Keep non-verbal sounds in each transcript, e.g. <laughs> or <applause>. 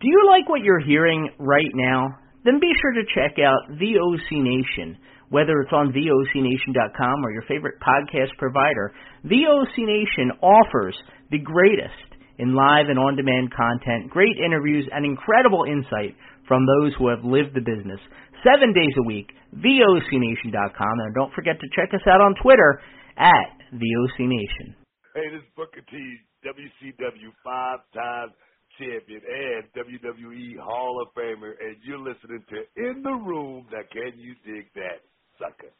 Do you like what you're hearing right now? Then be sure to check out VOC Nation. Whether it's on VOCNation.com or your favorite podcast provider, VOC Nation offers the greatest in live and on demand content, great interviews, and incredible insight from those who have lived the business. Seven days a week, VOCNation.com. And don't forget to check us out on Twitter at VOC Nation. Hey, this is Booker T, WCW five times champion and WWE Hall of Famer, and you're listening to In the Room. Now, can you dig that, sucker?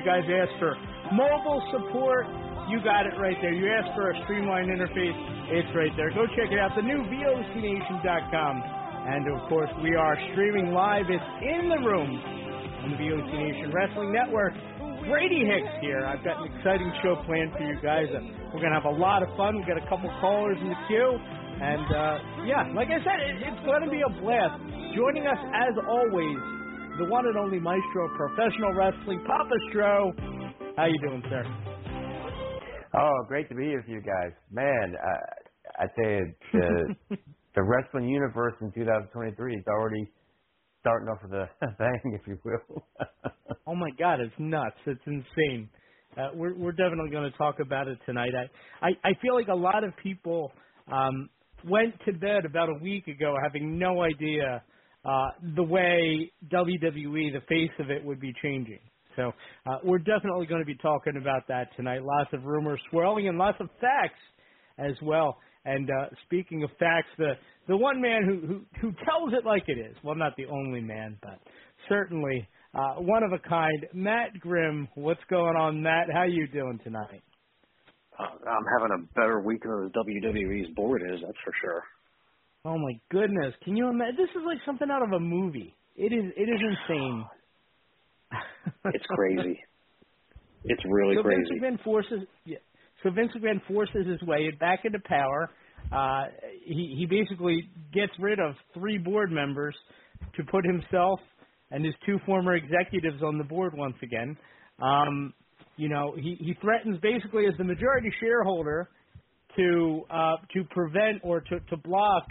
You guys asked for mobile support you got it right there. You asked for a streamlined interface. It's right there. Go check it out. The new VOCNation.com. And of course, we are streaming live. It's in the room on the VOC Nation Wrestling Network. Brady Hicks here. I've got an exciting show planned for you guys. We're going to have a lot of fun. We've got a couple callers in the queue. And uh, yeah, like I said, it's going to be a blast. Joining us, as always, the one and only maestro of professional wrestling, Papa Stro. How you doing, sir? Oh, great to be here with you guys, man. I, I tell you, the <laughs> the wrestling universe in 2023 is already starting off with a <laughs> bang, if you will. <laughs> oh my God, it's nuts! It's insane. Uh, we're we're definitely going to talk about it tonight. I, I I feel like a lot of people um, went to bed about a week ago having no idea uh, the way WWE, the face of it, would be changing. So uh, we're definitely going to be talking about that tonight. Lots of rumors swirling and lots of facts as well. And uh, speaking of facts, the the one man who, who who tells it like it is, well, not the only man, but certainly uh, one of a kind, Matt Grimm. What's going on, Matt? How you doing tonight? Uh, I'm having a better week than WWE's board is, that's for sure. Oh my goodness! Can you imagine? This is like something out of a movie. It is. It is insane. <laughs> it's crazy. It's really so crazy. Vince McMahon forces yeah. So Vince McMahon forces his way back into power. Uh, he he basically gets rid of three board members to put himself and his two former executives on the board once again. Um, you know, he he threatens basically as the majority shareholder to uh, to prevent or to to block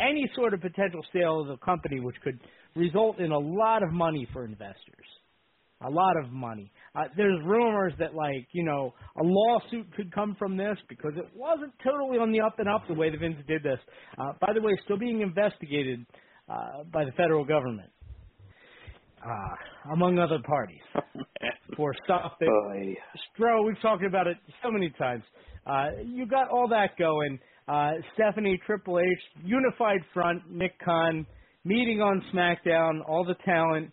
any sort of potential sale of the company, which could result in a lot of money for investors a lot of money. Uh, there's rumors that like you know a lawsuit could come from this because it wasn't totally on the up and up the way the Vince did this. Uh, by the way, still being investigated uh, by the federal government, uh, among other parties, <laughs> for stuff that Boy. Stro. We've talked about it so many times. Uh, you got all that going. Uh, Stephanie, Triple H, Unified Front, Nick Khan, meeting on SmackDown, all the talent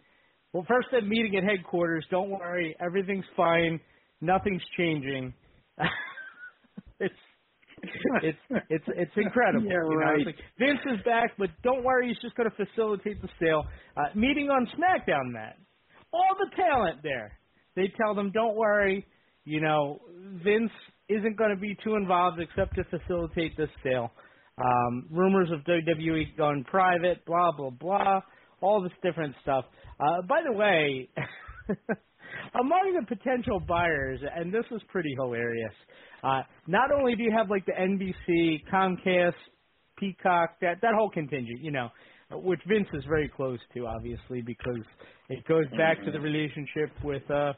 well, first that meeting at headquarters. Don't worry, everything's fine. Nothing's changing. <laughs> it's it's it's it's incredible. Yeah, you right. Know? Like, Vince is back, but don't worry, he's just going to facilitate the sale. Uh, meeting on SmackDown, Matt. All the talent there. They tell them, don't worry, you know, Vince isn't going to be too involved except to facilitate this sale. Um, rumors of WWE going private, blah blah blah all this different stuff. Uh, by the way, <laughs> among the potential buyers, and this was pretty hilarious. Uh, not only do you have like the NBC, Comcast, Peacock, that that whole contingent, you know, which Vince is very close to, obviously, because it goes back to the Mm-hmm. relationship with uh,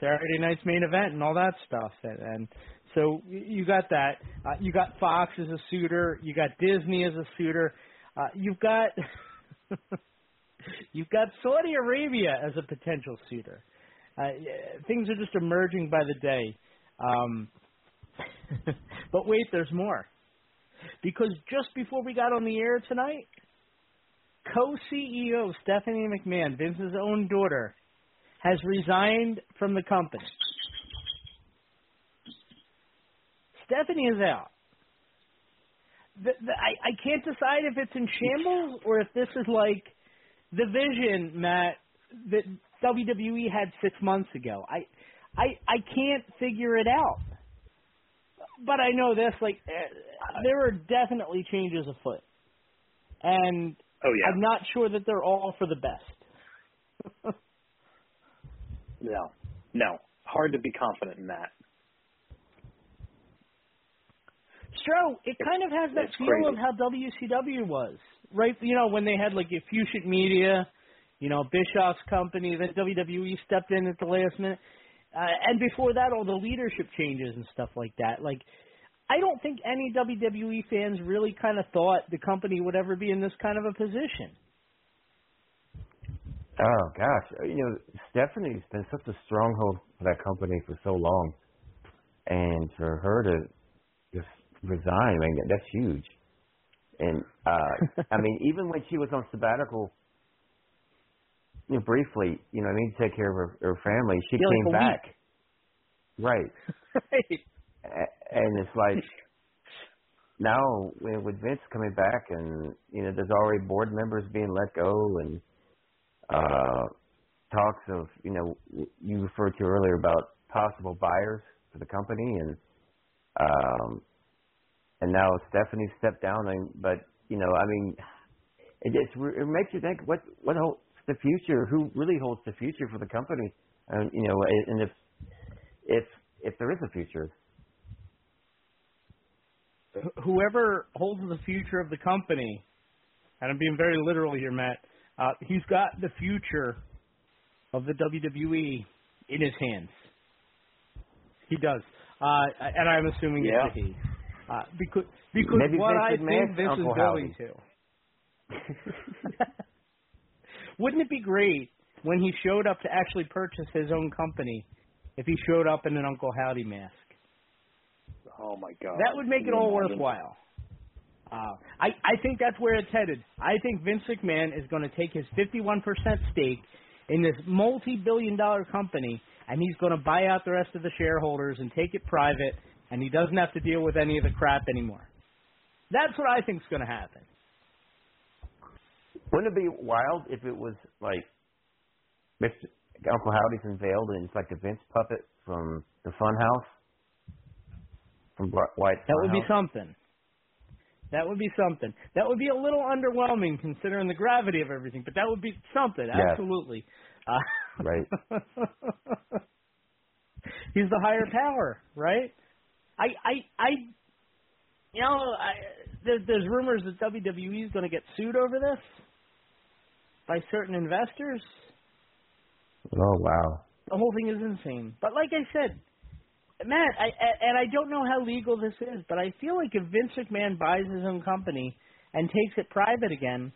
Saturday Night's main event and all that stuff. And, and so you got that. Uh, you got Fox as a suitor. You got Disney as a suitor. Uh, you've got <laughs> you've got Saudi Arabia as a potential suitor. Uh, things are just emerging by the day. Um, <laughs> but wait, there's more. Because just before we got on the air tonight, co-CEO Stephanie McMahon, Vince's own daughter, has resigned from the company. Stephanie is out. The, the, I, I can't decide if it's in shambles or if this is like the vision, Matt, that WWE had six months ago. I, I, I can't figure it out. But I know this, like, uh, there are definitely changes afoot. And Oh yeah. I'm not sure that they're all for the best. <laughs> No. No. Hard to be confident in that. Stro, it kind of has that It's feel crazy. of how WCW was, right? You know, when they had like Fusient Media, you know, Bischoff's company, then WWE stepped in at the last minute, uh, and before that, all the leadership changes and stuff like that. Like, I don't think any WWE fans really kind of thought the company would ever be in this kind of a position. Oh gosh, you know Stephanie's been such a stronghold for that company for so long, and for her to just resign, I mean that's huge. And uh I mean, <laughs> even when she was on sabbatical, you know, briefly, you know, I mean, to take care of her, her family, she Yeah, came a back. Right, <laughs> right. A- and it's like now with with Vince coming back, and you know, there's already board members being let go, and uh talks of you know you referred to earlier about possible buyers for the company, and um and now Stephanie stepped down, and but you know, I mean, it just it makes you think what what holds the future? Who really holds the future for the company? And you know, and if if if there is a future, whoever holds the future of the company, and I'm being very literal here, Matt, uh, he's got the future of the WWE in his hands. He does, uh, and I'm assuming Yeah. it's a he. Uh, because because Maybe what I think this Uncle is going to. Wouldn't it be great when he showed up to actually purchase his own company if he showed up in an Uncle Howdy mask? Oh my god. That would make it all imagine? worthwhile. Uh, I I think that's where it's headed. I think Vince McMahon is going to take his 51% stake in this multi-billion-dollar company, and he's going to buy out the rest of the shareholders and take it private, and he doesn't have to deal with any of the crap anymore. That's what I think is going to happen. wouldn't it be wild if it was like Mr. Uncle Howdy's unveiled and it's like a Vince puppet from the Funhouse from Wyatt. That would be something. That would be something. That would be a little underwhelming considering the gravity of everything, but that would be something. Yes. Absolutely. Uh, Right. <laughs> He's the higher power, right? I, I, I, you know, I, there's, there's rumors that WWE is going to get sued over this by certain investors. Oh wow. The whole thing is insane. But like I said, Matt, I, I- and I don't know how legal this is, but I feel like if Vince McMahon buys his own company and takes it private again,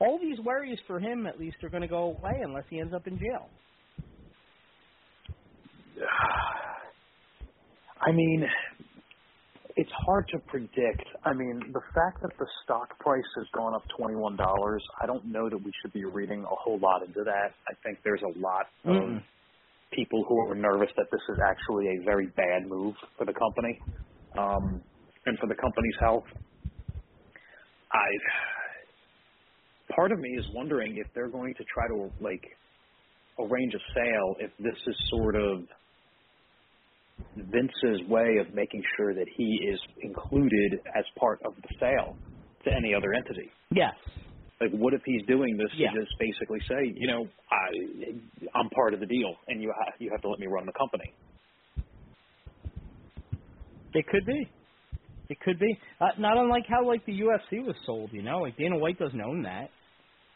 all these worries for him at least are going to go away unless he ends up in jail. <sighs> I mean, it's hard to predict. I mean, the fact that the stock price has gone up $21, I don't know that we should be reading a whole lot into that. I think there's a lot of Mm-mm. people who are nervous that this is actually a very bad move for the company um, and for the company's health. I part of me is wondering if they're going to try to like arrange a sale if this is sort of Vince's way of making sure that he is included as part of the sale to any other entity. Yes. Like, what if he's doing this Yeah. to just basically say, you know, I, I'm part of the deal, and you have you have to let me run the company. It could be. It could be. Uh, not unlike how like the UFC was sold, you know, like Dana White doesn't own that.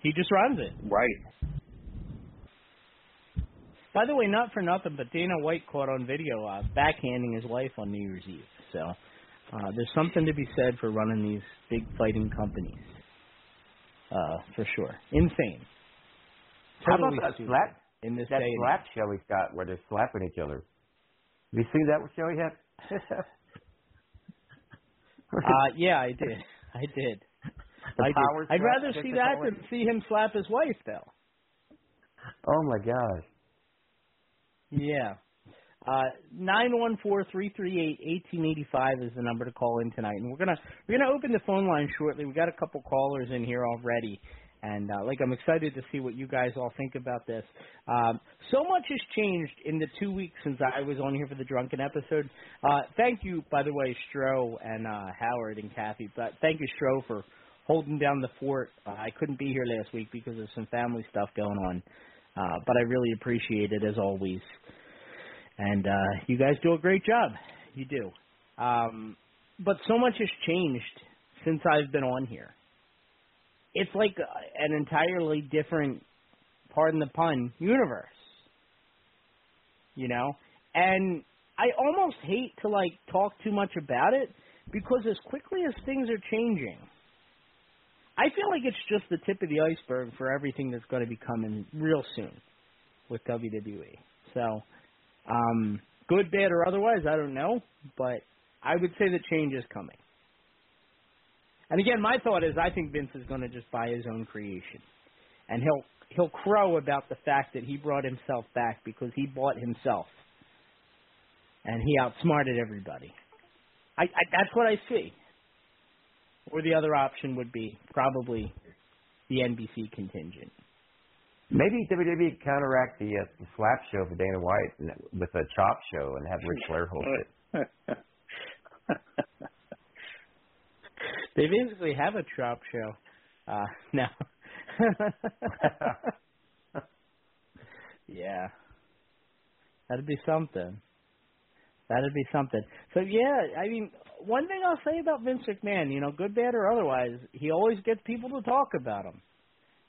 He just runs it. Right. By the way, not for nothing, but Dana White caught on video uh, backhanding his wife on New Year's Eve. So uh, there's something to be said for running these big fighting companies. Uh, for sure. Insane. How about that slap? in this That day slap show he's got where they're slapping each other. Have you seen that show yet? <laughs> Uh, <laughs> yeah, I did. I did. The I did. I'd rather see that than see him slap his wife, though. Oh my gosh. Yeah. Uh, nine one four three three eight eighteen eighty five is the number to call in tonight, and we're gonna we're gonna open the phone line shortly. We got a couple callers in here already, and uh, like I'm excited to see what you guys all think about this. Um, so much has changed in the two weeks since I was on here for the drunken episode. Uh, thank you, by the way, Stro and uh, Howard and Kathy. But thank you, Stro, for holding down the fort. Uh, I couldn't be here last week because of some family stuff going on, uh, but I really appreciate it as always and uh, you guys do a great job. You do. Um, but so much has changed since I've been on here. It's like uh, an entirely different, pardon the pun, universe. You know, and I almost hate to like talk too much about it because as quickly as things are changing, I feel like it's just the tip of the iceberg for everything that's going to be coming real soon with WWE. So um, good, bad, or otherwise, I don't know, but I would say the change is coming. And again, my thought is I think Vince is going to just buy his own creation, and he'll he'll crow about the fact that he brought himself back because he bought himself, and he outsmarted everybody. I, I that's what I see. Or the other option would be probably the NBC contingent. Maybe WWE counteract the, uh, the slap show for Dana White with a chop show and have Ric Flair host it. <laughs> They basically have a chop show uh, <laughs> now. <laughs> yeah, that'd be something. That'd be something. So yeah, I mean, one thing I'll say about Vince McMahon, you know, good, bad, or otherwise, he always gets people to talk about him.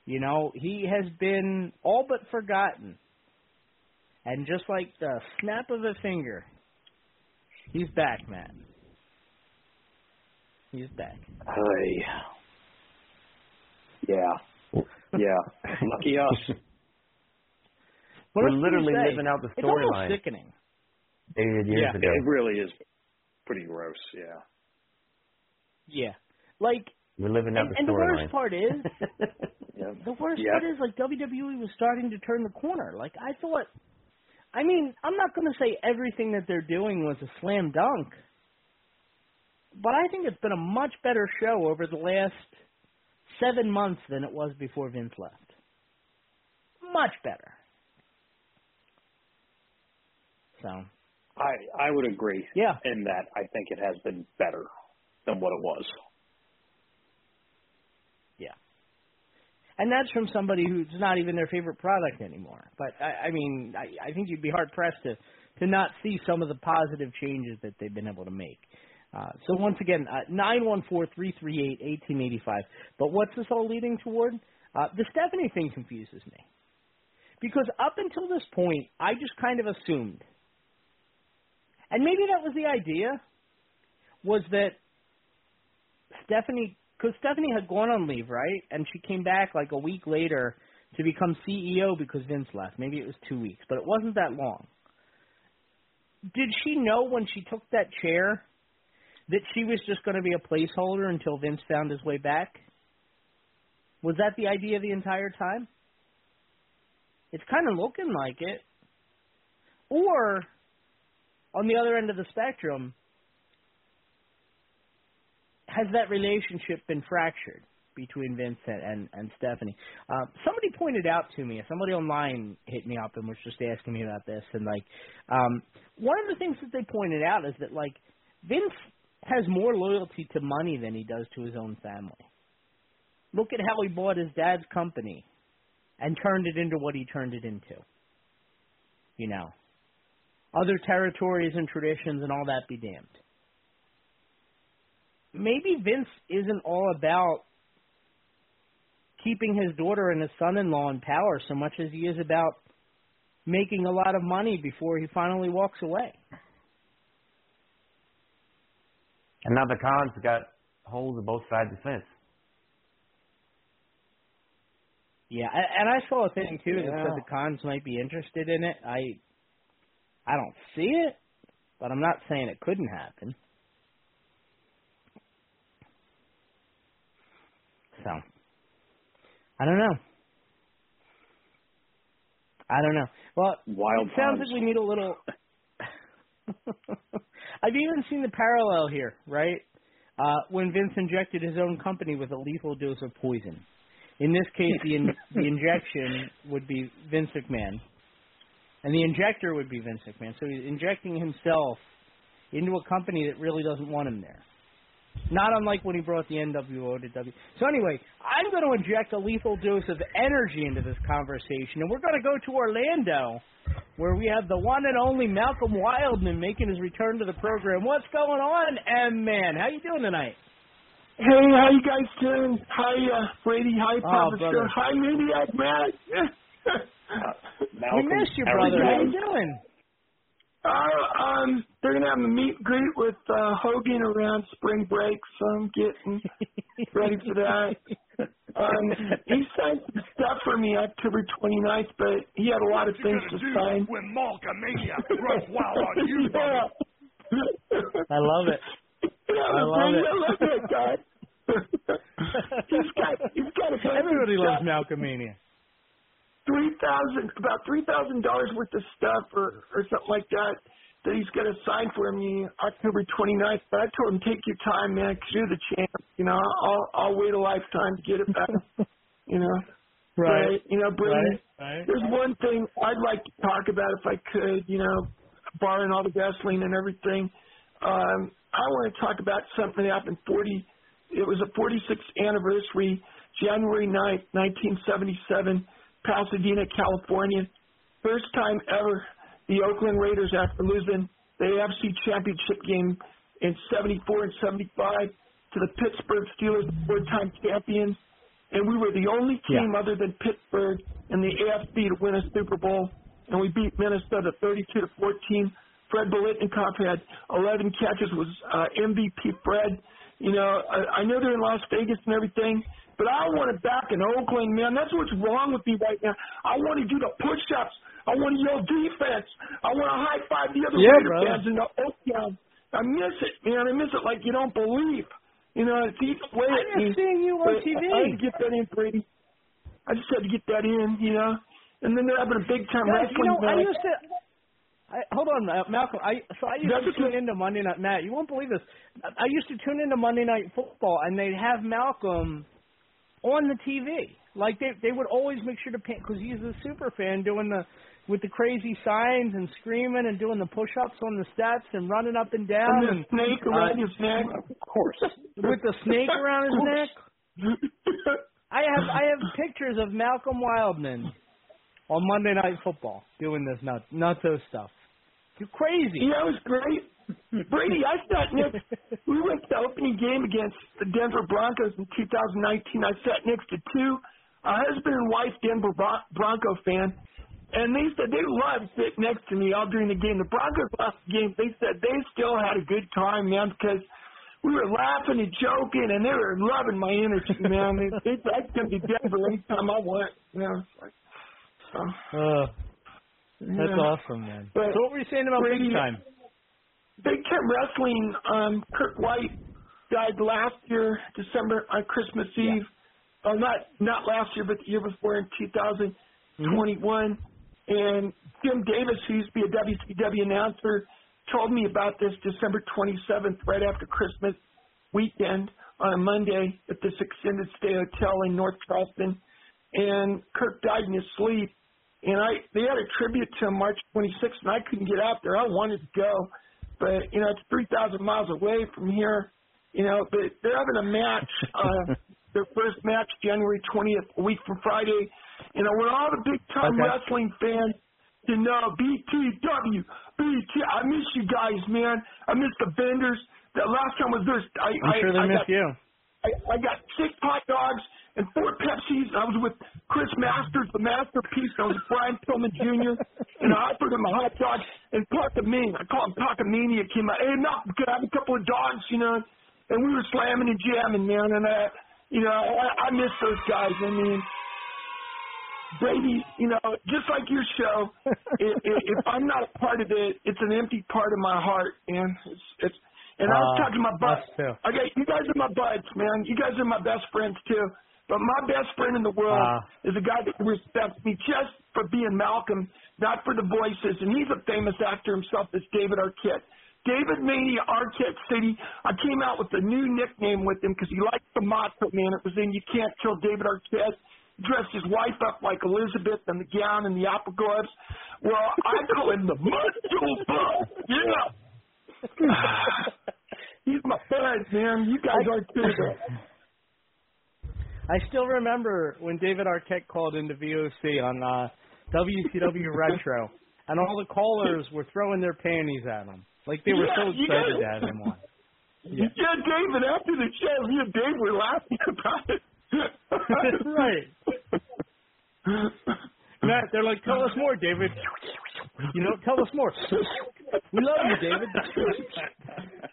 You know, he has been all but forgotten. And just like the snap of a finger, he's back, man. He's back. Hey. Yeah. Yeah. Lucky us. <laughs> What We're else can you literally living out the storyline. It's almost sickening. Dated years yeah, ago. it really is pretty gross. Yeah. Yeah. Like, We're living out and, the and the storyline. worst part is, <laughs> Yeah. the worst Yep. part is, like, WWE was starting to turn the corner. Like, I thought, I mean, I'm not going to say everything that they're doing was a slam dunk, but I think it's been a much better show over the last seven months than it was before Vince left. Much better. So, I I would agree. Yeah. In that I think it has been better than what it was. Yeah. And that's from somebody who's not even their favorite product anymore. But I, I mean, I, I think you'd be hard pressed to to not see some of the positive changes that they've been able to make. Uh, so once again, uh, nine one four three three eight eighteen eighty five. But what's this all leading toward? Uh, the Stephanie thing confuses me because up until this point, I just kind of assumed, and maybe that was the idea, was that Stephanie, because Stephanie had gone on leave, right? And she came back like a week later to become CEO because Vince left. Maybe it was two weeks, but it wasn't that long. Did she know when she took that chair that she was just going to be a placeholder until Vince found his way back? Was that the idea the entire time? It's kind of looking like it. Or, on the other end of the spectrum, has that relationship been fractured between Vincent and and, Stephanie? Uh, somebody pointed out to me, somebody online hit me up and was just asking me about this, and like, um, one of the things that they pointed out is that like Vince has more loyalty to money than he does to his own family. Look at how he bought his dad's company and turned it into what he turned it into. You know, other territories and traditions and all that be damned maybe Vince isn't all about keeping his daughter and his son-in-law in power so much as he is about making a lot of money before he finally walks away. And now the Khans got holes in both sides of the fence. Yeah, and I saw a thing too that Yeah. said the Khans might be interested in it. I I don't see it, but I'm not saying it couldn't happen. So I don't know. I don't know. Well, Wild it sounds times. like we need a little. <laughs> I've even seen the parallel here, right? Uh, when Vince injected his own company with a lethal dose of poison. In this case, the in, <laughs> the injection would be Vince McMahon, and the injector would be Vince McMahon. So he's injecting himself into a company that really doesn't want him there. Not unlike when he brought the NWO to W. So anyway, I'm going to inject a lethal dose of energy into this conversation, and we're going to go to Orlando, where we have the one and only Malcolm Wildman making his return to the program. What's going on, M man? How you doing tonight? Hey, how you guys doing? Hi, uh, Brady. Hi, Papa brother. Sure. Hi, Maniac Matt. <laughs> <laughs> Uh, we Malcolm, missed you, how brother. How you you doing? uh, um, they're gonna have a meet and greet with uh, Hogan around spring break, so I'm getting ready for that. Um, he signed some stuff for me October 29th, but he had a lot of things to sign. when Malkamania runs wild on you, yeah. <laughs> I love it. Yeah, I love it. I love that guy. <laughs> he's got he's got a Everybody loves stuff. Malcolmania. three thousand about three thousand dollars worth of stuff or or something like that that he's gonna sign for me October 29th. But I told him take your time, man, 'cause you're the champ. You know, I'll I'll wait a lifetime to get it back. <laughs> you know, Right. But, you know, Brady, Right. Right. there's one thing I'd like to talk about if I could. You know, barring all the gasoline and everything. Um, I want to talk about something that happened 40. It was a 46th anniversary, January 9th, 1977, Pasadena, California. First time ever the Oakland Raiders, after losing the AFC Championship game in 74 and 75 to the Pittsburgh Steelers, four-time champions, and we were the only team other than Pittsburgh in the AFC to win a Super Bowl, and we beat Minnesota 32 to 14. Fred Biletnikoff had 11 catches, was uh, MVP Fred. You know, I, I know they're in Las Vegas and everything, but I want it back in Oakland, man. That's what's wrong with me right now. I want to do the push-ups. I want to yell defense. I want to high five the other Yeah, Raider fans in the Oakland. I miss it, man. I miss it like you don't believe. You know, it's eating away I'm at me. just seeing you on TV. I had to get that in, Brady. I just had to get that in, you know. And then they're having a big time you wrestling know, I used to. I, hold on, uh, Malcolm. I so I used That's to tune into Monday Night Matt. You won't believe this. I used to tune into Monday Night Football, and they'd have Malcolm on the TV. Like they they would always make sure to paint because he's a super fan doing the with the crazy signs and screaming and doing the push ups on the steps and running up and down and and the snake uh, around his neck. Of course. with the snake around his neck. I have I have pictures of Malcolm Wildman on Monday Night Football doing this nut nutso stuff. You're crazy. Yeah, it was great. Brady, I sat next. We went to the opening game against the Denver Broncos in 2019. I sat next to two a husband and wife Denver Bron- Bronco fan, and they said they loved sitting next to me all during the game. The Broncos lost the game. They said they still had a good time, man, because we were laughing and joking, and they were loving my energy, man. They, they, I'd come to Denver anytime I want. You know, so, Uh, that's yeah. awesome, man. But so what were you saying about Brady- big time? Big Time Wrestling, um, Kurt White died last year, December on Christmas Eve. Oh, not not last year, but the year before in 2021. And Jim Davis, who used to be a WCW announcer, told me about this December 27th, right after Christmas weekend on a Monday at this extended stay hotel in North Charleston. And Kirk died in his sleep. And I they had a tribute to March 26th, and I couldn't get out there. I wanted to go, but you know it's 3,000 miles away from here. You know, but they're having a match, uh, <laughs> their first match January 20th, a week from Friday. You know, when all the big time Okay. wrestling fans to know BTW, BT. I miss you guys, man. I miss the vendors. That last time was this. I, I'm I, sure they I miss got, you. I, I got six hot dogs and four Pepsis. I was with Chris Masters, the masterpiece. I was with Brian Pillman Jr. and I offered him a hot dog. And Parkamini, I call him Parkamania, came out. Hey, no, could I have a couple of dogs, you know? And we were slamming and jamming, man. And I, you know, I, I miss those guys. I mean, Brady, you know, just like your show, <laughs> if, if I'm not a part of it, it's an empty part of my heart, man. It's, it's and I was Uh, talking to my buds. Okay, you guys are my buds, man. You guys are my best friends too. But my best friend in the world Uh. is a guy that respects me just for being Malcolm, not for the voices. And he's a famous actor himself. It's David Arquette. David Mania Arquette City. I came out with a new nickname with him because he liked the motto, man. It was in You Can't Kill David Arquette. Dressed his wife up like Elizabeth in the gown and the apple gloves. Well, I call him the Muscle Bug. Yeah. <sighs> He's my bud, man. You guys are too. I still remember when David Arquette called into VOC on uh, WCW <laughs> Retro, and all the callers were throwing their panties at him, like they were Yeah, so excited to have him on. <laughs> Yeah. David, after the show, me and Dave were laughing about it. That's <laughs> right. Matt, they're like, tell us more, David. You know, tell us more. We love you, David.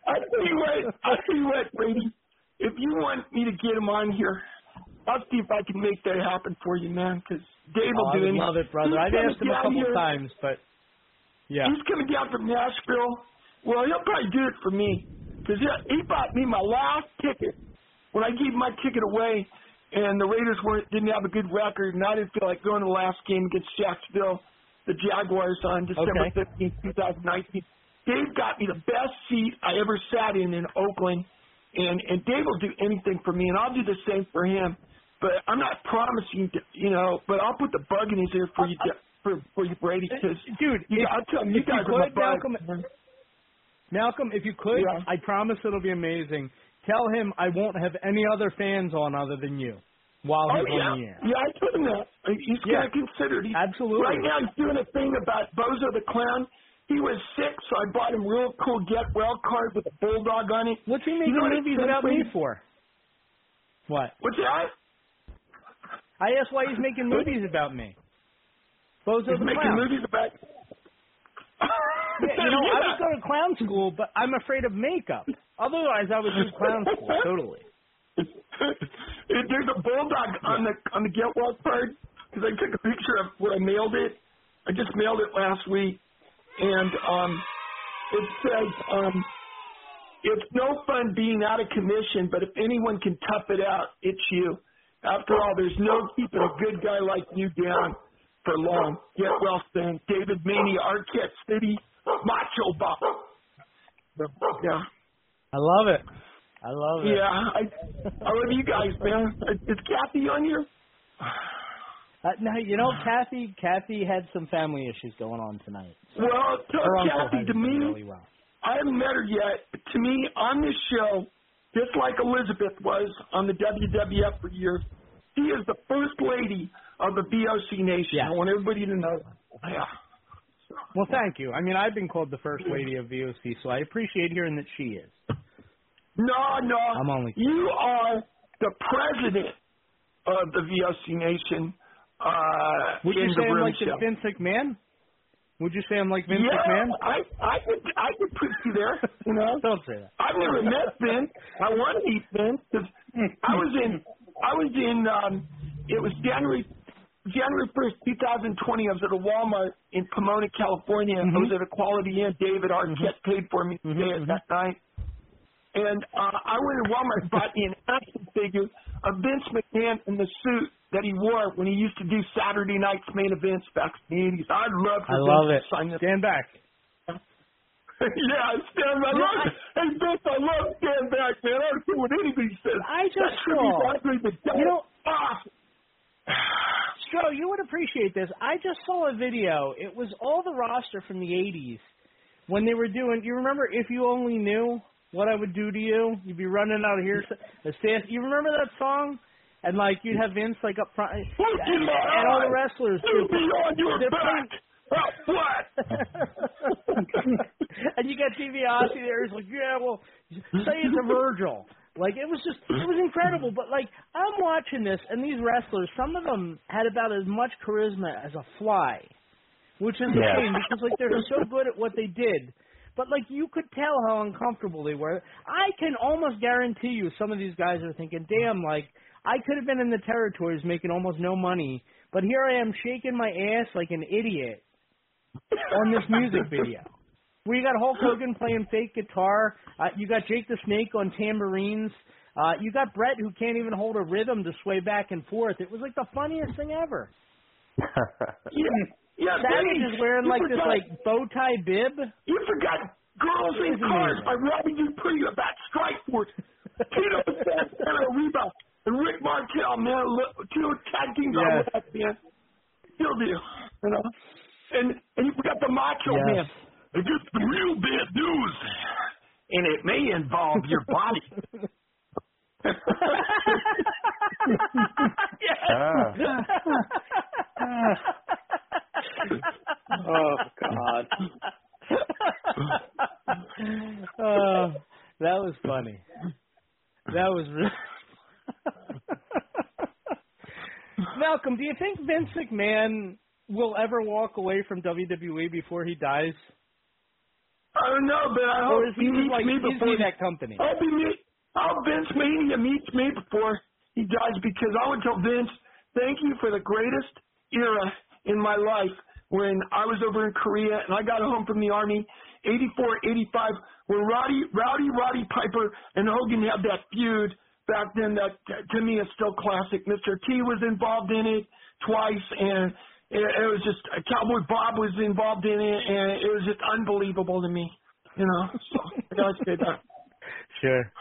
I tell you what, I tell you what, Brady. If you want me to get him on here, I'll see if I can make that happen for you, man. Because Dave Oh, will I do would anything. love it, brother. He's I've asked him a couple here. times, but yeah. He's coming down from Nashville. Well, he'll probably do it for me because he, he bought me my last ticket when I gave my ticket away, and the Raiders weren't didn't have a good record, and I didn't feel like going to the last game against Jacksonville, the Jaguars on December Okay. fifteenth, two thousand nineteen. Dave got me the best seat I ever sat in in Oakland, and and Dave will do anything for me, and I'll do the same for him. But I'm not promising, to, you know. But I'll put the bug in his ear for you, for for you, Brady, uh, because Dude, you, if, I'll tell him you you guys my could. Malcolm, Malcolm, if you could, Yeah. I promise it'll be amazing. Tell him I won't have any other fans on other than you while Oh he's yeah, on the air. yeah, I told him that. He's Yeah. gonna consider it. He's, Absolutely. Right now, he's doing a thing about Bozo the Clown. He was sick, so I bought him real cool get well card with a bulldog on it. What's he You making know what it movies about me for? What? What's that? I asked why he's making movies <laughs> about me. Bozo He's the making Clown. movies about. Yeah, you know, I would go to clown school, but I'm afraid of makeup. Otherwise, I would do clown school totally. There's a bulldog on the on the get well card because I took a picture of when I mailed it. I just mailed it last week, and um, it says um, it's no fun being out of commission, but if anyone can tough it out, it's you. After all, there's no keeping a good guy like you down for long. Get well soon, David Maney, Arquette City, Macho Bob. Yeah. I love it. I love it. Yeah, I I love you guys, man. Is Kathy on here? Uh, now you know, Kathy. Kathy had some family issues going on tonight. Well, tell Kathy to me, really well. I haven't met her yet. To me, on this show, just like Elizabeth was on the WWF for years, she is the first lady of the VOC Nation. Yeah. I want everybody to know. Yeah. Well, thank you. I mean, I've been called the first lady of VOC, so I appreciate hearing that she is. No, no. I'm only- You are the president of the VOC Nation. Uh, Would you say I'm like. Vince McMahon? Would you say I'm like Vince yeah, McMahon? I I could I could put you there. You know. <laughs> Don't say that. I've never met Vince. I want to meet Vince because I was in I was in um it was January January first, two thousand twenty. I was at a Walmart in Pomona, California. I was at a Quality Inn. David Arquette paid for me to stay at that night. And uh, I went to Walmart and bought me an action figure of Vince McMahon in the suit that he wore when he used to do Saturday night's main events back in the eighties. I'd love for I Vince love to it. sign this Stand back. <laughs> yeah, stand back. Yeah, <laughs> hey, Vince, I love stand back, man. I don't care what anybody says. I just that saw- to Andre the Giant. you know- awesome. Joe, you would appreciate this. I just saw a video. It was all the roster from the '80s when they were doing. You remember if you only knew what I would do to you? You'd be running out of here. You remember that song? And like you'd have Vince like up front, and Look in my all the wrestlers. You'll be on your They're back. Oh, what? <laughs> and you got DiBiase there. He's like, yeah, well, say it to Virgil. Like it was just it was incredible. But like I'm watching this, and these wrestlers, some of them had about as much charisma as a fly, which is a Yeah. shame because like they're so good at what they did. But like you could tell how uncomfortable they were. I can almost guarantee you some of these guys are thinking, "Damn, like I could have been in the territories making almost no money, but here I am shaking my ass like an idiot on this <laughs> music video." We got Hulk Hogan playing fake guitar. Uh, you got Jake the Snake on tambourines. Uh, you got Bret who can't even hold a rhythm to sway back and forth. It was like the funniest thing ever. <laughs> Yeah, yeah. Savage Vinny, is wearing you like this like bow tie bib. You forgot Girls in Cars amazing. by Robbie Dupree about Strike Force. Tito Santana Reba and Rick Martel, man, look, two tag teams Yes. on that, man. Still do, you know. And and you forgot the Macho Yes. Man. I got some real bad news, and it may involve your body. <laughs> Ah. <laughs> Oh God. <laughs> oh, that was funny. That was really. Malcolm, do you think Vince McMahon will ever walk away from WWE before he dies, I don't know, but I hope he he meets like me before he that company? I'll be meet. I'll Vince Mania meets me before he dies because I would tell Vince, thank you for the greatest era in my life when I was over in Korea and I got home from the army, 84, 85, when Roddy, Rowdy, Roddy Piper and Hogan had that feud back then that to me is still classic. Mr. T was involved in it twice and it, it was just Cowboy Bob was involved in it and it was just unbelievable to me. You know, <laughs> so I gotta say that. Sure.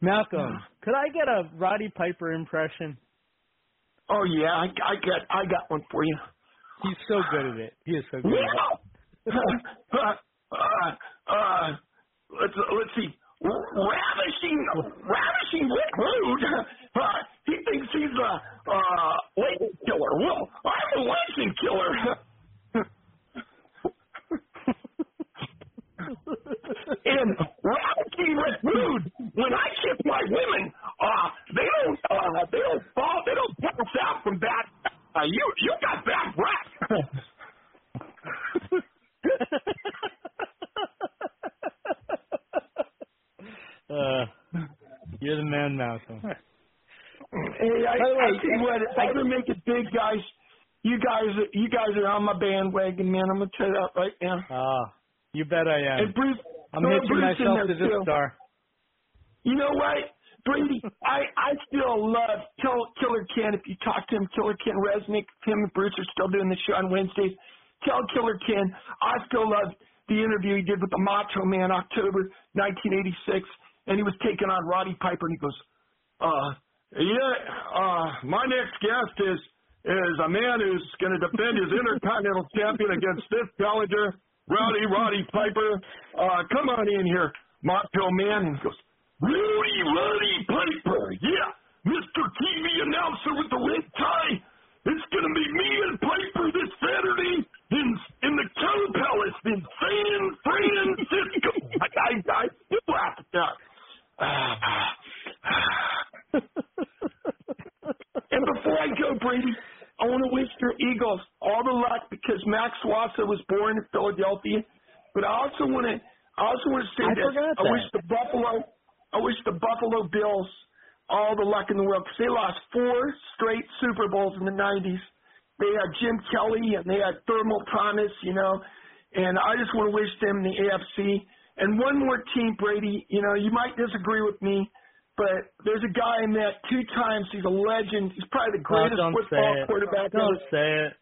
Malcolm, could I get a Roddy Piper impression? Oh yeah, I, I got I got one for you. He's so good at it. He is so good at it. <laughs> uh, uh, uh, let's let's see. Ravishing, ravishing Rick Rude. Uh, he thinks he's a uh, latent killer. Well, I'm a latent killer. and ravishing Rick Rude. When I kiss my women, uh, they don't uh, they don't fall, they don't pass out from that. Uh, you you got bad breath. <laughs> uh, you're the man, Malcolm. Hey, I, By the way, I tell you what, I ever make it big, guys, you guys, you guys are on my bandwagon, man. I'm gonna tell you that right now. Ah, you bet I am. And Bruce, I'm throw hitching Bruce myself there to this too. star. You know what, Brady? I I still love Kill, Killer Ken. If you talk to him, Killer Ken Resnick, him and Bruce are still doing the show on Wednesdays. Tell Killer Ken I still love the interview he did with the Macho Man October 1986, and he was taking on Roddy Piper, and he goes, uh, yeah, uh, my next guest is is a man who's going to defend his Intercontinental Champion against this challenger, Rowdy Roddy Piper. Uh, come on in here, Macho Man. And he goes, Rowdy Roddy Piper, yeah, Mr. TV announcer with the red tie. It's going to be me and Piper this Saturday in in the Cow Palace in San Francisco. <laughs> I, I, I laugh at that. And before I go, Brady, I want to wish your Eagles all the luck because Max Wassa was born in Philadelphia. But I also want to, I also want to say I this. I that. wish the Buffalo, I wish the Buffalo Bills all the luck in the world because they lost four straight Super Bowls in the '90s. They had Jim Kelly and they had Thurman Thomas, you know, and I just want to wish them the AFC. And one more team, Brady. You know, you might disagree with me, but there's a guy I met two times. He's a legend. He's probably the greatest football say quarterback Don't ever. say it.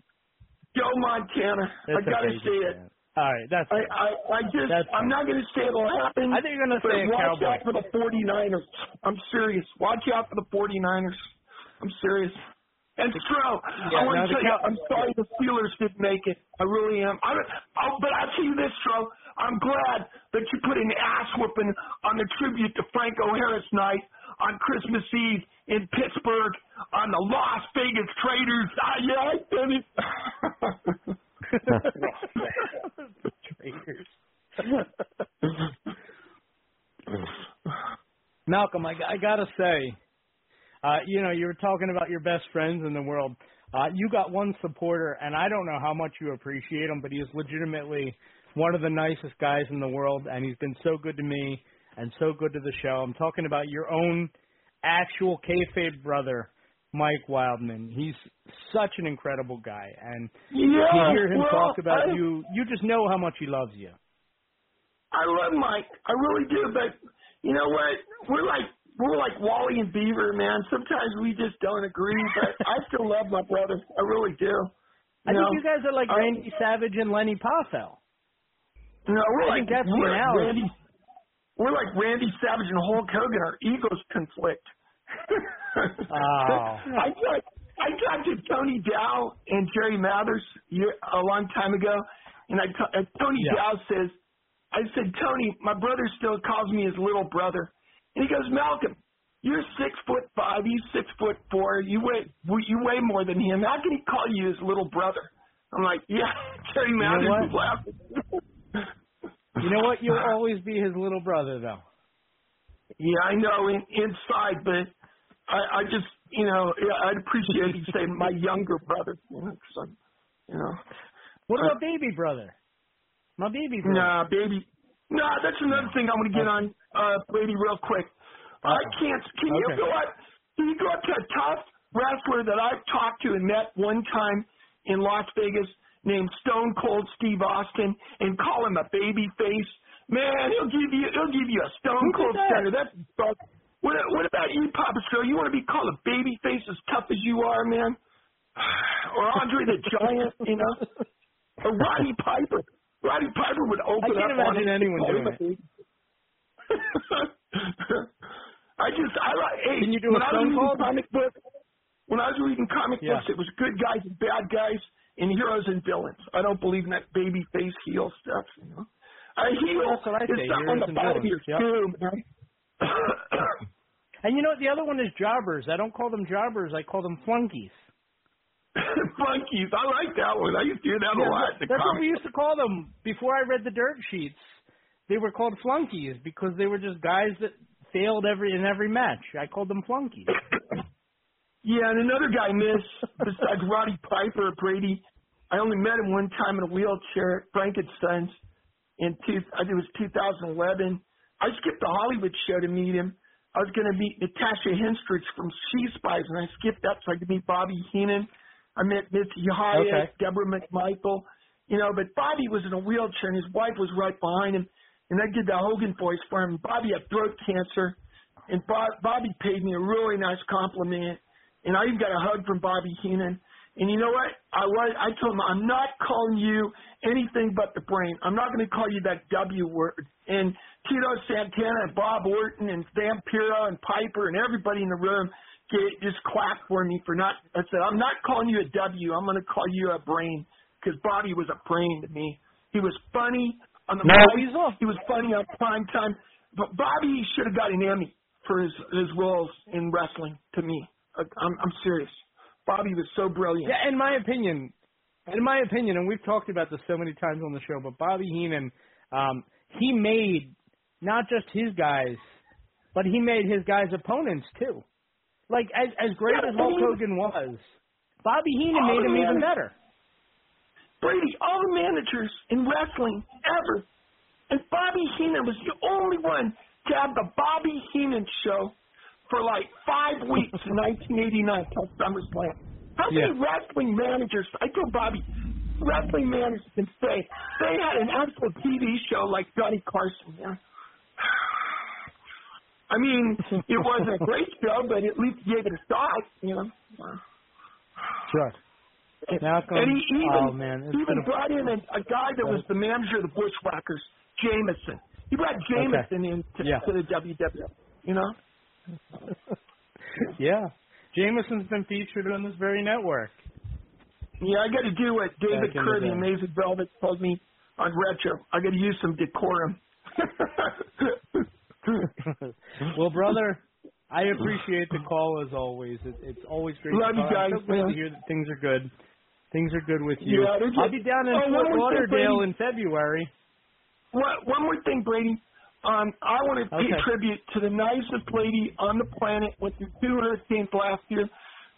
Joe Montana. I gotta say it. say All right, that's. I, I, I just, That's I'm not going to say it'll happen. I think you're gonna say a watch cowboy. out for the 49ers. I'm serious. Watch out for the 49ers. I'm serious. And Stro, Yeah, I want to tell you, I'm sorry the Steelers didn't make it. I really am. I, I'll, but I'll tell you this, Stro. I'm glad that you put an ass whooping on the tribute to Franco Harris night on Christmas Eve in Pittsburgh on the Las Vegas Traders. Ah, yeah, I did it. Traitors. <laughs> Malcolm, I, I gotta say, uh, you know, you were talking about your best friends in the world. Uh, you got one supporter, and I don't know how much you appreciate him, but he is legitimately one of the nicest guys in the world, and he's been so good to me and so good to the show. I'm talking about your own actual kayfabe brother, Mike Wildman. He's such an incredible guy, and Yeah, to hear him well, talk about I, you, you just know how much he loves you. I love Mike. I really do, but you know what? We're like we're like Wally and Beaver, man. Sometimes we just don't agree, but <laughs> I still love my brother. I really do. I You know, think you guys are like I- Randy Savage and Lanny Poffo. No, we're I like that's we're analogy. Randy. We're like Randy Savage and Hulk Hogan. Our egos conflict. Oh. <laughs> I talked. I talked to Tony Dow and Jerry Mathers year, a long time ago, and I Tony Yeah. Dow says, I said, Tony, my brother still calls me his little brother, and he goes, Malcolm, you're six foot five, he's six foot four, you weigh you weigh more than him. How can he call you his little brother? I'm like, yeah, <laughs> Jerry know Mathers what? is laughing. You know what? You'll always be his little brother, though. Yeah, I know in, inside, but I, I just, you know, I'd appreciate you saying my younger brother. You know, I'm, you know. What Uh, about baby brother? My baby brother. Nah, baby. Nah, that's another thing I want to get on, uh, Brady, real quick. I can't. Can you go up? Can you go up to a tough wrestler that I've talked to and met one time in Las Vegas named Stone Cold Steve Austin and call him a baby face? Man, he'll give you he'll give you a Stone Who Cold that? center. That's what. What about you, Papa Stro? You want to be called a baby face as tough as you are, man? <sighs> Or Andre the Giant, you know? Or Roddy <laughs> Piper. Roddy Piper would open I can't up imagine anyone doing it. <laughs> I just I like. Hey, Can you do when a I Stone reading comic books, when I was reading comic Yeah. books, it was good guys and bad guys and heroes and villains. I don't believe in that baby face heel stuff. You know, a heel That's what I is say, on the bottom of your villains. shoe, man. <coughs> And you know what? The other one is jobbers. I don't call them jobbers. I call them flunkies. <laughs> Flunkies, I like that one. I used to hear that Yeah, a lot. that's what we used to call them before I read the dirt sheets. They were called flunkies because they were just guys that failed every in every match. I called them flunkies. <coughs> Yeah, and another guy miss besides Roddy Piper, Brady. I only met him one time in a wheelchair at Frankenstein's in two, I think it was 2011. I skipped the Hollywood show to meet him. I was going to meet Natasha Henstridge from She Spies, and I skipped that so I could meet Bobby Heenan. I met Missy Hyatt, Okay. Deborah McMichael, you know, but Bobby was in a wheelchair and his wife was right behind him, and I did the Hogan voice for him. Bobby had throat cancer, and Bob, Bobby paid me a really nice compliment, and I even got a hug from Bobby Heenan. And you know what? I was I told him I'm not calling you anything but the brain. I'm not going to call you that W word. And Tito Santana and Bob Orton and Vampiro and Piper and everybody in the room get, just clapped for me for not. I said I'm not calling you a W. I'm going to call you a brain because Bobby was a brain to me. He was funny on the No, off. He was funny on prime time. But Bobby should have got an Emmy for his his roles in wrestling. To me, I'm I'm serious. Bobby was so brilliant. Yeah, in my opinion, in my opinion, and we've talked about this so many times on the show, but Bobby Heenan, um, he made not just his guys, but he made his guys' opponents too. Like as as great as Hulk Hogan was, Bobby Heenan made him even better. Brady, all the managers in wrestling ever, and Bobby Heenan was the only one to have the Bobby Heenan show for like five weeks in 1989 till SummerSlam. How many Yeah. wrestling managers? I told Bobby, wrestling managers can say they had an actual TV show like Johnny Carson. Yeah. I mean, it <laughs> wasn't a great show, but at least gave it a shot. You know. Sure. Malcolm, And he even, oh man, it's even brought in a, a guy that was the manager of the Bushwhackers, Jameson. He brought Jameson in to, Yeah. to the WWF. You know? <laughs> yeah. Jameson's been featured on this very network. Yeah, I got to do what David Kerr, the. Amazing Velvet, told me on Retro. I got to use some decorum. <laughs> <laughs> well, brother, I appreciate the call as always. It, it's always great. Love to you. I'm guys, so glad to hear that things are good. Things are good with you. Yeah, I'll be down in Oh, Fort thing, Lauderdale in February. One, one more thing, Brady. Um, I want to pay Okay. tribute to the nicest lady on the planet. Went through two hurricanes last year.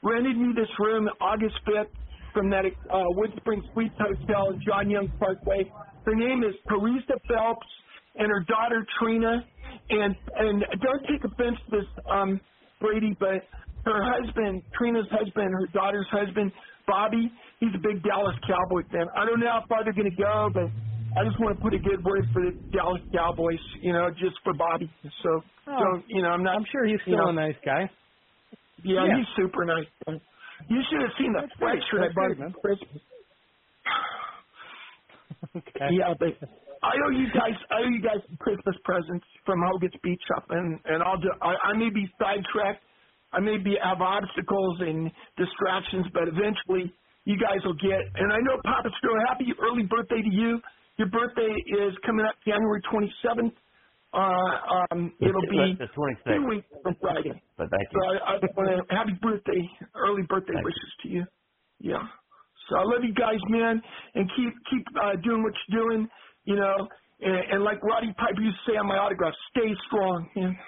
Rented me this room August 5th from that uh, Wood Spring Suites Hotel in John Young Parkway. Her name is Teresa Phelps, and her daughter Trina. And and don't take offense to this, um, Brady, but her husband, Trina's husband, her daughter's husband, Bobby, he's a big Dallas Cowboy fan. I don't know how far they're going to go, but I just want to put a good word for the Dallas Cowboys, you know, just for Bobby. So, Oh. so you know, I'm not. I'm sure he's you still know, a nice guy. Yeah, Yeah. he's super nice. You should have seen the That's sweatshirt I bought for Christmas. Okay. Yeah, but I owe you guys. I owe you guys some Christmas presents from Hogan's Beach Shop, and and I'll do. I, I may be sidetracked. I may be have obstacles and distractions, but eventually you guys will get. And I know Papa Stro, happy early birthday to you. Your birthday is coming up January 27th. Uh, um, it'll be the two weeks from Friday. But thank So. I, I want to happy birthday, early birthday Thank you. wishes to you. Yeah. So I love you guys, man, and keep keep uh, doing what you're doing. You know, and, and like Roddy Piper used to say on my autograph, stay strong, man. <sighs>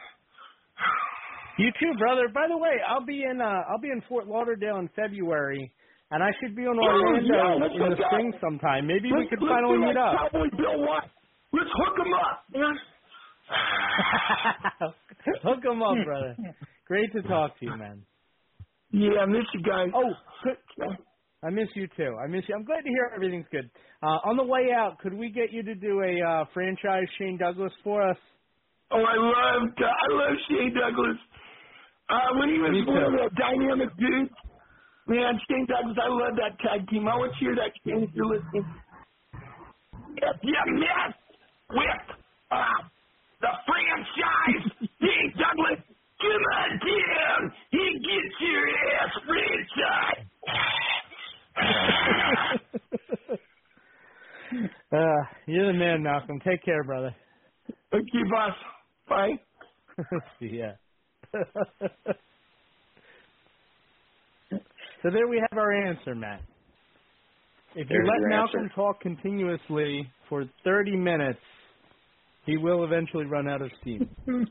You too, brother. By the way, I'll be in uh I'll be in Fort Lauderdale in February, and I should be in Orlando yeah, in the spring sometime. Maybe we Let's- could finally meet like up. Cowboy Bill Watt. Let's hook 'em up, man. <laughs> hook 'em up, brother. Great to talk to you, man. Yeah, I miss you guys. Oh. I miss you too. I miss you. I'm glad to hear everything's good. Uh, on the way out, could we get you to do a uh, franchise Shane Douglas for us? Oh, I love I love Shane Douglas. Uh, when he was Me one of too. the dynamic dudes, man, Shane Douglas, I love that tag team. I want to hear that, Shane, if you're listening. If you mess with uh, the franchise, <laughs> Shane Douglas, come on down. He gets your ass franchise. Uh, you're the man, Malcolm. Take care, brother. Thank you, boss. Bye. <laughs> See ya. so there we have our answer, Matt. If you There's let Malcolm answer. talk continuously for 30 minutes, he will eventually run out of steam. <laughs>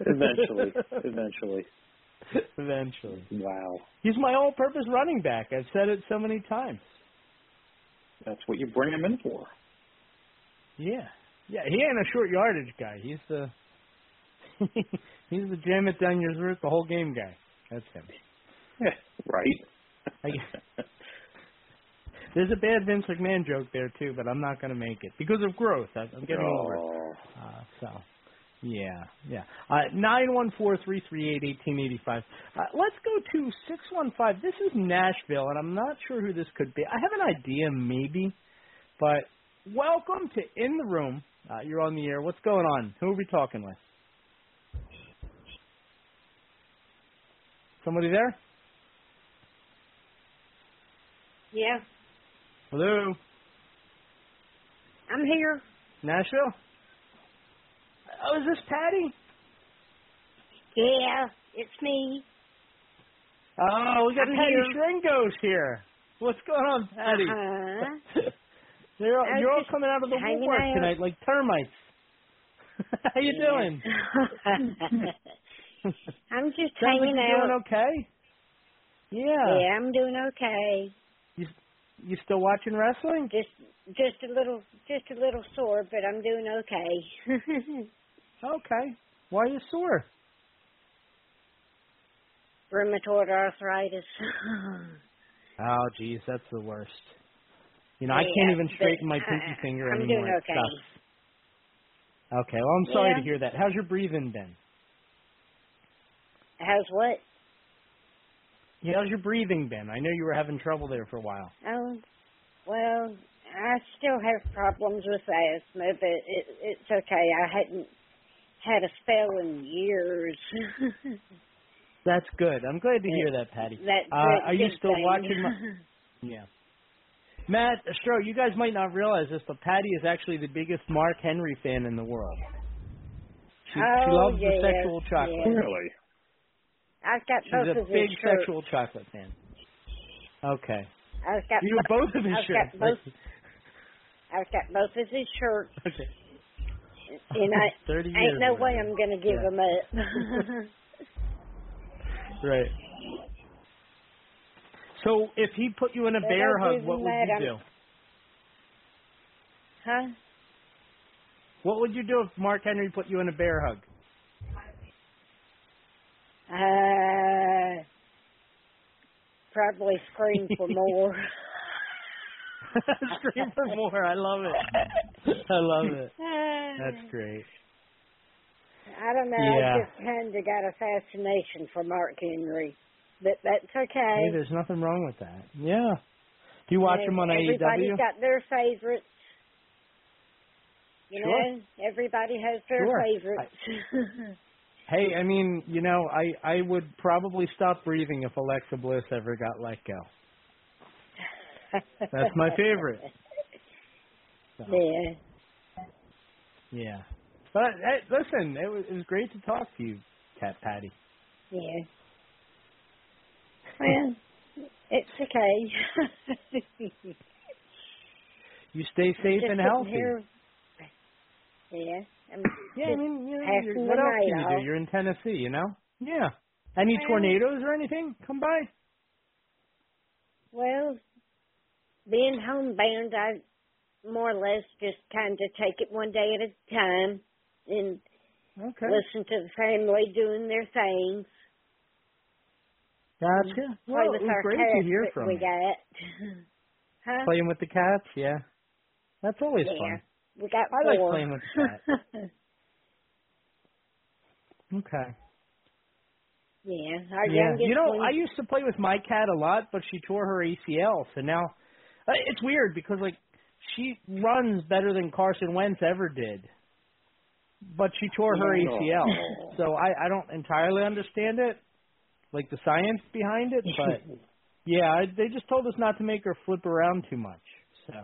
Eventually, eventually. <laughs> eventually. Wow, He's my all-purpose running back. I've said it so many times. that's what you bring him in for. Yeah. Yeah, he ain't a short yardage guy. He's the <laughs> he's the jam it down your throat the whole game guy. That's him. Yeah, right. I, <laughs> there's a bad Vince McMahon joke there too, but I'm not going to make it because of growth. I, I'm getting older. Oh, Uh, so, yeah, yeah. Uh, Nine one four three three eight eighteen eighty five. Uh, let's go to six one five. This is Nashville, and I'm not sure who this could be. I have an idea, maybe, but welcome to In the Room. Uh, you're on the air. What's going on? Who are we talking with? Somebody there? Yeah, Hello, I'm here. Nashville. Oh, is this Patty? Yeah, it's me. Oh, we got I'm Patty here. Stringos here. What's going on, Patty? Uh-huh. <laughs> They're all, you're all coming out of the woodwork out. tonight like termites. <laughs> How you doing? <laughs> I'm just Sounds like hanging you're out. doing okay. Yeah. Yeah, I'm doing okay. You you still watching wrestling? Just just a little just a little sore, but I'm doing okay. Okay. Why are you sore? Rheumatoid arthritis. <laughs> Oh, geez, that's the worst. You know, I can't even straighten my pinky <laughs> finger I'm anymore. doing okay. sucks. Okay, well, I'm sorry Yeah. to hear that. How's your breathing been? How's what? Yeah, how's your breathing been? I know you were having trouble there for a while. Oh, well, I still have problems with asthma, but it, it's okay. I hadn't had a spell in years. <laughs> That's good. I'm glad to hear that, Patty. that Uh, good- are you still thing. watching my? <laughs> Yeah. Matt Stro, you guys might not realize this, but Patty is actually the biggest Mark Henry fan in the world. She, she Oh, loves yes, the sexual chocolate. yes. really? I've got She's both a of big his shirts. sexual chocolate fan. Okay. I've got You have both of his I've shirts. got both. I've got both of his shirts. <laughs> Okay. And I <laughs> Thirty years. ain't no way. I'm gonna give Yeah. them up. <laughs> Right. So if he put you in a But bear hug, what would you I'm- do? huh? What would you do if Mark Henry put you in a bear hug? Uh, probably scream for <laughs> more. <laughs> Scream for more. I love it. I love it. That's great. I don't know. Yeah. I just kind of got a fascination for Mark Henry, but that's okay. Hey, there's nothing wrong with that. Yeah. Do you watch him on Everybody's AEW? got their favorites. You Sure. know, everybody has their Sure. favorites. <laughs> Hey, I mean, you know, I I would probably stop breathing if Alexa Bliss ever got let go. That's my favorite. So, <laughs> Yeah. yeah. But hey, listen, it was it was great to talk to you, Cat Patty. Yeah. Well, it's okay. You stay safe and healthy. Here. Yeah. I'm Yeah, I mean, you know, you're, what else can you do? off. You're in Tennessee, you know. Yeah. Any Well- tornadoes or anything? Come by. Well, being homebound, I more or less just kind of take it one day at a time and Okay. listen to the family doing their things. Gotcha. Play Well, with it was our great cats to hear from we you. got. <laughs> huh? Playing with the cats, yeah. That's always Yeah. fun. We got I like playing with the cat. <laughs> Okay. yeah, our yeah. youngest You know, one. I used to play with my cat a lot, but she tore her ACL, so now Uh, it's weird because like she runs better than Carson Wentz ever did. But she tore her ACL. So I I don't entirely understand it, like the science behind it, <laughs> but yeah, they just told us not to make her flip around too much. So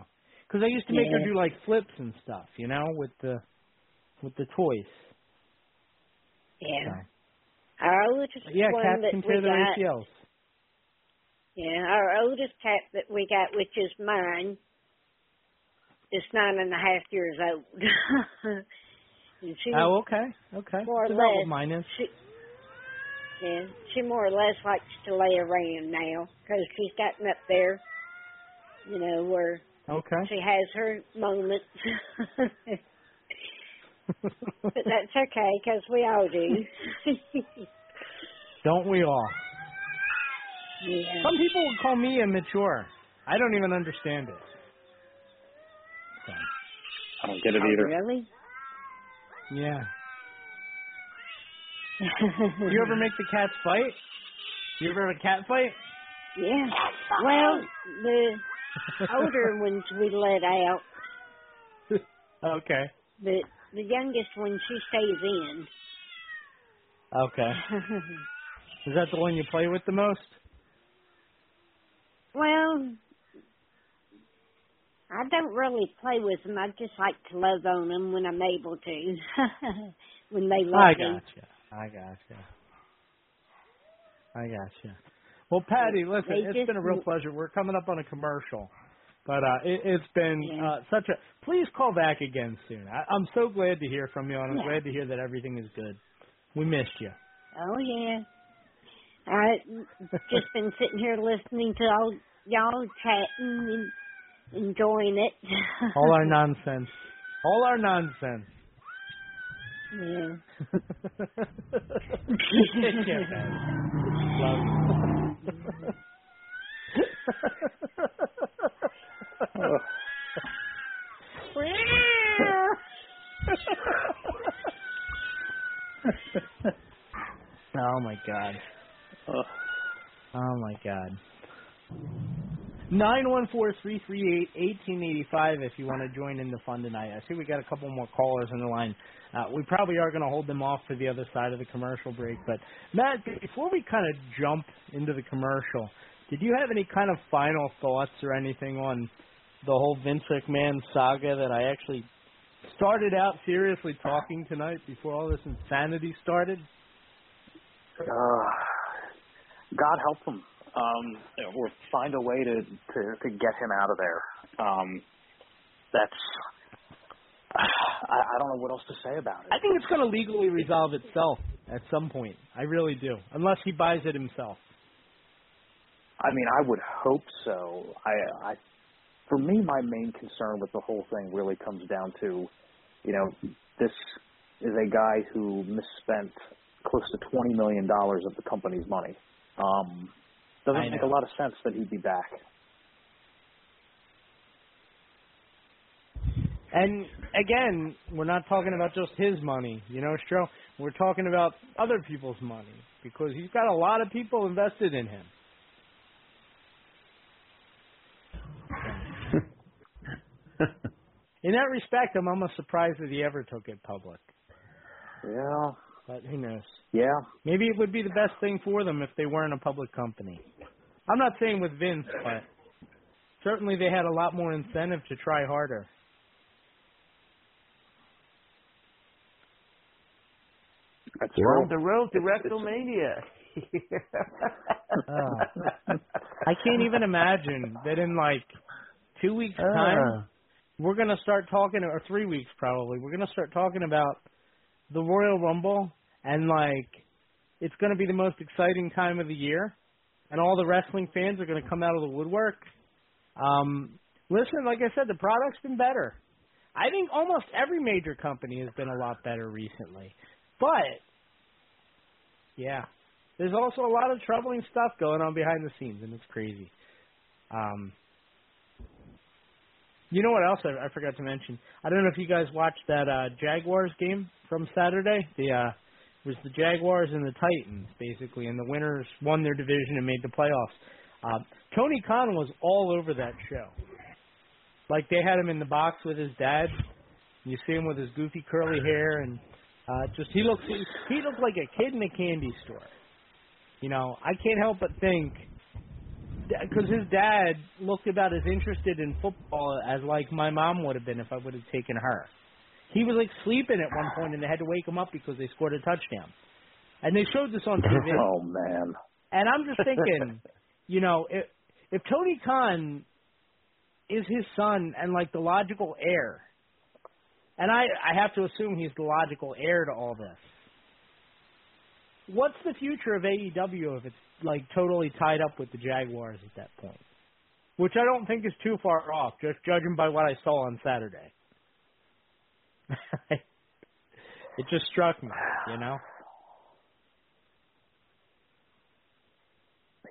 cuz I used to make her do like flips and stuff, you know, with the with the toys. yeah. So. Our oldest Yeah, cats can tear their ACLs. Yeah, our oldest cat that we got, which is mine, is nine and a half years old. <laughs> and she, Oh, okay, okay. More or about what less. mine is. she, yeah, she more or less likes to lay around now because she's gotten up there, you know, where Okay. she has her moments. <laughs> but that's <laughs> okay because we all do. Don't we all? Yeah. Some people would call me immature. I don't even understand it. So, I don't get it Oh, either. really? yeah. Do <laughs> you ever make the cats fight? Do You ever have a cat fight? Yeah. Well, the older <laughs> ones we let out, Okay. but the youngest one she stays in. Okay. <laughs> Is that the one you play with the most? Well, I don't really play with them. I just like to love on them when I'm able to. <laughs> when they love I me. gotcha. I gotcha. I gotcha. Well, Patty, listen, They it's just- been a real pleasure. We're coming up on a commercial, but uh, it, it's been Yeah. uh, such a. Please call back again soon. I, I'm so glad to hear from you, and I'm Yeah. glad to hear that everything is good. We missed you. Oh yeah. I <laughs> just been sitting here listening to all y'all chatting and enjoying it. <laughs> All our nonsense. All our nonsense. yeah. Take care, Patty. Love you. oh my god. Ugh. Oh my god. Nine one four three three eight eighteen eighty five. If you want to join in the fun tonight, I see we got a couple more callers on the line. Uh, we probably are going to hold them off for the other side of the commercial break. But Matt, before we kind of jump into the commercial, did you have any kind of final thoughts or anything on the whole Vince McMahon saga that I actually started out seriously talking tonight before all this insanity started? Uh, God help him. Um, or find a way to, to to get him out of there. Um, that's <sighs> I, I don't know what else to say about it. I think it's going to legally resolve itself at some point. I really do, unless he buys it himself. I mean, I would hope so. I, I, for me, my main concern with the whole thing really comes down to, you know, this is a guy who misspent close to twenty million dollars of the company's money. Um, doesn't make a lot of sense that he'd be back. And again, we're not talking about just his money, you know, Stro. We're talking about other people's money because he's got a lot of people invested in him. <laughs> In that respect, I'm almost surprised that he ever took it public. Yeah, But who knows? yeah. Maybe it would be the best thing for them if they weren't a public company. I'm not saying with Vince, but certainly they had a lot more incentive to try harder. That's We're true. on the road to It's- it's- WrestleMania. Oh. <laughs> I can't even imagine that in like two weeks' time Ah. we're gonna start talking, or three weeks probably. We're gonna start talking about the Royal Rumble, and like it's gonna be the most exciting time of the year, and all the wrestling fans are gonna come out of the woodwork. Um, listen, like I said, the product's been better. I think almost every major company has been a lot better recently, but yeah, there's also a lot of troubling stuff going on behind the scenes, and it's crazy. Um, you know what else I, I forgot to mention? I don't know if you guys watched that uh, Jaguars game from Saturday. The uh, was the Jaguars and the Titans basically, and the winners won their division and made the playoffs. Um, Tony Khan was all over that show. Like they had him in the box with his dad. You see him with his goofy curly hair, and uh, just he looks he, he looked like a kid in a candy store. You know, I can't help but think because his dad looked about as interested in football as like my mom would have been if I would have taken her. He was like sleeping at one point, and they had to wake him up because they scored a touchdown. And they showed this on <laughs> TV. Oh man. And I'm just thinking, <laughs> you know, if if Tony Khan is his son and like the logical heir, and I I have to assume he's the logical heir to all this. What's the future of AEW if it's like totally tied up with the Jaguars at that point? Which I don't think is too far off, just judging by what I saw on Saturday. <laughs> it just struck me, you know. <sighs>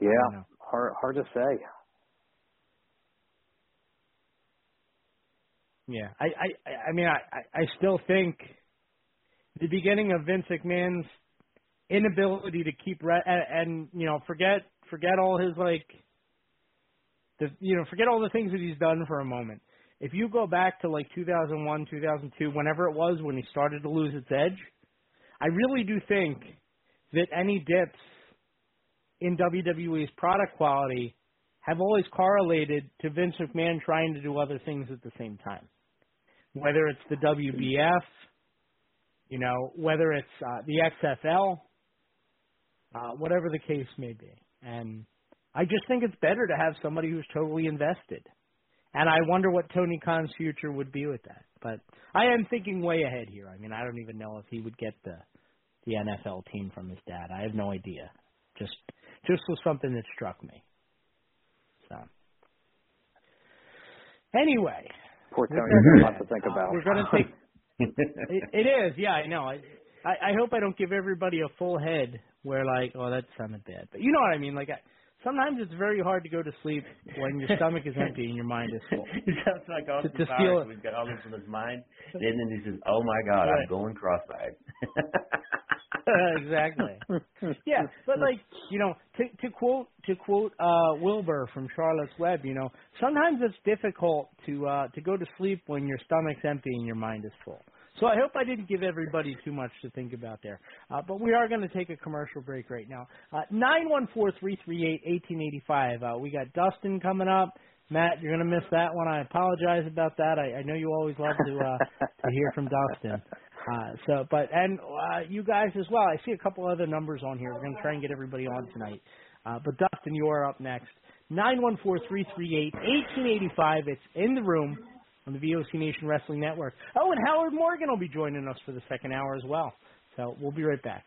Yeah. know. Hard hard to say. Yeah, I I I mean I I still think the beginning of Vince McMahon's inability to keep re- and, and you know forget forget all his like the you know forget all the things that he's done for a moment. If you go back to like 2001, 2002, whenever it was when he started to lose its edge, I really do think that any dips in WWE's product quality have always correlated to Vince McMahon trying to do other things at the same time. Whether it's the WBF, you know, whether it's uh, the XFL, uh, whatever the case may be. And I just think it's better to have somebody who's totally invested. And I wonder what Tony Khan's future would be with that. But I am thinking way ahead here. I mean, I don't even know if he would get the the NFL team from his dad. I have no idea. Just just was something that struck me. So anyway, Poor Tony We're has a lot to think uh, about. We're going to take. <laughs> It, it is, yeah, I know. I, I I hope I don't give everybody a full head where like, oh, that sounded bad, but you know what I mean. Like, I, sometimes it's very hard to go to sleep when your stomach is empty and your mind is full. <laughs> it sounds like Austin to Powers. feel- We've got all this on his mind, <laughs> and then he says, "Oh my God, Right. I'm going cross-eyed." <laughs> exactly. Yeah, but like you know, to to quote to quote uh Wilbur from Charlotte's Web, you know, sometimes it's difficult to uh to go to sleep when your stomach's empty and your mind is full. So I hope I didn't give everybody too much to think about there. Uh, but we are going to take a commercial break right now. Uh, Nine one four three three eight eighteen eighty five. Uh, we got Dustin coming up. Matt, you're going to miss that one. I apologize about that. I, I know you always love to uh, to hear from Dustin. Uh, so, but and uh, you guys as well. I see a couple other numbers on here. We're going to try and get everybody on tonight. Uh, but Dustin, you are up next. Nine one four three three eight eighteen eighty five. It's in the room. On the VOC Nation Wrestling Network. Oh, and Howard Morgan will be joining us for the second hour as well. So we'll be right back.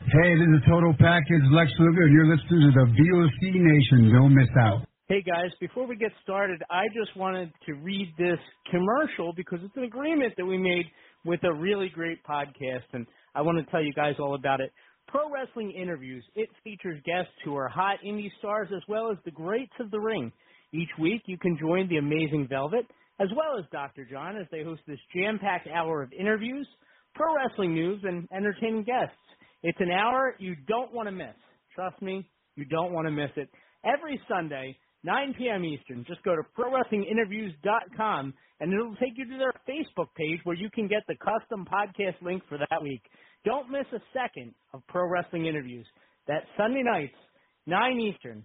Hey, this is Total Package Lex Luger, and you're listening to the VOC Nation. Don't miss out. Hey guys, before we get started, I just wanted to read this commercial because it's an agreement that we made with a really great podcast, and I want to tell you guys all about it. Pro Wrestling Interviews. It features guests who are hot indie stars as well as the greats of the ring. Each week, you can join the amazing Velvet as well as Dr. John as they host this jam-packed hour of interviews, pro wrestling news, and entertaining guests. It's an hour you don't want to miss. Trust me, you don't want to miss it. Every Sunday, 9 p.m. Eastern. Just go to ProWrestlingInterviews.com and it'll take you to their Facebook page where you can get the custom podcast link for that week. Don't miss a second of Pro Wrestling Interviews. That's Sunday nights, 9 Eastern.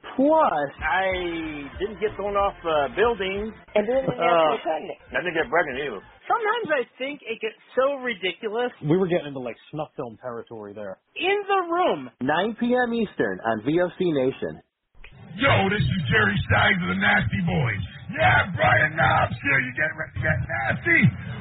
Plus, I didn't get thrown off uh, buildings. And then the Uh, National I didn't get pregnant either. Sometimes I think it gets so ridiculous. We were getting into like snuff film territory there. In the Room. 9 p.m. Eastern on VOC Nation. Yo, this is Jerry Stein of the Nasty Boys. Yeah, Brian Knobs here. You getting ready to get nasty?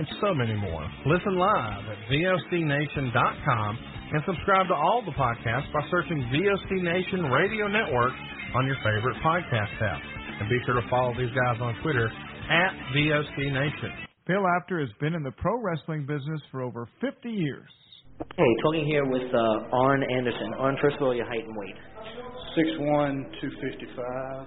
and so many more. Listen live at VOCNation.com and subscribe to all the podcasts by searching VOC Nation Radio Network on your favorite podcast app. And be sure to follow these guys on Twitter at VOC Nation. Bill Apter has been in the pro wrestling business for over 50 years. Hey, talking here with uh, Arn Anderson. Arn, first of all, your height and weight. Six one, two fifty five.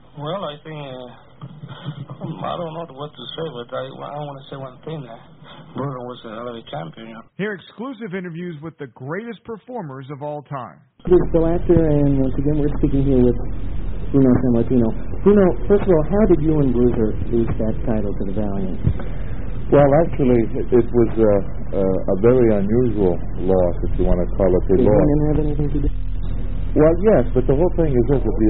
Well, I think uh, I don't know what to say, but I, I want to say one thing. Uh, Bruno was another champion. Hear exclusive interviews with the greatest performers of all time. This is Bill Apter, and once again, we're speaking here with Bruno Sammartino. Bruno, first of all, how did you and Bruiser lose that title to the Valiant? Well, actually, it was a, a, a very unusual loss, if you want to call it a Did loss. women have anything to do? Well, yes, but the whole thing is this: that the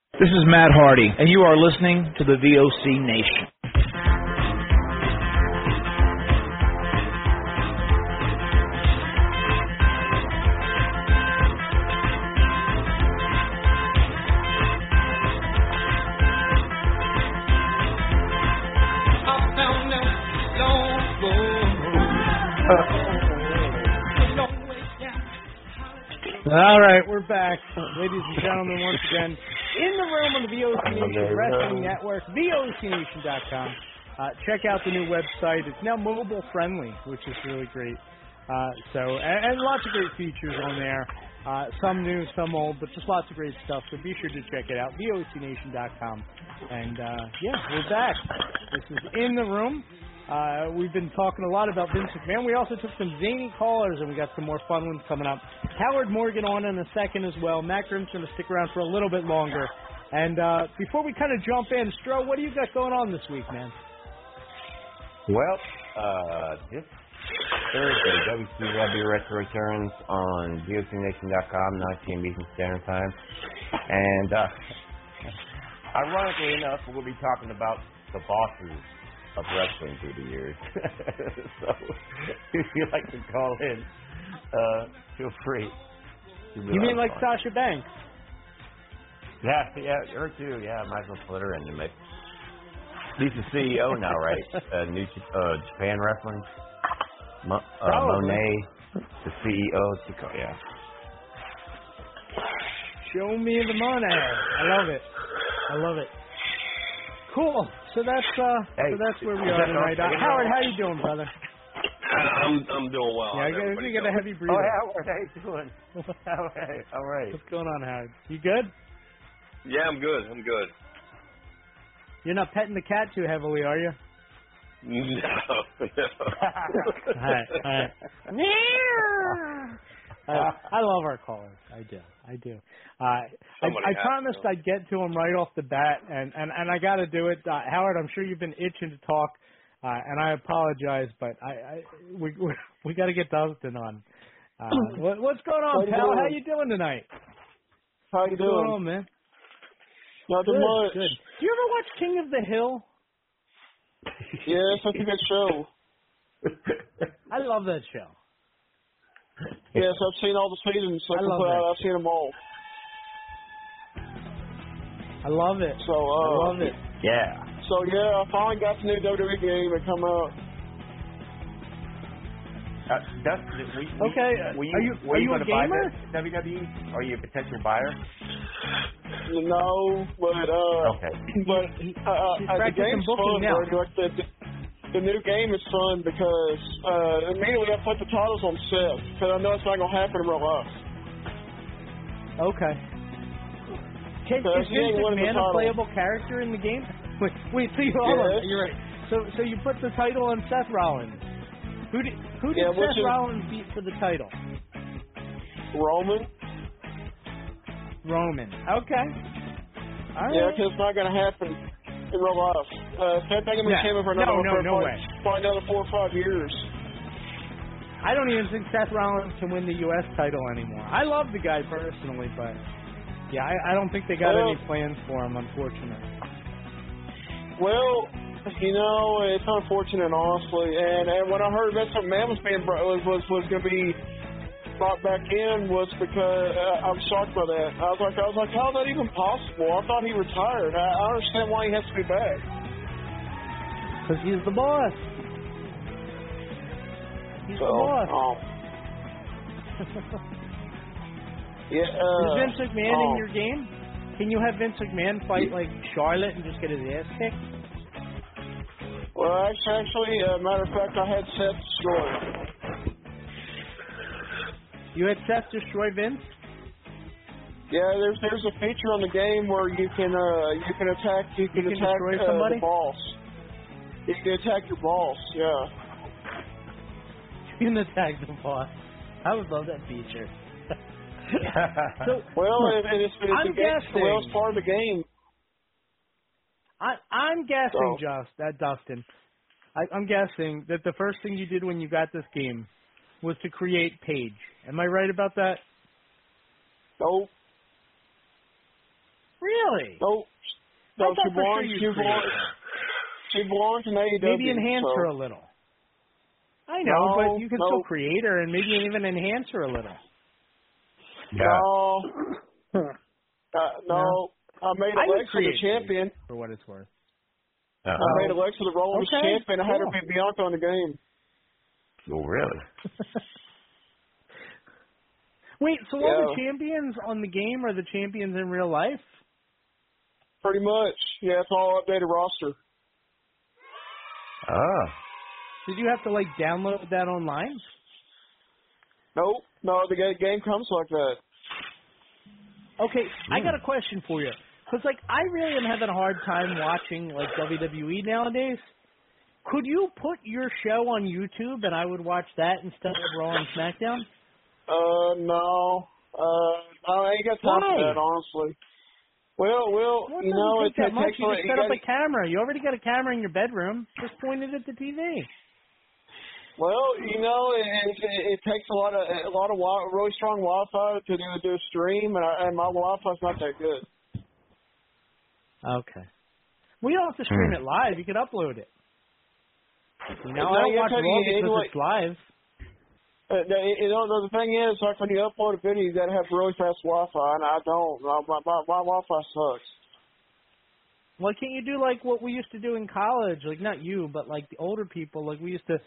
This is Matt Hardy, and you are listening to the VOC Nation. All right, we're back, ladies and gentlemen, once again in the room on the VOC Nation Wrestling Network, VOCNation.com. Uh, check out the new website. It's now mobile friendly, which is really great. Uh, so, and, and lots of great features on there. Uh, some new, some old, but just lots of great stuff. So be sure to check it out, VOCNation.com. And uh, yeah, we're back. This is in the room. Uh, we've been talking a lot about Vince McMahon. We also took some zany callers, and we got some more fun ones coming up. Howard Morgan on in a second as well. Matt Grimm's going to stick around for a little bit longer. And uh, before we kind of jump in, Stro, what do you got going on this week, man? Well, uh, this Thursday, WCW Retro returns on VOCNation.com, 9 p.m. Eastern Standard Time. And uh, ironically enough, we'll be talking about the bosses of wrestling through the years. <laughs> so if you'd like to call in, uh, feel free. You mean like fun. Sasha Banks? Yeah, yeah, her too. Yeah, might as well put her in the mix. She's the CEO now, right? <laughs> uh, New uh, Japan Wrestling. Mo, uh, Probably. Monet, the CEO. She yeah. Show me the money. I love it. I love it. Cool. So that's uh, Hey, so that's where we are tonight. Uh, Howard, how you doing, brother? <laughs> I'm I'm doing well. Yeah, I How's got, everybody we got a heavy breather. Oh, Howard, how you doing? <laughs> all right, all right. What's going on, Howard? You good? Yeah, I'm good. I'm good. You're not petting the cat too heavily, are you? <laughs> No, no. all right, all right. I, I love our callers. I do. I do. Uh, I, I promised to. I'd get to them right off the bat, and and and I got to do it. Uh, Howard, I'm sure you've been itching to talk, uh, and I apologize, but I, I we <laughs> we, we got to get Dustin on. Uh, <clears throat> what, what's going on, How you pal? doing? How you doing tonight? How you What's going doing? on, man? Nothing Good, much. good. Do you ever watch King of the Hill? Yes, that's a good show. <laughs> I love that show. Yes, I've seen all the seasons. So I love put that. out. I've seen them all. I love it. So uh, I love it. Yeah. So yeah, I finally got the new WWE game that come out. Uh, Dustin, we, we, Okay, uh, were you, are you- were are you you a going buy gamer? WWE? Are you a potential buyer? No, but uh, Okay. but He- uh, uh, he's the practicing game's fun. now. Like the, the new game is fun because uh, immediately I put the titles on Seth because I know it's not gonna happen in real life. Okay. Can, So is he ain't Vince McMahon a playable character in the game? <laughs> Wait, wait. So you on. Yes. You're right. So so you put the title on Seth Rollins. Who did who did Yeah, Seth is- Rollins beat for the title? Roman. Roman. Okay. All right. Yeah, because it's not gonna happen in real life. Uh, Seth ain't gonna be No. No, no, for no way. probably another four or five years. I don't even think Seth Rollins can win the U.S. title anymore. I love the guy personally, but yeah, I, I don't think they got Well- any plans for him, unfortunately. Well, you know, it's unfortunate, honestly. And and when I heard Vince McMahon was being was was was going to be brought back in was because uh, I'm shocked by that. I was like, I was like, how is that even possible? I thought he retired. I, I understand why he has to be back. Because he's the boss. He's So, the boss. um, <laughs> yeah. Uh, Is Vince McMahon in um, your game? Can you have Vince McMahon fight like Charlotte and just get his ass kicked? Well, actually, actually, uh, matter of fact, I had Seth destroyed. You had Seth destroy Vince? Yeah, there's there's a feature on the game where you can uh you can attack you can, You can attack destroy uh, somebody? the boss. You can attack your boss. Yeah. You can attack the boss. I would love that feature. <laughs> so, well, and, and it's, it's I'm a game, guessing. well, it's part of the game. I, I'm guessing, So- just that Dustin. I, I'm guessing that the first thing you did when you got this game was to create Paige. Am I right about that? Nope. Really? Nope. I No, thought she for sure she created belongs. She belongs in AEW. Maybe enhance so. her a little. I know, No, but you can no. still create her and maybe even enhance her a little. No. <laughs> Uh, no. I made I would Alexa the champion. For what it's worth. I made Alexa the Rollins Okay, champion. I had her cool. beat Bianca on the game. Oh, really? <laughs> Wait, so all the champions on the game are the champions in real life? Pretty much. Yeah, it's all updated roster. Ah. Did you have to like download that online? Nope. No, the game comes like that. Okay, I got a question for you. Cause like I really am having a hard time watching like WWE nowadays. Could you put your show on YouTube and I would watch that instead of Raw and SmackDown? Uh, no. Uh, I ain't got time Why? for that, honestly. Well, well, Well, you know, take it, that it much. takes You a- just you set up a camera. You already got a camera in your bedroom. Just point it at the TV. Well, you know, it, it, it takes a lot of a lot of wi- really strong Wi-Fi to do do a stream, and, I, and my Wi-Fi's not that good. Okay. We don't have to stream Hmm. it live. You can upload it. No, I don't watch Raw because it's live. Uh, you know, the thing is, like when you upload a video, you gotta have really fast Wi-Fi, and I don't. My my, my, Wi-Fi sucks. Why can't you do like what we used to do in college? Like not you, but like the older people. Like we used to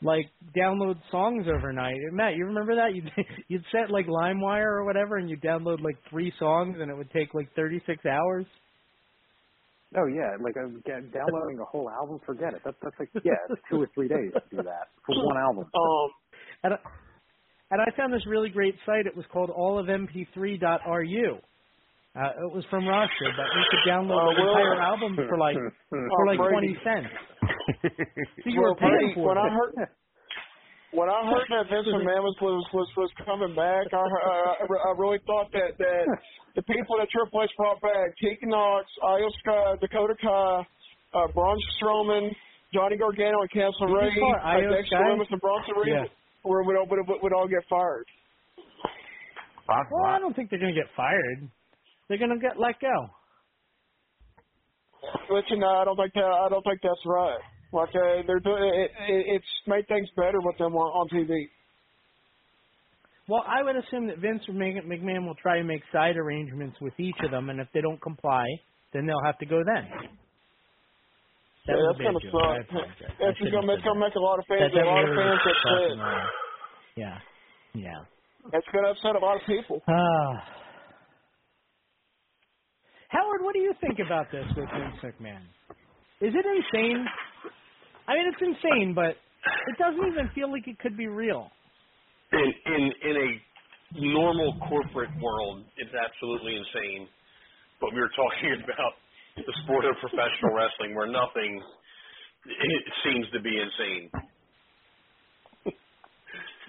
like download songs overnight. Matt, you remember that? You'd <laughs> you'd set like LimeWire or whatever, and you download like three songs, and it would take like 36 hours. Oh yeah, like uh, get- downloading a whole album, forget it. That's that's like yeah, it's two or three days to do that for one <laughs> album. Um, and I, and I found this really great site. It was called allofmp3.ru. Uh, it was from Russia, but you could download Uh, an well- entire album for like <laughs> for like Oh, 20 cents. <laughs> So you well, were paying Brady, for when it. I heard when I heard that Vince <laughs> McMahon was was was, was coming back, I, I I really thought that that the people that Triple H brought back, Tegan Nox, Io Sky, Dakota Kai, uh, Braun Strowman, Johnny Gargano, and Candice LeRae, you uh, Dexter Lumis, and Bronson Reed Yeah. would, would, would, would, would all get fired. Well, I don't think they're going to get fired. They're going to get let go. But you know, I don't think that I don't think that's right. Like uh, they're doing it, it, it's made things better with them on, on TV. Well, I would assume that Vince McMahon will try and make side arrangements with each of them, and if they don't comply, then they'll have to go then. That yeah, that's bad gonna suck. That's gonna, have it's said gonna make a lot of fans. That- a lot of fans upset. Yeah, yeah. That's gonna upset a lot of people. Ah. Howard, what do you think about this with Vince McMahon? Is it insane? I mean, it's insane, but it doesn't even feel like it could be real. In in in a normal corporate world, it's absolutely insane. But we were talking <laughs> about the sport of professional wrestling, where nothing it seems to be insane.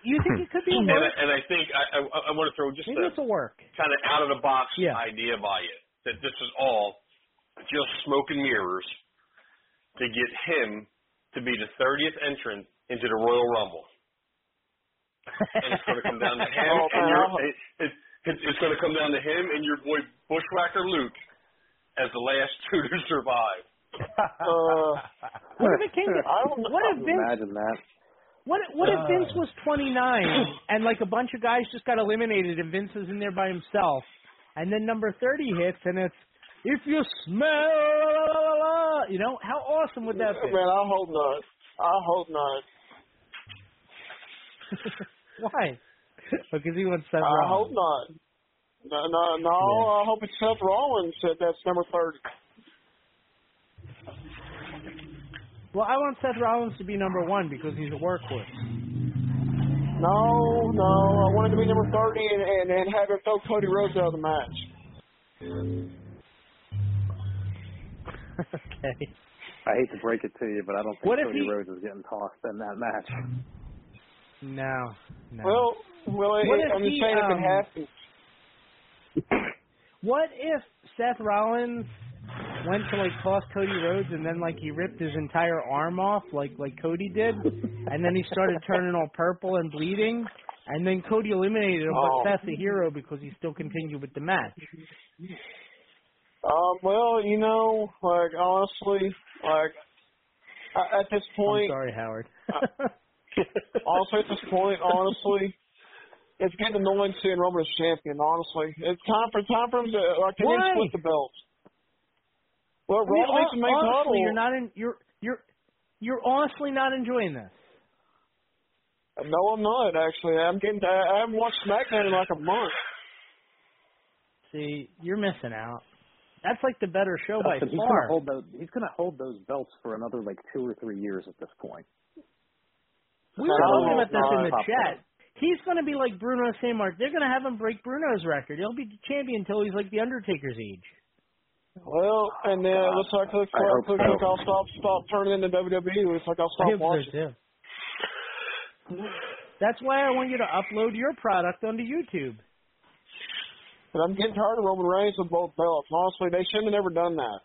You think it could be And I, and I think I I, I want to throw just Maybe a work. kind of out of the box Yeah. idea by it that this is all just smoke and mirrors to get him to be the 30th entrant into the Royal Rumble. and it's going to come down to <laughs> him Oh, and your it, it, it, it's going to come down to him and your boy Bushwhacker Luke as the last <laughs> two to survive. <laughs> Uh, What if it came to, I don't what if Vince Imagine that. what if, what if Uh. Vince was 29 and like a bunch of guys just got eliminated and Vince is in there by himself and then number 30 hits and it's if you smell you know how awesome would that be? Man, I hope not. I hope not. <laughs> Why? Because he wants Seth I Rollins. hope not. No, no, no. I hope it's Seth Rollins that that's number thirty. Well, I want Seth Rollins to be number one because he's a workhorse. No, no. I wanted to be number thirty and and, and have him throw Cody Rhodes out of the match. Okay. I hate to break it to you, but I don't think What Cody he- Rhodes is getting tossed in that match. No. No. Well, Well, it, What if I'm just he, saying if um, it happens. What if Seth Rollins went to like toss Cody Rhodes and then like he ripped his entire arm off like like Cody did, and then he started turning all purple and bleeding, and then Cody eliminated him, Oh. but Seth's a hero because he still continued with the match. Um, well, you know, like honestly, like a- at this I'm point, sorry, Howard. honestly, <laughs> at this point, honestly, it's getting annoying seeing Roman as champion. Honestly, it's time for time for him to like to split the belts. Well, I mean, Raw needs to make honestly, you're not in. You're you're you're honestly not enjoying this. No, I'm not actually. I'm getting. I I haven't watched SmackDown in like a month. See, you're missing out. That's like the better show by he's far. gonna hold those. He's gonna hold those belts for another like two or three years at this point. We were talking about this in uh, the no. chat. He's going to be like Bruno Sammark. They're going to have him break Bruno's record. He'll be champion until he's like the Undertaker's age. Well, and then it looks like looks I like, hope looks so. like I'll stop stop turning into WWE. Looks like I'll I stop hope so watching. too. That's why I want you to upload your product onto YouTube. I'm getting tired of Roman Reigns with both belts. Honestly, they shouldn't have never done that.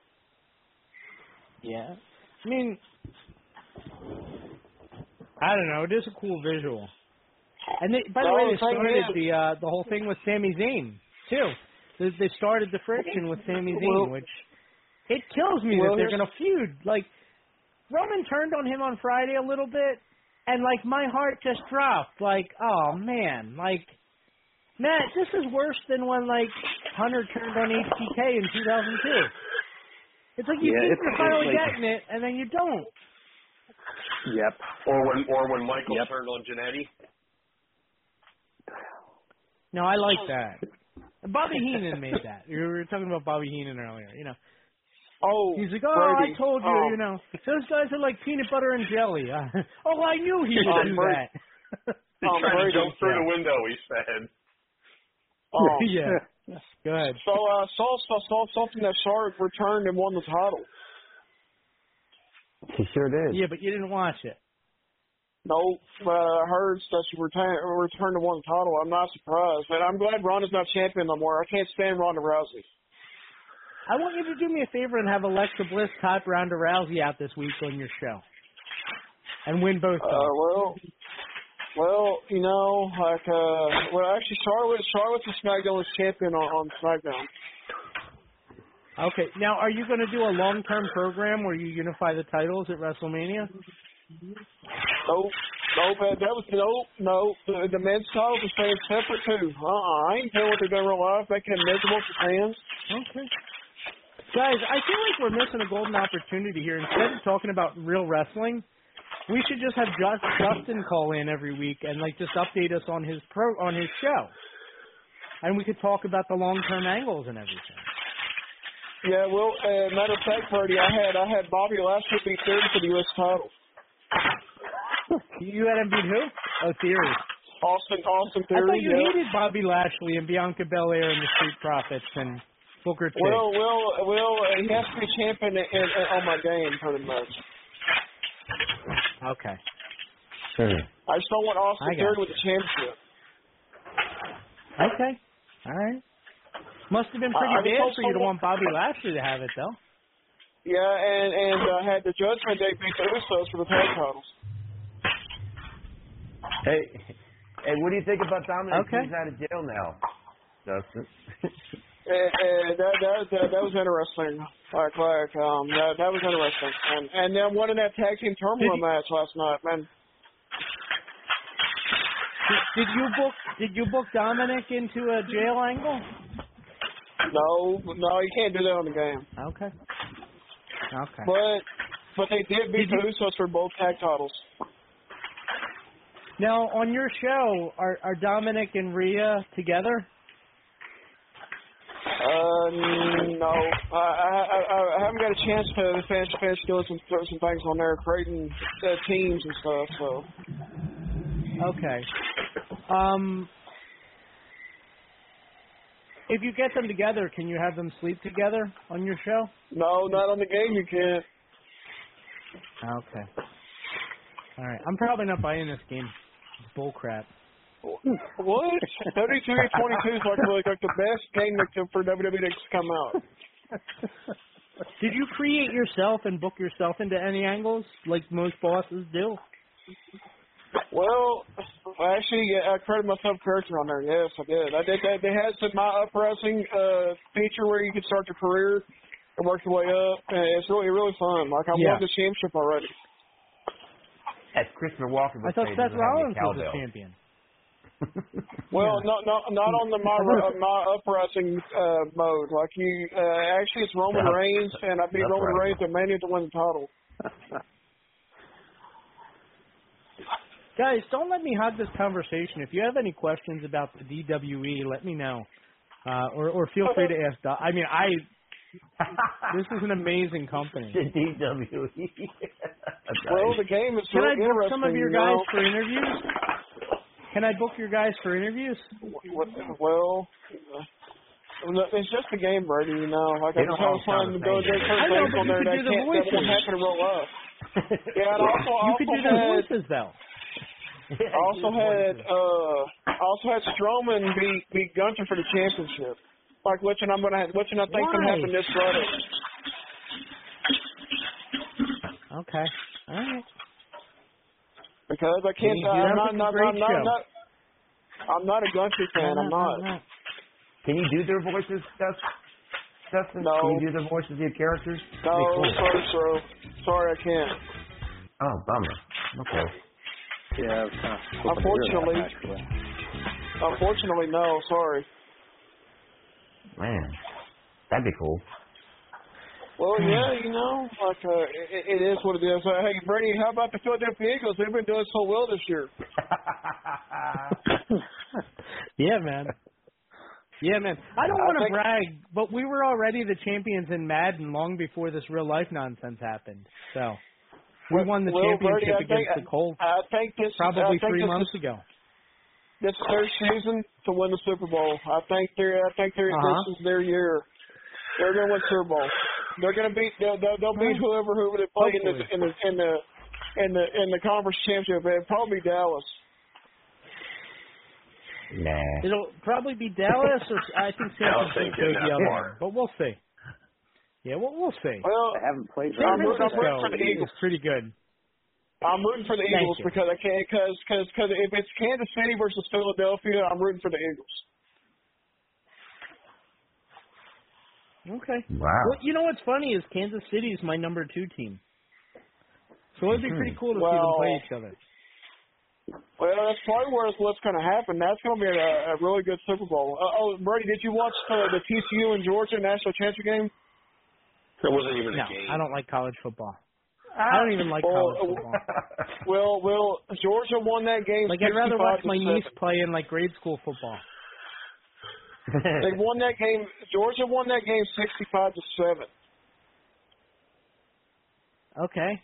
Yeah. I mean, I don't know. It is a cool visual. And they, by the No, way, they started the uh, the whole thing with Sami Zayn too. They, they started the friction with Sami Zayn, Well- which it kills me Well, that they're going to feud. Like Roman turned on him on Friday a little bit, and like my heart just dropped. Like, oh man, like Matt, this is worse than when like Hunter turned on HBK in 2002. It's like you yeah, think you're finally like- getting it, and then you don't. Yep. Or when or when Michael Yep. turned on Jannetty. No, I like that. Bobby Heenan made that. We were talking about Bobby Heenan earlier. You know, Oh, he's like, "Oh, Brady. I told you, Oh. you know, those guys are like peanut butter and jelly." <laughs> Oh, I knew he would Oh, do Brady. that. He Um, tried Brady, to jump through yeah. the window. He said. Oh, <laughs> yeah. Go ahead. So uh, saw saw saw something that Charlotte returned and won the title. He sure did. Yeah, but you didn't watch it. No, uh, I heard that she returned returned and won the title. I'm not surprised, and I'm glad Ronda's not champion no more. I can't stand Ronda Rousey. I want you to do me a favor and have Alexa Bliss top Ronda Rousey out this week on your show, and win both. Uh, well, well, you know, like, uh, well, actually, Charlotte, Charlotte's a SmackDown champion on, on SmackDown. Okay, now are you going to do a long-term program where you unify the titles at WrestleMania? Nope, nope, that, that was nope, nope. The, the men's titles are staying separate too. Uh-uh, I ain't telling what they're doing in real life. Making it miserable for fans. Okay. Guys, I feel like we're missing a golden opportunity here. Instead of talking about real wrestling, we should just have just Justin call in every week and like just update us on his pro on his show, and we could talk about the long term angles and everything. Yeah, well, uh, matter of fact, Purdy, I had I had Bobby last Lashley beat Theory for the U.S. title. You had him beat who? Oh, Theory. Austin Austin I Theory. thought you yeah. hated Bobby Lashley and Bianca Belair and the Street Profits and Booker T. Well, well, well, uh, he has to be champion in, in, in, on my game, pretty much. Okay. Sure. I just don't want Austin I got Theory with the championship. Okay. All right. Must have been pretty I- I bad for you to want Bobby Lashley to have it, though. Yeah, and and uh, had the Judgment Day beat the Usos for the tag titles. Hey, hey, what do you think about Dominic? Okay. He's out of jail now, Justin. <laughs> And, and that, that that that was interesting. Like like um that that was interesting. And and then in that tag team turmoil match last night, man. Did, did you book? Did you book Dominic into a jail angle? No, no, you can't do that on the game. Okay. Okay. But but they did beat Did the Usos for both tag titles. Now, on your show, are are Dominic and Rhea together? Uh, no, I, I I I haven't got a chance to finish finish doing some some things on there, creating uh, teams and stuff. So Okay. Um, if you get them together, can you have them sleep together on your show? no, not on the game. You can't. Okay. All right. I'm probably not buying this game. It's bull crap. <laughs> What? WWE 22 is like, like, like the best game that- for WWE to come out. Did you create yourself and book yourself into any angles like most bosses do? Well, actually, yeah, I created myself a character on there. Yes, I did. I did. They, they had some my up wrestling uh, feature where you could start your career and work your way up, and it's really really fun. Like I Yeah. won the championship already. As Christopher Walken would I thought say, Seth this is how you Rollins was the champion. <laughs> Well, not not not on the my uh, my up wrestling uh, mode. Like you, uh, actually, it's Roman Up- Reigns, and I beat Roman wrestling. Reigns at Mania to win the title. <laughs> Guys, don't let me hog this conversation. If you have any questions about the DWE, let me know, uh, or or feel free to ask. Doc. I mean, I <laughs> this is an amazing company. The DWE. Well, the game is Can I really book some of interesting, your you guys know. for interviews? Can I book your guys for interviews? Well, uh, it's just a game, Brady. You know, like I don't just have all sound fun to go same. do I certain know, things but on you there could that do the can't that won't happen to roll up. <laughs> Yeah, and also, you also could do their had, voices though. I also had uh I also had Strowman beat beat Gunther for the championship. Like which and I'm gonna which and I think can Why? happen this Friday. Okay. All right. Because I can't You I'm not, a not, I'm not, not I'm not a Gunther fan, I'm not. Can you do their voices, Dust? Dustin? No. Can you do the voices of your characters? No, cool. sorry, Stro. Sorry I can't. Oh, bummer. Okay. Yeah, it's kind of Unfortunately Unfortunately no, sorry. Man, that'd be cool. Well, yeah, you know, like uh, it, it is what it is. Uh, hey, Brady, how about the Philadelphia Eagles? They've been doing so well this year. <laughs> Yeah, man. Yeah, man. I don't want to think- brag, but we were already the champions in Madden long before this real life nonsense happened. So we won the Well, Brady, championship think- against the Colts I think this probably think three this months is, ago. This is their season to win the Super Bowl. I think they're. I think they're. Uh-huh. This is their year. They're going to win Super Bowl. They're going to beat. They'll, they'll, they'll beat whoever whoever they play in the in the in the in the in the conference championship. It'll probably be Dallas. Nah. It'll probably be Dallas, or I think San <laughs> Dallas ain't Francisco getting the that other one, but we'll see. Yeah, we'll we'll see. Well, I haven't played San I'm rooting- I'm Francisco rooting for the Eagles. is pretty good. I'm rooting for the Eagles because I can't because because because if it's Kansas City versus Philadelphia, I'm rooting for the Eagles. Okay. Wow. Well, you know what's funny is Kansas City is my number two team. So it'd be Mhm. pretty cool to see them play each other. Well, that's probably where it's, what's going to happen. That's going to be a, a really good Super Bowl. Uh, oh, Brady, did you watch the, the TCU and Georgia national championship game? It wasn't even No, a game. I don't like college football. I don't even like Well, college <laughs> football. Well, well, Georgia won that game. Like I'd rather watch my niece play in like grade school football. They <laughs> won that game. Georgia won that game sixty-five to seven. Okay.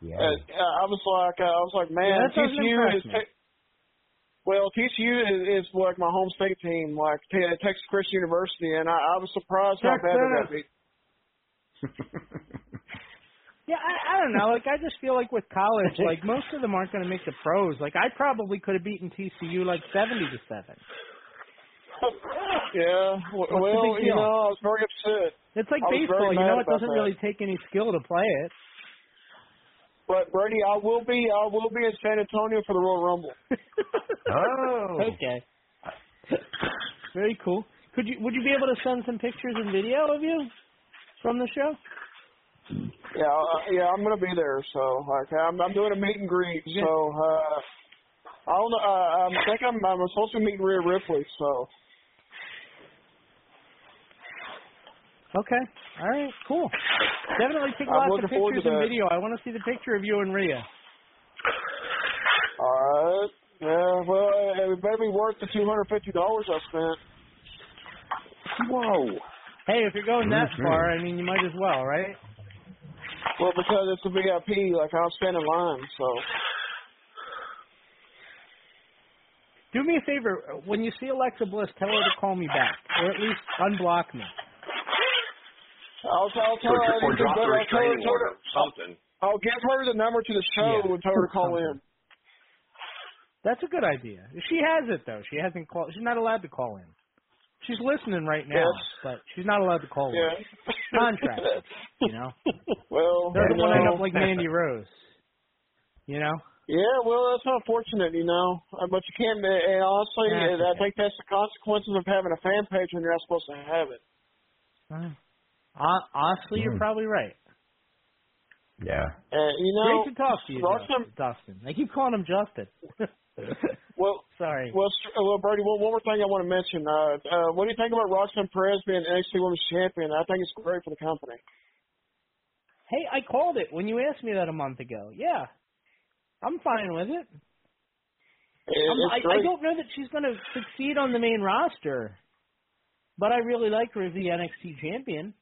Yeah. Uh, I was like, uh, I was like, man, Yeah, TCU is. me. well, TCU is, is like my home state team, like Te- Texas Christian University, and I, I was surprised how bad they got beat. <laughs> Yeah, I, I don't know. Like I just feel like with college, like most of them aren't going to make the pros. Like I probably could have beaten TCU like seventy to seven. <laughs> Yeah, w- well, you know, I was very upset. It's like baseball. You know, it doesn't that. really take any skill to play it. But Brady, I will be, I will be in San Antonio for the Royal Rumble. <laughs> Oh. Okay. Very cool. Could you would you be able to send some pictures and video of you from the show? Yeah, uh, yeah, I'm gonna be there. So, like, I'm, I'm doing a meet and greet. So, uh, I don't know. Uh, I think I'm, I'm supposed to meet Rhea Ripley. So, Okay. All right. Cool. Definitely take I'm lots of pictures and video. I want to see the picture of you and Rhea. all right. Yeah. Well, it better be worth the two hundred fifty dollars I spent. Whoa. Hey, if you're going that Mhm. far, I mean, you might as well, right? Well, because it's a VIP, like I'll stand in line. So, Do me a favor. When you see Alexa Bliss, tell her to call me back, or at least unblock me. I'll, I'll tell her. or drop the her- restraining tell her- order, something. I'll give her the number to the show Yeah. and tell her to call in. That's a good idea. She has it though. She hasn't called. She's not allowed to call in. She's listening right now, Yes. but she's not allowed to call Yeah. in. <laughs> Contract, you know. <laughs> well, Doesn't you want to end know. up like Mandy Rose. You know. Yeah, well, that's unfortunate, you know. Uh, But you can't. uh, And honestly, That's uh, I think that's the consequences of having a fan page when you're not supposed to have it. Hon- Honestly, you're Hmm. probably right. Yeah. Uh, you know, Great to talk to you, Roxanne- Dustin. I keep calling him Justin. <laughs> Well, sorry. Well, s- uh, well, Brady, one, one more thing I want to mention. Uh, uh, what do you think about Roxanne Perez being NXT Women's Champion? I think it's great for the company. Hey, I called it when you asked me that a month ago. Yeah, I'm fine with it. It- I'm- I, I don't know that she's going to succeed on the main roster, but I really like her as the NXT champion.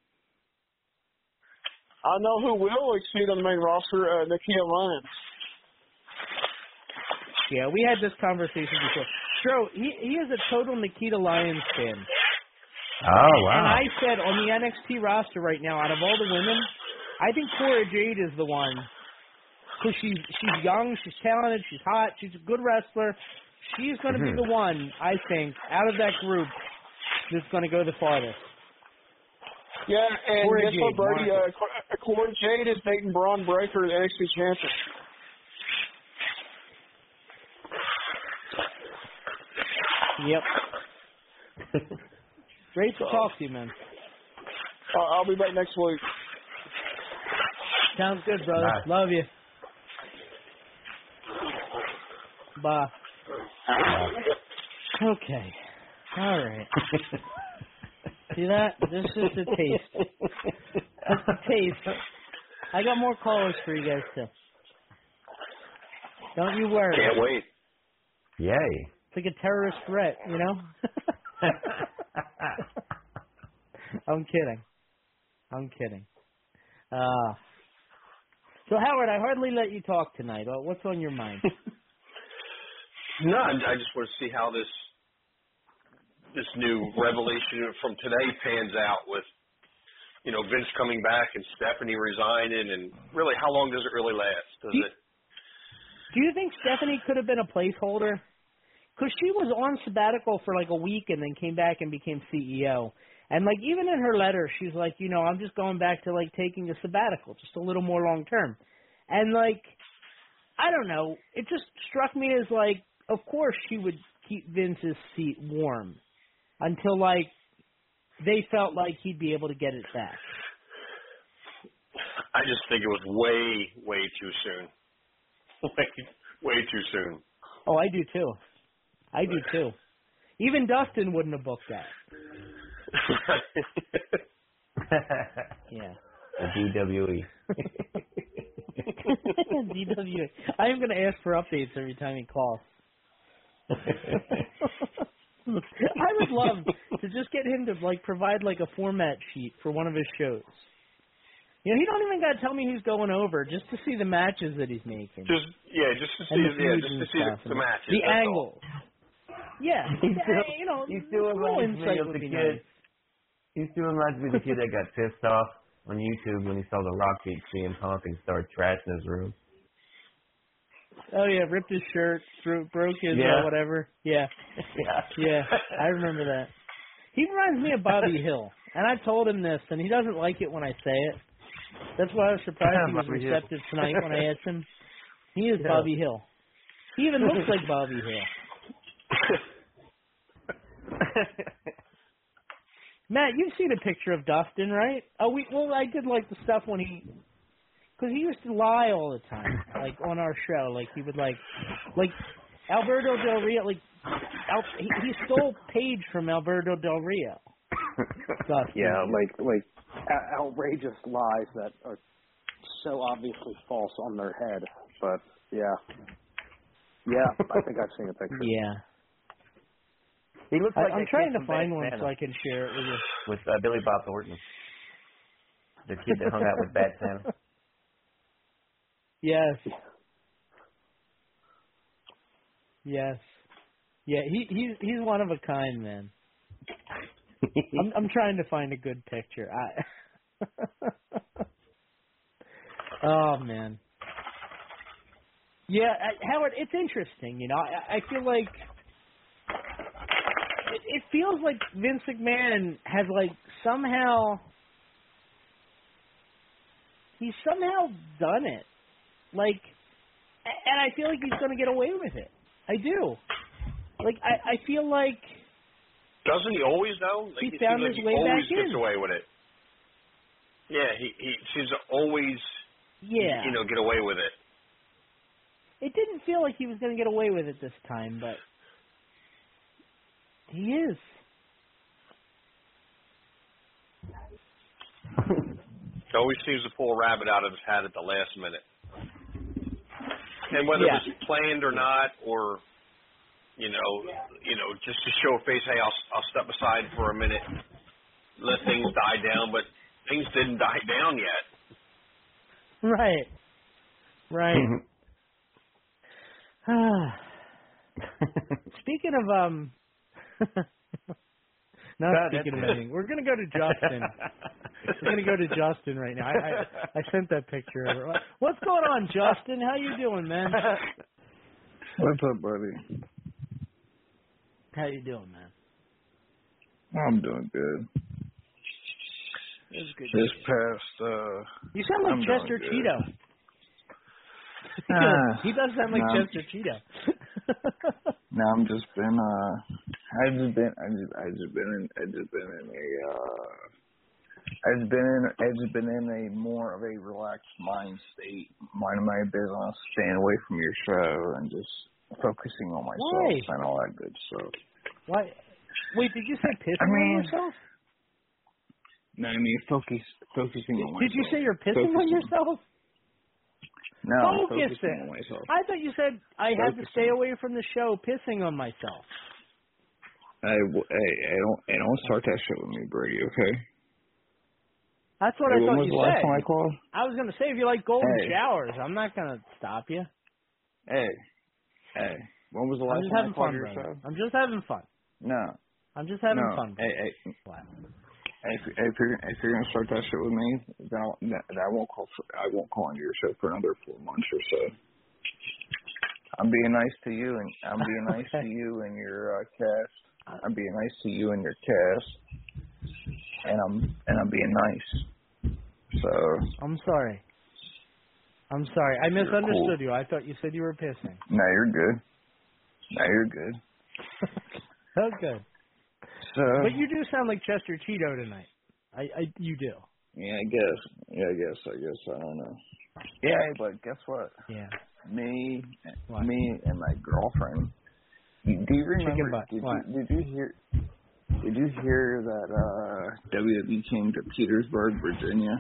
I know who will exceed on the main roster, uh, Nikkita Lyons. Yeah, we had this conversation before. Stro, he he is a total Nikkita Lyons fan. Oh wow! And wow. I said on the NXT roster right now, out of all the women, I think Cora Jade is the one because she's she's young, she's talented, she's hot, she's a good wrestler. She's going to Mhm. be the one, I think, out of that group that's going to go the farthest. Yeah, and Cora guess what, Jade, Brady? mark Uh, Cor- Cora Jade is dating Bron Breakker, the NXT champion. Yep. <laughs> Great to talk to you, man. Uh, I'll be back next week. Sounds good, brother. Bye. Love you. Bye. Okay. All right. <laughs> See that? This is the taste. That's the taste. I got more callers for you guys too. Don't you worry. Can't wait. Yay. It's like a terrorist threat, you know? <laughs> I'm kidding. I'm kidding. Uh, so Howard, I hardly let you talk tonight. Well, What's on your mind? <laughs> No, I I just want to see how this this new revelation from today pans out with you know Vince coming back and Stephanie resigning, and really how long does it really last? Does it? Do you think Stephanie could have been a placeholder? Because she was on sabbatical for like a week and then came back and became CEO. And like even in her letter, she's like, you know, I'm just going back to like taking a sabbatical, just a little more long term. And like, I don't know, it just struck me as like, of course she would keep Vince's seat warm until like they felt like he'd be able to get it back. I just think it was way way too soon. <laughs> way way too soon. Oh, I do too. I do too. Even Dustin wouldn't have booked that. <laughs> Yeah. The DWE. DWA. I am going to ask for updates every time he calls. <laughs> <laughs> I would love to just get him to like provide like a format sheet for one of his shows. You know, he don't even got to tell me he's going over just to see the matches that he's making. Just yeah, just to see the yeah, just to see the, the matches. the that's all. angles. Yeah, <laughs> He's still, you know, he still a reminds me of the kid. nice. He still reminds me of the kid that got pissed off on YouTube when he saw the Rock beat CM Punk and started trashing his room. Oh yeah, ripped his shirt, threw, broke his Yeah. uh, whatever. Yeah, Yeah. yeah, I remember that. He reminds me of Bobby <laughs> Hill, and I told him this, and he doesn't like it when I say it. That's why I was surprised he <laughs> was Bobby Hill. receptive tonight when I <laughs> asked him. He is Yeah. Bobby Hill. He even looks like Bobby Hill. Matt, you've seen a picture of Dustin, right? Oh, we well, I did like the stuff when he, because he used to lie all the time, like on our show. Like he would like, like Alberto Del Rio, like Al, he, he stole Paige from Alberto Del Rio. Dustin. <laughs> Yeah, like like o- outrageous lies that are so obviously false on their head. But yeah, yeah, I think I've seen a picture. <laughs> Yeah. He looks like I'm trying to find one Santa so I can share it with you. with uh, Billy Bob Thornton. The kid that hung out with Bad Santa. Yes. Yes. Yeah, he he's he's one of a kind, man. <laughs> I'm I'm trying to find a good picture. I <laughs> Oh man. Yeah, Howard, it's interesting. You know, I, I feel like it, it feels like Vince McMahon has like somehow he's somehow done it. Like, and I feel like he's going to get away with it. I do. Like, I, I feel like Doesn't he always though? Like, He found seems like his he way always back gets in. away with it. Yeah, he he seems to always yeah, you know get away with it. it didn't feel like he was going to get away with it this time, but he is. He always seems to pull a rabbit out of his hat at the last minute. And whether Yeah. it was planned or not, or you know, you know, just to show a face, hey, I'll I'll step aside for a minute, let things die down, but things didn't die down yet. Right. Right. Ah. <sighs> speaking of um <laughs> not God, speaking of that's- ending, we're gonna go to <laughs> Justin. we're gonna go to Justin right now. I, I I sent that picture over. What's going on, Justin? How you doing, man? What's up, buddy? How you doing, man? I'm doing good. It's good. This past, uh, You sound like I'm doing Chester good. Cheeto. <laughs> He does sound like no. Chester Cheeto. <laughs> no, I'm just been, uh, I've just been, I just, I just been in, I just been in a, uh, I just been in, I just been in a more of a relaxed mind state, minding my business, staying away from your show, and just focusing on myself Why? and all that good stuff. Why? Wait, did you say pissing I mean, on yourself? No, I mean focus, focusing on myself. Did you say you're pissing on yourself? No, Focus focusing myself. I thought you said I had to stay away from the show pissing on myself. I, hey, hey, don't, hey, don't start that shit with me, Brady. Okay. That's what Hey, I thought was you the last said. time I called? I was gonna say if you like golden Hey. showers, I'm not gonna stop you. Hey, hey, when was the I'm last just time having I called fun, your show? I'm just having fun. No. I'm just having no. fun. Hey, hey, Wow. If, if you're if you're gonna start that shit with me, then, I'll, then I won't call. For, I won't call into your show for another four months or so. I'm being nice to you, and I'm being <laughs> nice to you and your uh, cast. I'm being nice to you and your cast, and I'm and I'm being nice. So I'm sorry. I'm sorry. I misunderstood cool. you. I thought you said you were pissing. No, you're good. No, you're good. <laughs> Oh, But you do sound like Chester Cheeto tonight. I, I you do. Yeah, I guess. Yeah, I guess. I guess. I don't know. Yeah, but guess what? Yeah. Me, What? me, and my girlfriend. Do you remember? Did you did you hear? Did you hear that uh WWE came to Petersburg, Virginia,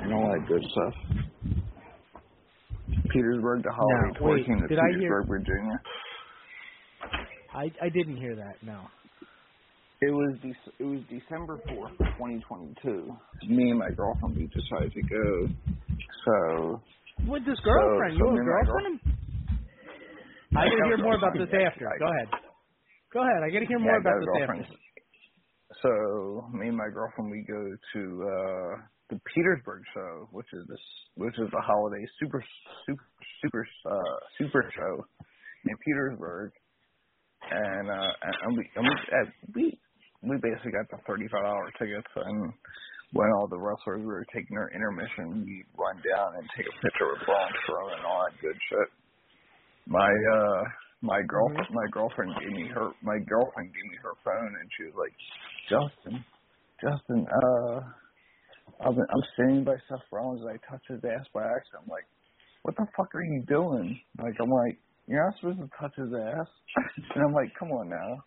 and all that good stuff? Petersburg, the holiday No, tour came to did I hear- Petersburg, Virginia. I I didn't hear that. No. It was Dec- it was December fourth, twenty twenty two. Me and my girlfriend we decided to go. So With this girlfriend, so you have a girlfriend? I Yeah, gotta hear more about this after. Go ahead. Go ahead. I gotta hear more got about this girlfriend. after. So me and my girlfriend we go to uh the Petersburg show, which is this which is the holiday super super super uh super show in Petersburg. And uh and we and we uh, we we basically got the thirty five dollar tickets and when all the wrestlers were taking their intermission we run down and take a picture with Braun Strowman and all that good shit. My uh my girlfriend my girlfriend gave me her my girlfriend gave me her phone and she was like, Justin, Justin, uh I'm I'm standing by Seth Rollins and I touched his ass by accident. I'm like, What the fuck are you doing? Like I'm like, You're not supposed to touch his ass <laughs> and I'm like, Come on now.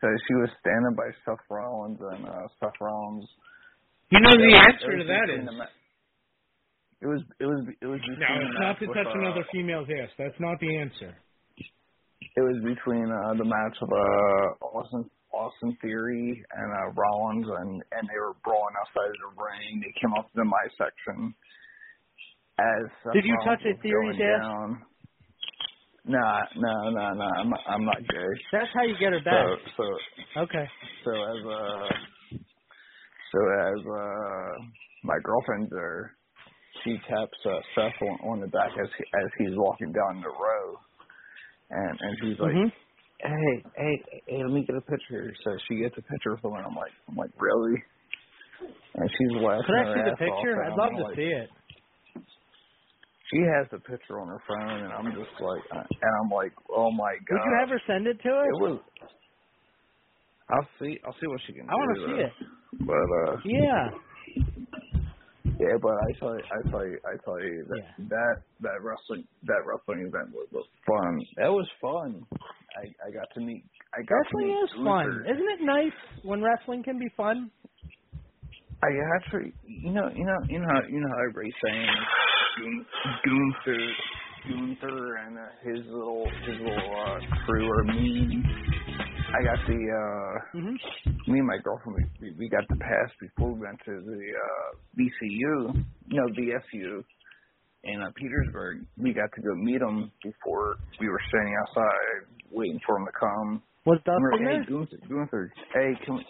So she was standing by Seth Rollins and uh Seth Rollins You know the answer to was that between is- the ma- It was it was it was between No, it's not match to with, touch uh, another female's ass. That's not the answer. It was between uh, the match of uh, Austin Austin Theory and uh, Rollins, and and they were brawling outside of the ring. They came up to my section. As Seth Did you Rollins touch a was Theory's ass? Down, nah, no, no, no. I'm not, I'm not gay. That's how you get her back. So, so Okay. so as uh, so as uh, my girlfriend's there, she taps uh, Seth on, on the back as he, as he's walking down the row, and and she's like, Mhm. "Hey, hey, hey, let me get a picture." So she gets a picture of him, and I'm like, I'm like, really? And she's laughing. Could I see the picture? I'd I'm love to like, see it. She has the picture on her phone, and I'm just like, uh, and I'm like, oh my god. Would you have her send it to us? It was. I'll see. I'll see what she can I want to see it. But uh, Yeah. yeah, but I tell you, I tell you, I tell you that that that wrestling that wrestling event was, was fun. That was fun. I I got to meet. I got to Wrestling is fun. Isn't it nice when wrestling can be fun? I actually, you know, you know, you know, how, you know how everybody's saying Gun- Gunther, Gunther, and uh, his little his little uh, crew are mean. I got the uh Mm-hmm. me and my girlfriend we, we got the pass before we went to the uh VCU, no VSU in uh, Petersburg. We got to go meet him before we were standing outside waiting for him to come. Dustin like, there? hey, Gunther, Gunther, hey, come.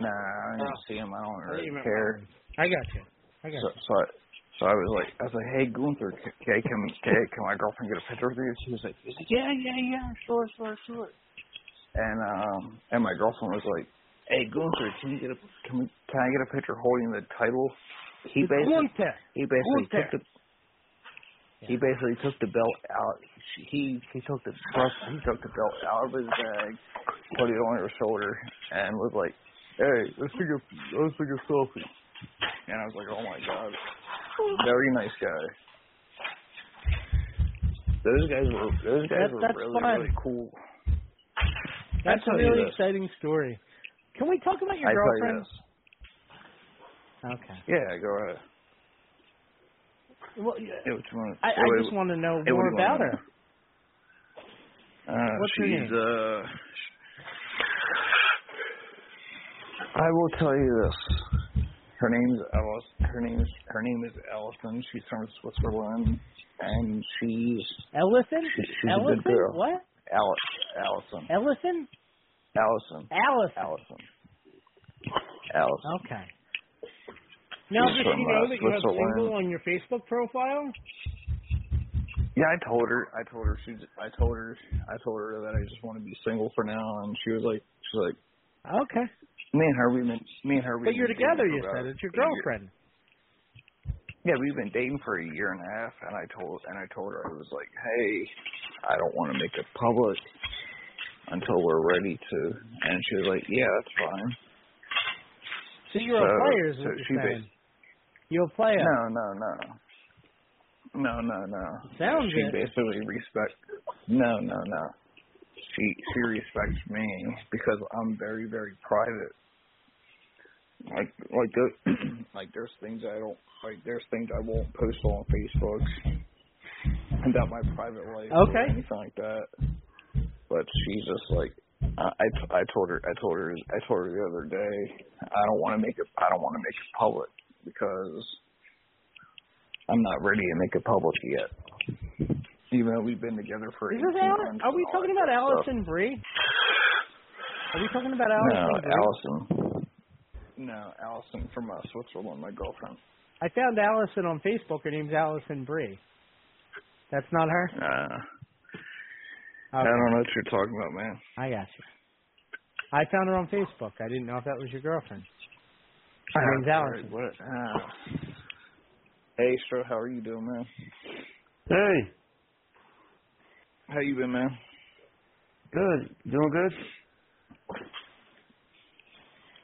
Nah, I didn't see him. I don't really think you meant care. I got you. I got So, you. so I, so I was like, I was like, hey Gunther, c- okay, can can, can my girlfriend get a picture with you? She was like, like, yeah, yeah, yeah, sure, sure, sure. And um, and my girlfriend was like, hey Gunther, can you get a can we, can I get a picture holding the title? He basically Gunther. he basically Gunther. took the he basically took the belt out. He he took the he took the belt out of his bag, put it on her shoulder, and was like, "Hey, let's take a let's take a selfie." And I was like, "Oh my god, very nice guy." Those guys were those guys That- were that's really fun. really cool. That's a really exciting story. Can we talk about your I tell you girlfriend? this. Okay. Yeah, go ahead. Well, yeah, Yeah, what? I, I what- just want to know hey, more about her. Uh, What's her name? uh, I will tell you this. Her name's Alice. Her name's her name is Allison. She's from Switzerland, and she's Ellison? she, she's Ellison? a good girl. What? Alice, Allison, Ellison? Allison, Allison. Allison, Allison. Okay. Now, She's does from, she know uh, that you have single on your Facebook profile? Yeah, I told her. I told her she's. I told her. I told her that I just want to be single for now, and she was like, she's like, Okay. Me and her, we've been, me and her, we've But you're together, you said. It's your girlfriend. Yeah, we've been dating for a year and a half, and I told and I told her I was like, hey, I don't want to make it public until we're ready to. And she was like, yeah, that's fine. So you're So- a player, is so what she you're saying. You're a player. No, no, no, no, no, no. Sounds good. she it. basically respect. No, no, no. She she respects me because I'm very very private. Like like there, <clears throat> like there's things I don't like. There's things I won't post on Facebook about my private life or Okay. anything like that. But she's just like I I, t- I told her I told her I told her the other day I don't want to make it I don't want to make it public because I'm not ready to make it public yet. Even though we've been together for Is 18 this months. Are we talking about. Allison Brie? Are we talking about No, Allison Brie? Allison. No, Allison from uh, Switzerland, my girlfriend. I found Allison on Facebook. Her name's Allison Brie. That's not her? Uh, I don't know what you're talking about, man. I got you. I found her on Facebook. I didn't know if that was your girlfriend. Her name's sorry, Allison. What? Ah. Hey, Stro, how are you doing, man? Hey, How you been, man? good. Doing good?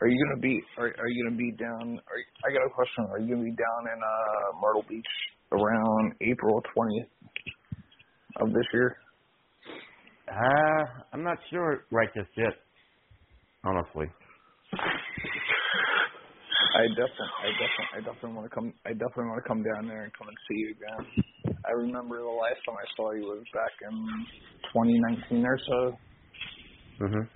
Are you gonna be? Are Are you gonna be down? Are, I got a question. Are you gonna be down in uh Myrtle Beach around April twentieth of this year? Uh, I'm not sure right just yet, honestly. I definitely, I definitely, I definitely want to come. I definitely want to come down there and come and see you again. I remember the last time I saw you was back in 2019 or so, Mhm.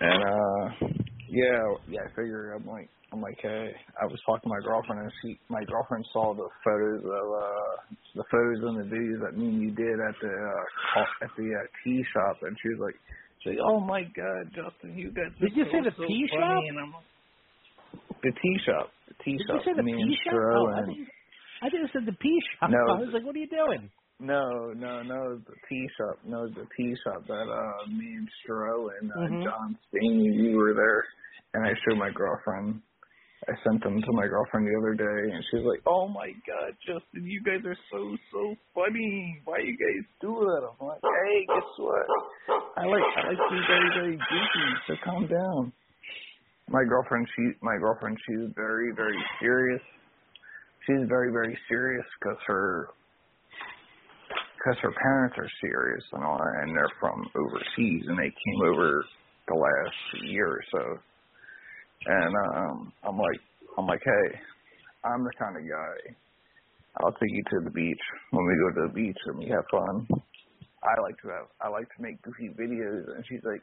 and uh, yeah, yeah. I figured I'm like, I'm like, hey, I was talking to my girlfriend, and she, my girlfriend saw the photos of uh, the photos and the videos that me and you did at the uh, at the uh, tea shop, and she was like, she's like, oh my god, Justin, you got Did you say the so tea shop? And I'm like, the tea shop, the tea Did shop. you say the me tea shop? Oh, I think- I just said the pea shop. No. I was like, what are you doing? No, no, no, the tea shop. No, the tea shop that uh me and Stro and uh, Mhm. John Steen, you were there, and I showed my girlfriend. I sent them to my girlfriend the other day, and she's like, "Oh my God, Justin, you guys are so so funny. Why you guys do that?" I'm like, "Hey, guess what? I like I like to be very very goofy, so calm down." My girlfriend, she my girlfriend, she's very very serious. She's very very serious because her because her parents are serious and all, and they're from overseas, and they came over the last year or so. And um, I'm like, I'm like, hey, I'm the kind of guy. I'll take you to the beach when we go to the beach and we have fun. I like to have, I like to make goofy videos, and she's like,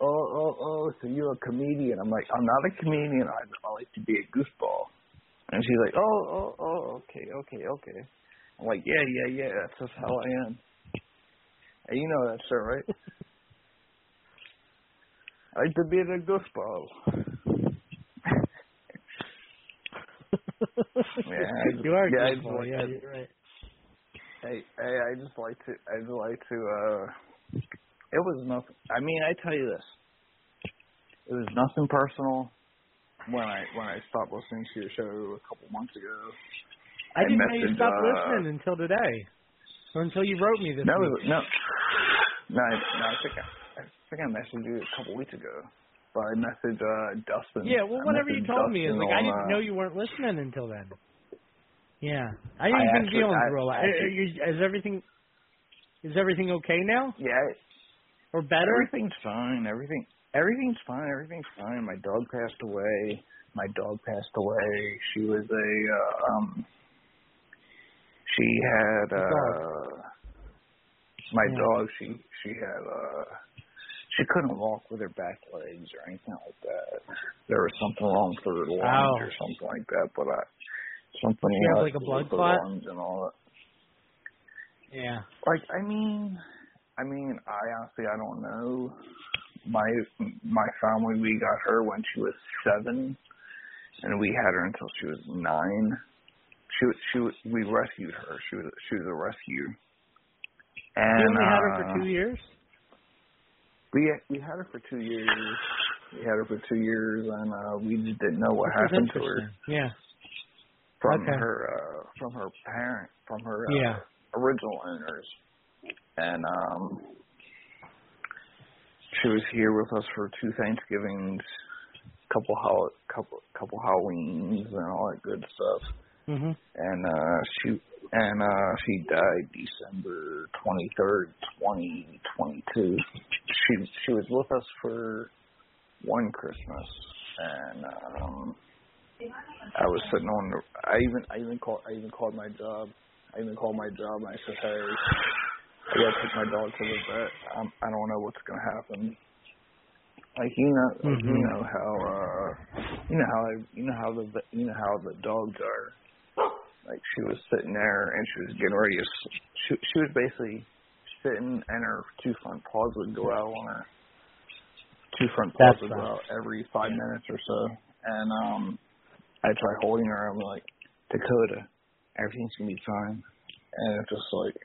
oh, oh, oh, so you're a comedian? I'm like, I'm not a comedian. I, I like to be a goofball. And she's like, oh, oh, oh, okay, okay, okay. I'm like, yeah, yeah, yeah, that's just how I am. And you know that, sir, right? I like to be a goofball. yeah, I you are a yeah, boy. like Yeah, to- you're right. Hey, hey, I just like to, I just like to, uh, it was nothing, I mean, I tell you this, it was nothing personal when I, when I stopped listening to your show a couple months ago. I didn't know you stopped uh, listening until today, or until you wrote me this No, week. no, no, I, no, I think I, I think I messaged you a couple weeks ago, but I messaged, uh, Dustin. Yeah, well, whatever you told me is Dustin like I didn't uh, know you weren't listening until then. Yeah, I didn't I even actually- dealing I through a lot. actually- Are you- Is everything is everything okay now? Yeah, or better? Everything's fine. Everything, everything's fine. Everything's fine. My dog passed away. My dog passed away. She was a, uh, um, she had, uh, my Yeah. dog. She she had, uh, she couldn't walk with her back legs or anything like that. There was something wrong with her lungs or something like that. But I, something She had, like, a blood clot? lungs and all that. Yeah. Like, I mean, I mean, I honestly, I don't know. My my family, we got her when she was seven, and we had her until she was nine. She she we rescued her. She was she was a rescue. And you only had her for uh, two years. We we had her for two years. We had her for two years, and uh, we just didn't know what happened to her. Yeah. from Okay. her uh, from her parent from her uh, Yeah. original owners, and um, she was here with us for two Thanksgivings, couple hol- couple couple Halloweens, and all that good stuff. Mhm. And uh, she and uh, she died December twenty third, twenty twenty two. She she was with us for one Christmas, and um, I was sitting on the. I even I even called I even called my job. I even called my job and I said, "Hey, I gotta take my dog to the vet. I'm, I don't know what's gonna happen." Like you know, like, you know how uh, you know how I, you know how the you know how the dogs are. Like she was sitting there and she was getting ready to. She she was basically sitting and her two front paws would go out on her. Two front paws That's would go out every five minutes or so, and um, I try holding her. I'm like, Dakota, everything's gonna be fine, and it's just like,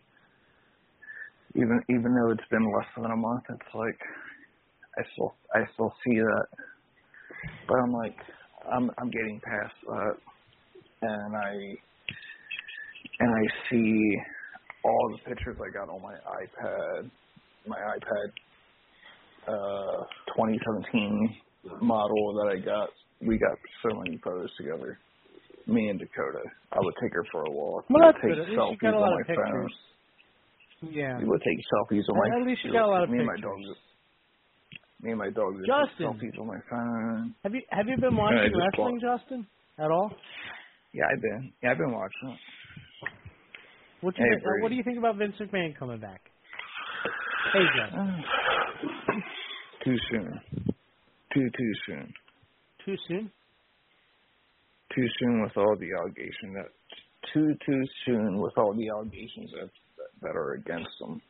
even even though it's been less than a month, it's like, I still I still see that, but I'm like, I'm I'm getting past that, and I and I see all the pictures I got on my iPad, my iPad uh 2017 model that I got. We got so many photos together. Me and Dakota. I would take her for a walk. Well, we would that's take good. At least you selfies got a lot on of my phone. pictures. Yeah. We would take selfies on my. At least you got a lot of me and my pictures. dogs. Me and my dogs would Justin. selfies on my phone. Have you have you been <laughs> watching wrestling, Justin? At all? Yeah, I've been. Yeah, I've been watching it. What do you Hey, think, uh, what do you think about Vince McMahon coming back? Hey, Justin. <sighs> Too soon. Too too soon. Too soon? Too soon with all the allegations that. Too too soon with all the allegations that that are against them.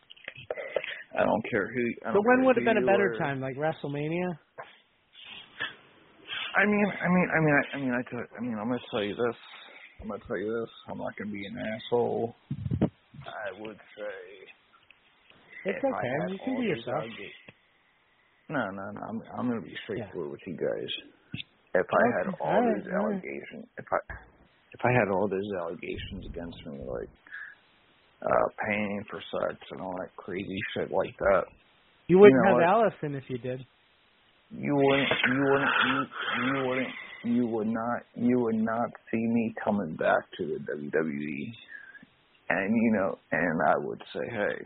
I don't care who. I But when would have been a better are. time, like WrestleMania? I mean, I mean, I mean, I, I mean, I, I mean, I'm gonna tell you this. I'm gonna tell you this. I'm not gonna be an asshole. I would say. It's okay. had You can all be yourself. No, no, no. I'm I'm gonna be straightforward with you guys. If I had all alright, these allegations, if I if I had all those allegations against me, like uh paying for sex and all that crazy shit like that, You wouldn't know have what? Allison if you did. you wouldn't you wouldn't you, you wouldn't you would not you would not see me coming back to the WWE and you know and I would say, Hey,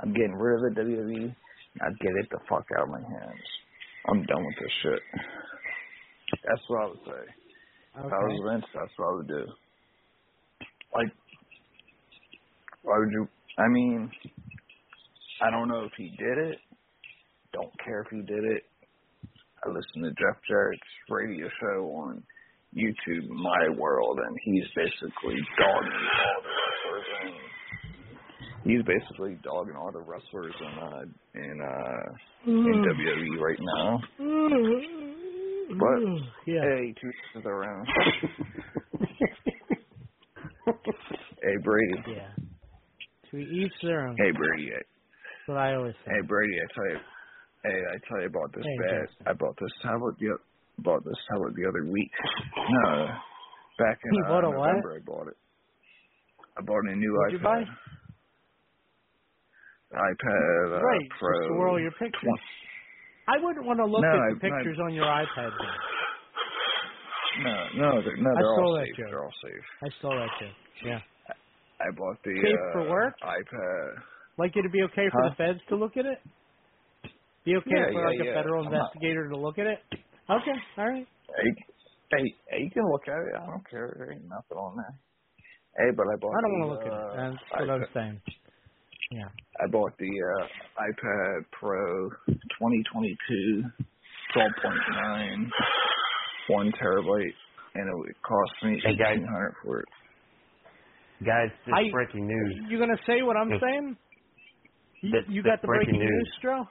I'm getting rid of the WWE, now get it the fuck out of my hands. I'm done with this shit. That's what I would say. If I was Vince, that's what I would do. Like why would you I mean I don't know if he did it. Don't care if he did it. I listen to Jeff Jarrett's radio show on YouTube, My World, and he's basically dogging all the wrestlers and he's basically dogging all the wrestlers in uh in uh in Mm. WWE right now. But yeah. hey, two is around. <laughs> hey Brady. Yeah. To each their own. Hey Brady. That's what I always say. Hey Brady, I tell you, hey, I tell you about this Hey, bad. I bought this tablet the bought this tablet the other week. <laughs> No, back in uh, a what? November, I bought it. I bought a new What'd you buy? iPad. iPad uh, right. Pro. To store all your pictures. I wouldn't want to look No, at I- the pictures on your iPad. Though. No, no, they're, no, they're all safe. joke. They're all safe. I stole that too. Yeah. I bought the Safe uh, for work? iPad. Like it'd be okay for Huh? the feds to look at it? Be okay Yeah, for yeah, like yeah. a federal I'm not- investigator to look at it? Okay, all right. Hey, hey, hey, you can look at it. I don't care. There ain't nothing on there. Hey, but I bought. I don't want to look at it. uh, That's what I'm iPad- saying. Yeah. I bought the uh, iPad Pro 2022, 12.9, one terabyte, and it would cost me Hey, guys. 1800 for it. Guys, just I- breaking news. You gonna say what I'm Just- saying? You, you just got the breaking breaking news. news, Stro?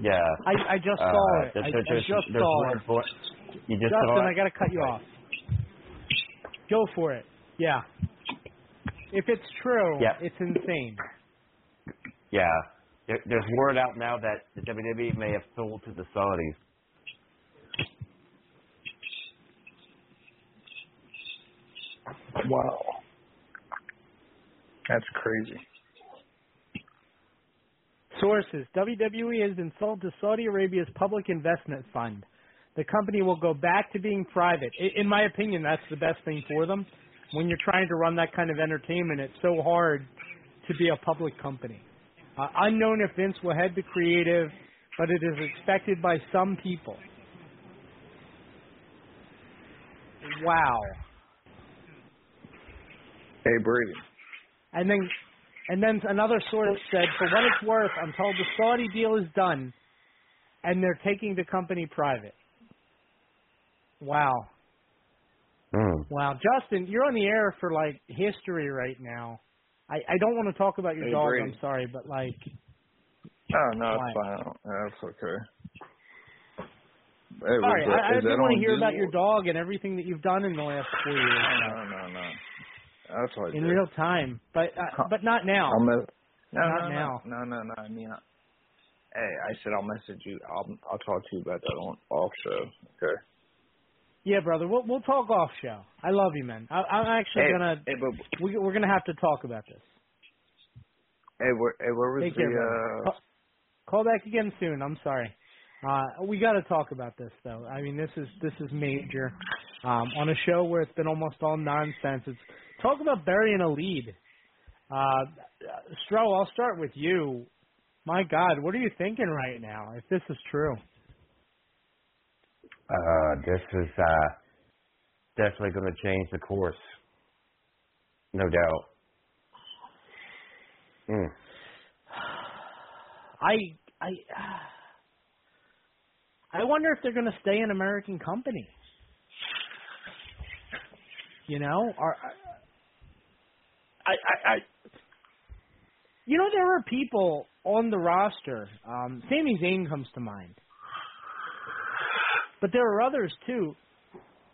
Yeah. I I just Uh, saw it. there's- I, there's- I just there's saw it. for- you just Justin, saw it? I gotta cut you off. Go for it. Yeah. If it's true, Yeah. it's insane. Yeah. There, there's word out now that the WWE may have sold to the Saudis. Wow. That's crazy. Sources: WWE has been sold to Saudi Arabia's Public Investment Fund. The company will go back to being private. In my opinion, that's the best thing for them. When you're trying to run that kind of entertainment, it's so hard to be a public company. Uh, unknown if Vince will head the creative, but it is expected by some people. Wow. Hey, Brady. And then, and then another source said, for what it's worth, I'm told the Saudi deal is done, and they're taking the company private. Wow, Mm. wow, Justin, you're on the air for like history right now. I I don't want to talk about your Hey, dog. I'm sorry, but like, Oh no, Why? it's fine. That's okay. Hey, sorry, was I, I didn't want to hear about your dog and everything that you've done in the last four years. No, no, no. That's what in did. real time, but uh, but not now. I'll me- no, Not no, now. no, no, no, no. I mean, I, hey, I said I'll message you. I'll I'll talk to you about that on off show. Okay. Yeah, brother, we'll we'll talk off show. I love you, man. I, I'm actually Hey, gonna hey, but we, we're gonna have to talk about this. hey, where hey, where was Take the care, uh? Call, call back again soon. I'm sorry. Uh, we got to talk about this though. I mean, this is this is major. Um, on a show where it's been almost all nonsense. It's talk about burying a lead. Uh, Stro, I'll start with you. My God, what are you thinking right now? If this is true, Uh, this is uh, definitely going to change the course. No doubt. Mm. <sighs> I I <sighs> I wonder if they're going to stay an American company. You know, are I I, I you know there are people on the roster. Um, Sami Zayn comes to mind, but there are others too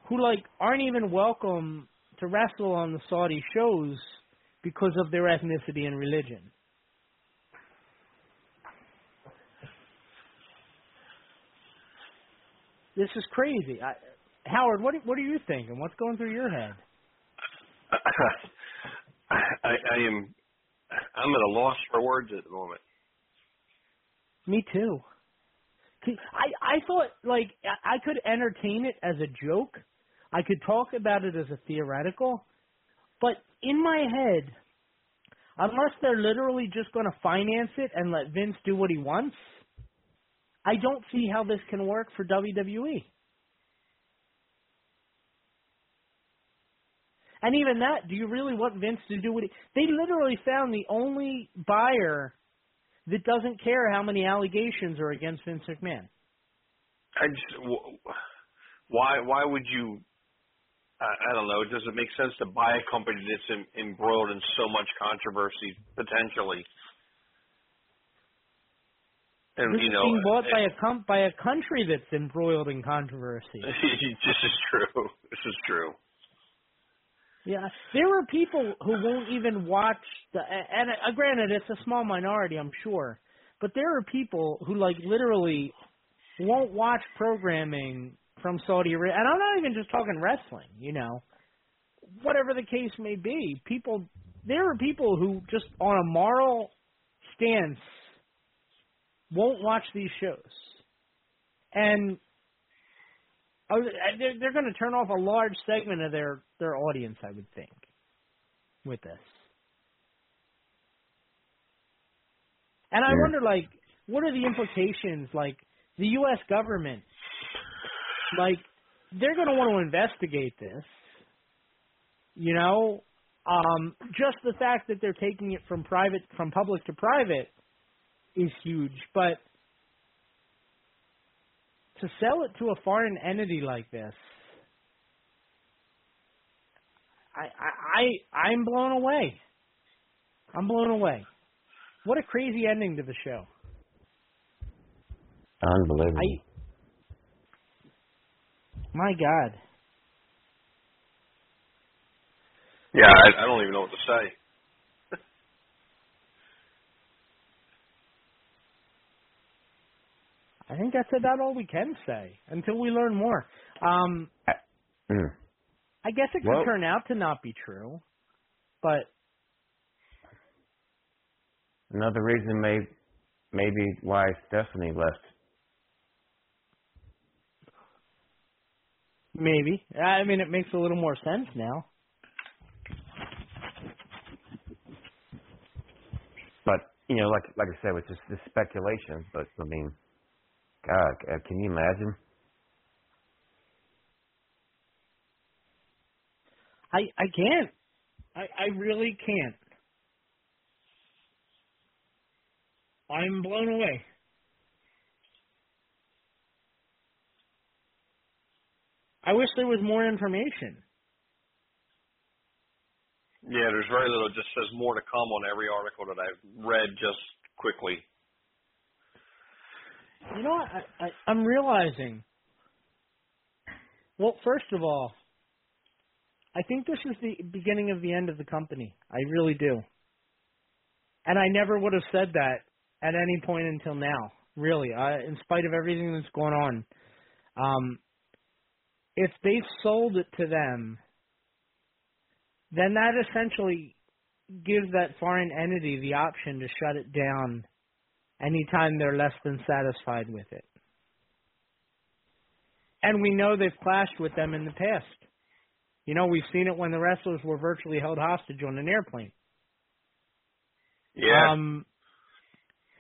who like aren't even welcome to wrestle on the Saudi shows because of their ethnicity and religion. This is crazy. I, Howard, what what are you thinking? What's going through your head? <laughs> I, I am I'm at a loss for words at the moment. Me too. I I thought like I could entertain it as a joke. I could talk about it as a theoretical, but in my head, unless they're literally just going to finance it and let Vince do what he wants, I don't see how this can work for WWE. And even that, do you really want Vince to do what he? They literally found the only buyer that doesn't care how many allegations are against Vince McMahon. I just why why would you? I, I don't know. Does it make sense to buy a company that's in, embroiled in so much controversy potentially? And this you know, being bought by eh. a com- by a country that's embroiled in controversy. <laughs> this is true. This is true. Yeah, there are people who won't even watch the. And uh, granted, it's a small minority, I'm sure, but there are people who like literally won't watch programming from Saudi Arabia. And I'm not even just talking wrestling. You know, whatever the case may be, people. There are people who just on a moral stance won't watch these shows, and they're, they're going to turn off a large segment of their their audience, I would think, with this. And I Yeah. wonder, like, what are the implications? Like, the U.S. government, like, they're going to want to investigate this. You know, um, just the fact that they're taking it from private, from public to private, is huge. But to sell it to a foreign entity like this, I I, I I'm blown away. I'm blown away. What a crazy ending to the show. Unbelievable. I my God. Yeah, I, I don't even know what to say. I think that's about all we can say until we learn more. Um, Mm. I guess it could Well- turn out to not be true, but Another reason may maybe why Stephanie left. maybe. I mean, it makes a little more sense now. But you know, like like I said, it's just this speculation. But I mean, God, uh, can you imagine? I I can't. I I really can't. I'm blown away. I wish there was more information. Yeah, there's very little. It just says more to come on every article that I've read just quickly. You know what? I, I, I'm realizing. Well, first of all, I think this is the beginning of the end of the company. I really do. And I never would have said that at any point until now. Really, I, in spite of everything that's going on, um, if they sold it to them, then that essentially gives that foreign entity the option to shut it down anytime they're less than satisfied with it. And we know they've clashed with them in the past. You know, we've seen it when the wrestlers were virtually held hostage on an airplane. Yeah. Um,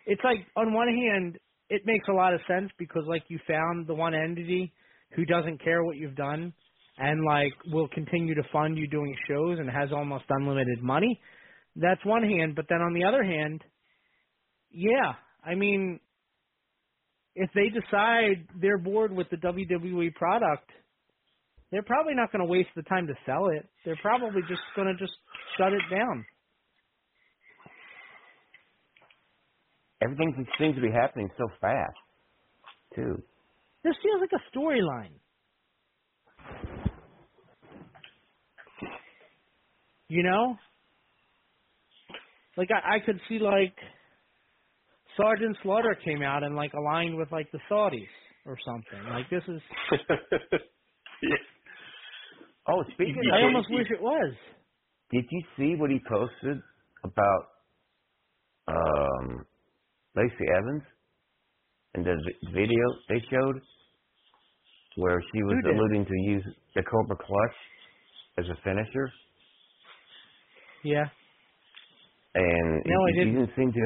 it's like on one hand, it makes a lot of sense because like you found the one entity who doesn't care what you've done and like will continue to fund you doing shows and has almost unlimited money. That's one hand, but then on the other hand, yeah, I mean, if they decide they're bored with the WWE product, they're probably not going to waste the time to sell it. They're probably just going to just shut it down. Everything seems to be happening so fast, too. This feels like a storyline. You know? Like I, I could see like Sergeant Slaughter came out and like aligned with like the Saudis or something. Like this is <laughs> <laughs> yeah. Oh, speaking I of almost wish it was. Did you see what he posted about um Lacey Evans and the video they showed where she was alluding to use the Cobra Clutch as a finisher, Yeah. and No, I he, he didn't. didn't seem to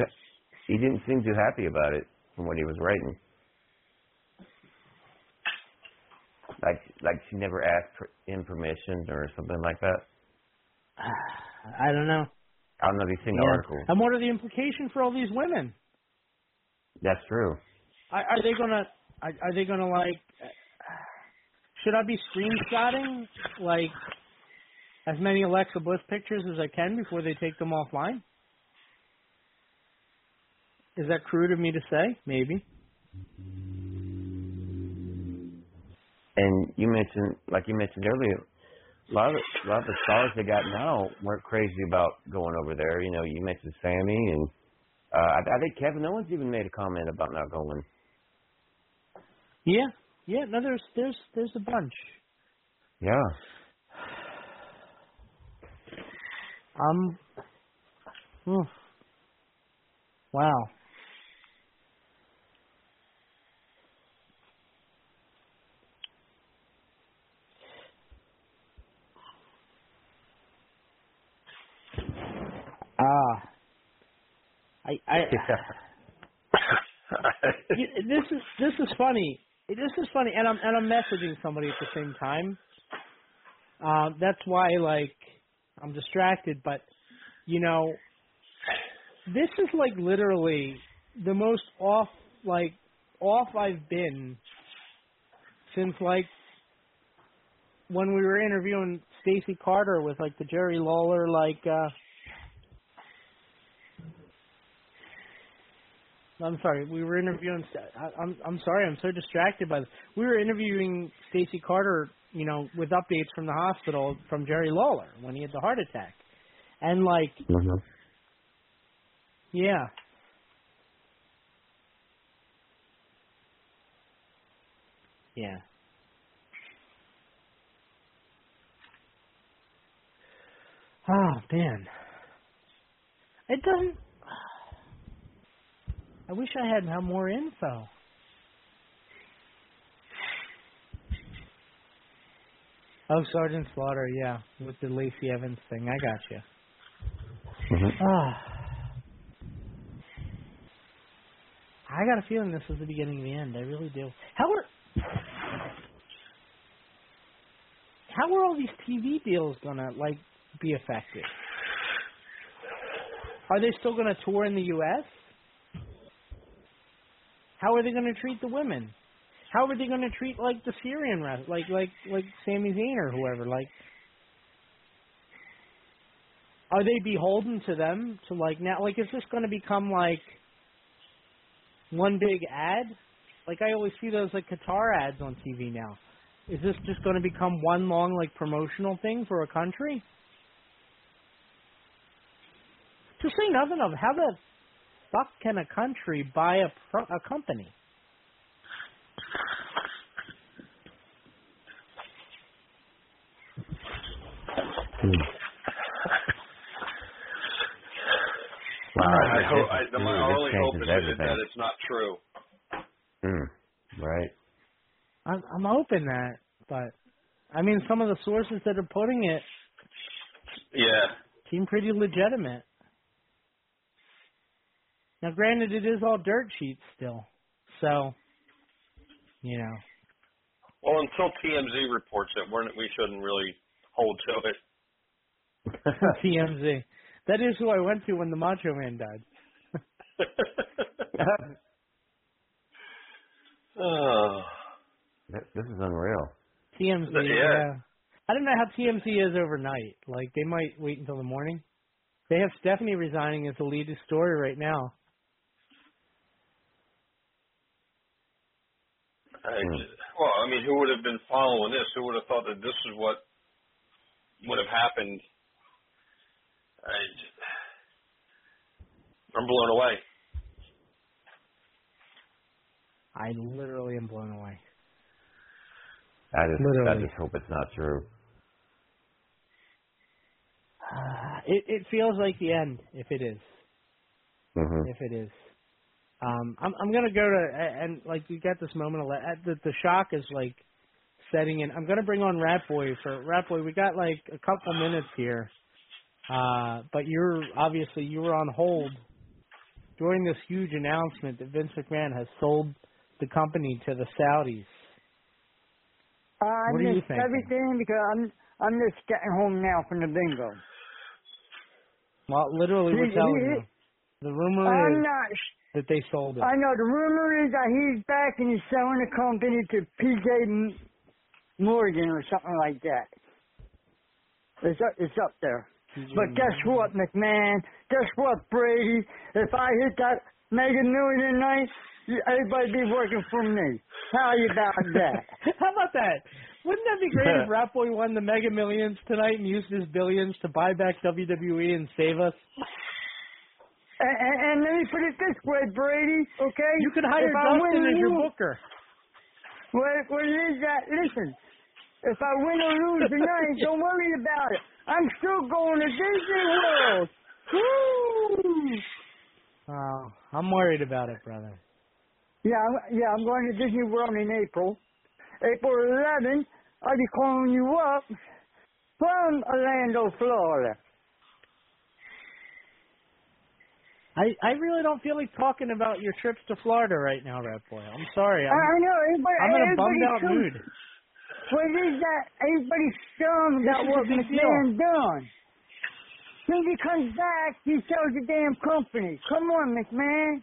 he didn't seem too happy about it from what he was writing. Like like she never asked for, him permission or something like that. I don't know. I don't know if you've seen the Yeah. article. And what are the implications for all these women? That's true. Are, are they gonna? Are, are they gonna like? Should I be screenshotting like as many Alexa Bliss pictures as I can before they take them offline? Is that crude of me to say? Maybe. And you mentioned, like you mentioned earlier, a lot of a lot of the stars they got now weren't crazy about going over there. You know, you mentioned Sami, and uh, I, I think Kevin Owens even made a comment about not going. Yeah. Yeah. No, there's there's there's a bunch. Yeah. Um. oof. Wow. Ah. I I <laughs> this is this is funny. This is funny, and I'm and I'm messaging somebody at the same time. Um, that's why like I'm distracted, but you know, this is like literally the most off like off I've been since like when we were interviewing Stacy Carter with like the Jerry Lawler like uh I'm sorry. We were interviewing. I, I'm I'm sorry. I'm so distracted by this. We were interviewing Stacy Carter, you know, with updates from the hospital from Jerry Lawler when he had the heart attack, and like, mm-hmm. yeah, yeah. Oh man, it doesn't. I wish I had had more info. Oh, Sergeant Slaughter, yeah, with the Lacey Evans thing. I got you. Ah. I got a feeling this is the beginning of the end. I really do. How are how are all these TV deals gonna like be affected? Are they still gonna tour in the U.S.? How are they going to treat the women? How are they going to treat like the Syrian rest, like like like Sami Zayn or whoever? Like, are they beholden to them to like now? Like, is this going to become like one big ad? Like I always see those like Qatar ads on TV now. Is this just going to become one long like promotional thing for a country? To say nothing of how the fuck can a country buy a pro- a company? Wow, I this hope. I, the, my this only hope is that, everything. that it's not true. Mm, right. I'm, I'm hoping that, but I mean, some of the sources that are putting it Yeah. seem pretty legitimate. Now, granted, it is all dirt sheets still, so you know. Well, until TMZ reports it, we're, we shouldn't really hold to it. <laughs> <laughs> TMZ. That is who I went to when the Macho Man died. <laughs> Oh. This this is unreal. TMZ. Yeah. Yeah. I don't know how TMZ is overnight. Like they might wait until the morning. They have Stephanie resigning as the lead story right now. I, well, I mean, who would have been following this? Who would have thought that this is what would have happened I, I'm blown away. I literally am blown away. I just, I just hope it's not true. Uh, it it feels like the end if it is. hmm If it is. Um, I'm I'm gonna go to and like you get this moment of the the shock is like setting in. I'm gonna bring on Rat Boy for Rat Boy. We got like a couple minutes here, uh, but you're obviously you were on hold during this huge announcement that Vince McMahon has sold the company to the Saudis. I What are you missed everything because I'm I'm just getting home now from the bingo. Well, literally, we're telling you. The rumor I'm is not. That they sold it. I know the rumor is that he's back and he's selling the company to PJ Morgan or something like that. It's up, it's up there. But guess what, McMahon? Guess what, Brady? If I hit that mega million tonight, everybody be working for me. How you about <laughs> that? How about that? Wouldn't that be great if <laughs> Rat Boy won the Mega Millions tonight and used his billions to buy back WWE and save us? And, and, and let me put it this way, Brady. Okay, You could hire If Dustin as your booker. Well, well, is that? Listen, if I win or lose tonight, don't worry about it. I'm still going to Disney World. Woo! Oh, I'm worried about it, brother. Yeah, I'm, yeah, I'm going to Disney World in April. April 11th, I'll be calling you up from Orlando, Florida. I I really don't feel like talking about your trips to Florida right now, Rat Boy. I'm sorry. I, I'm, I know everybody. I'm in a everybody's bummed out so- mood. What is that? Everybody's dumb This about is a what McMahon done. When he comes back, he sells the damn company. Come on, McMahon.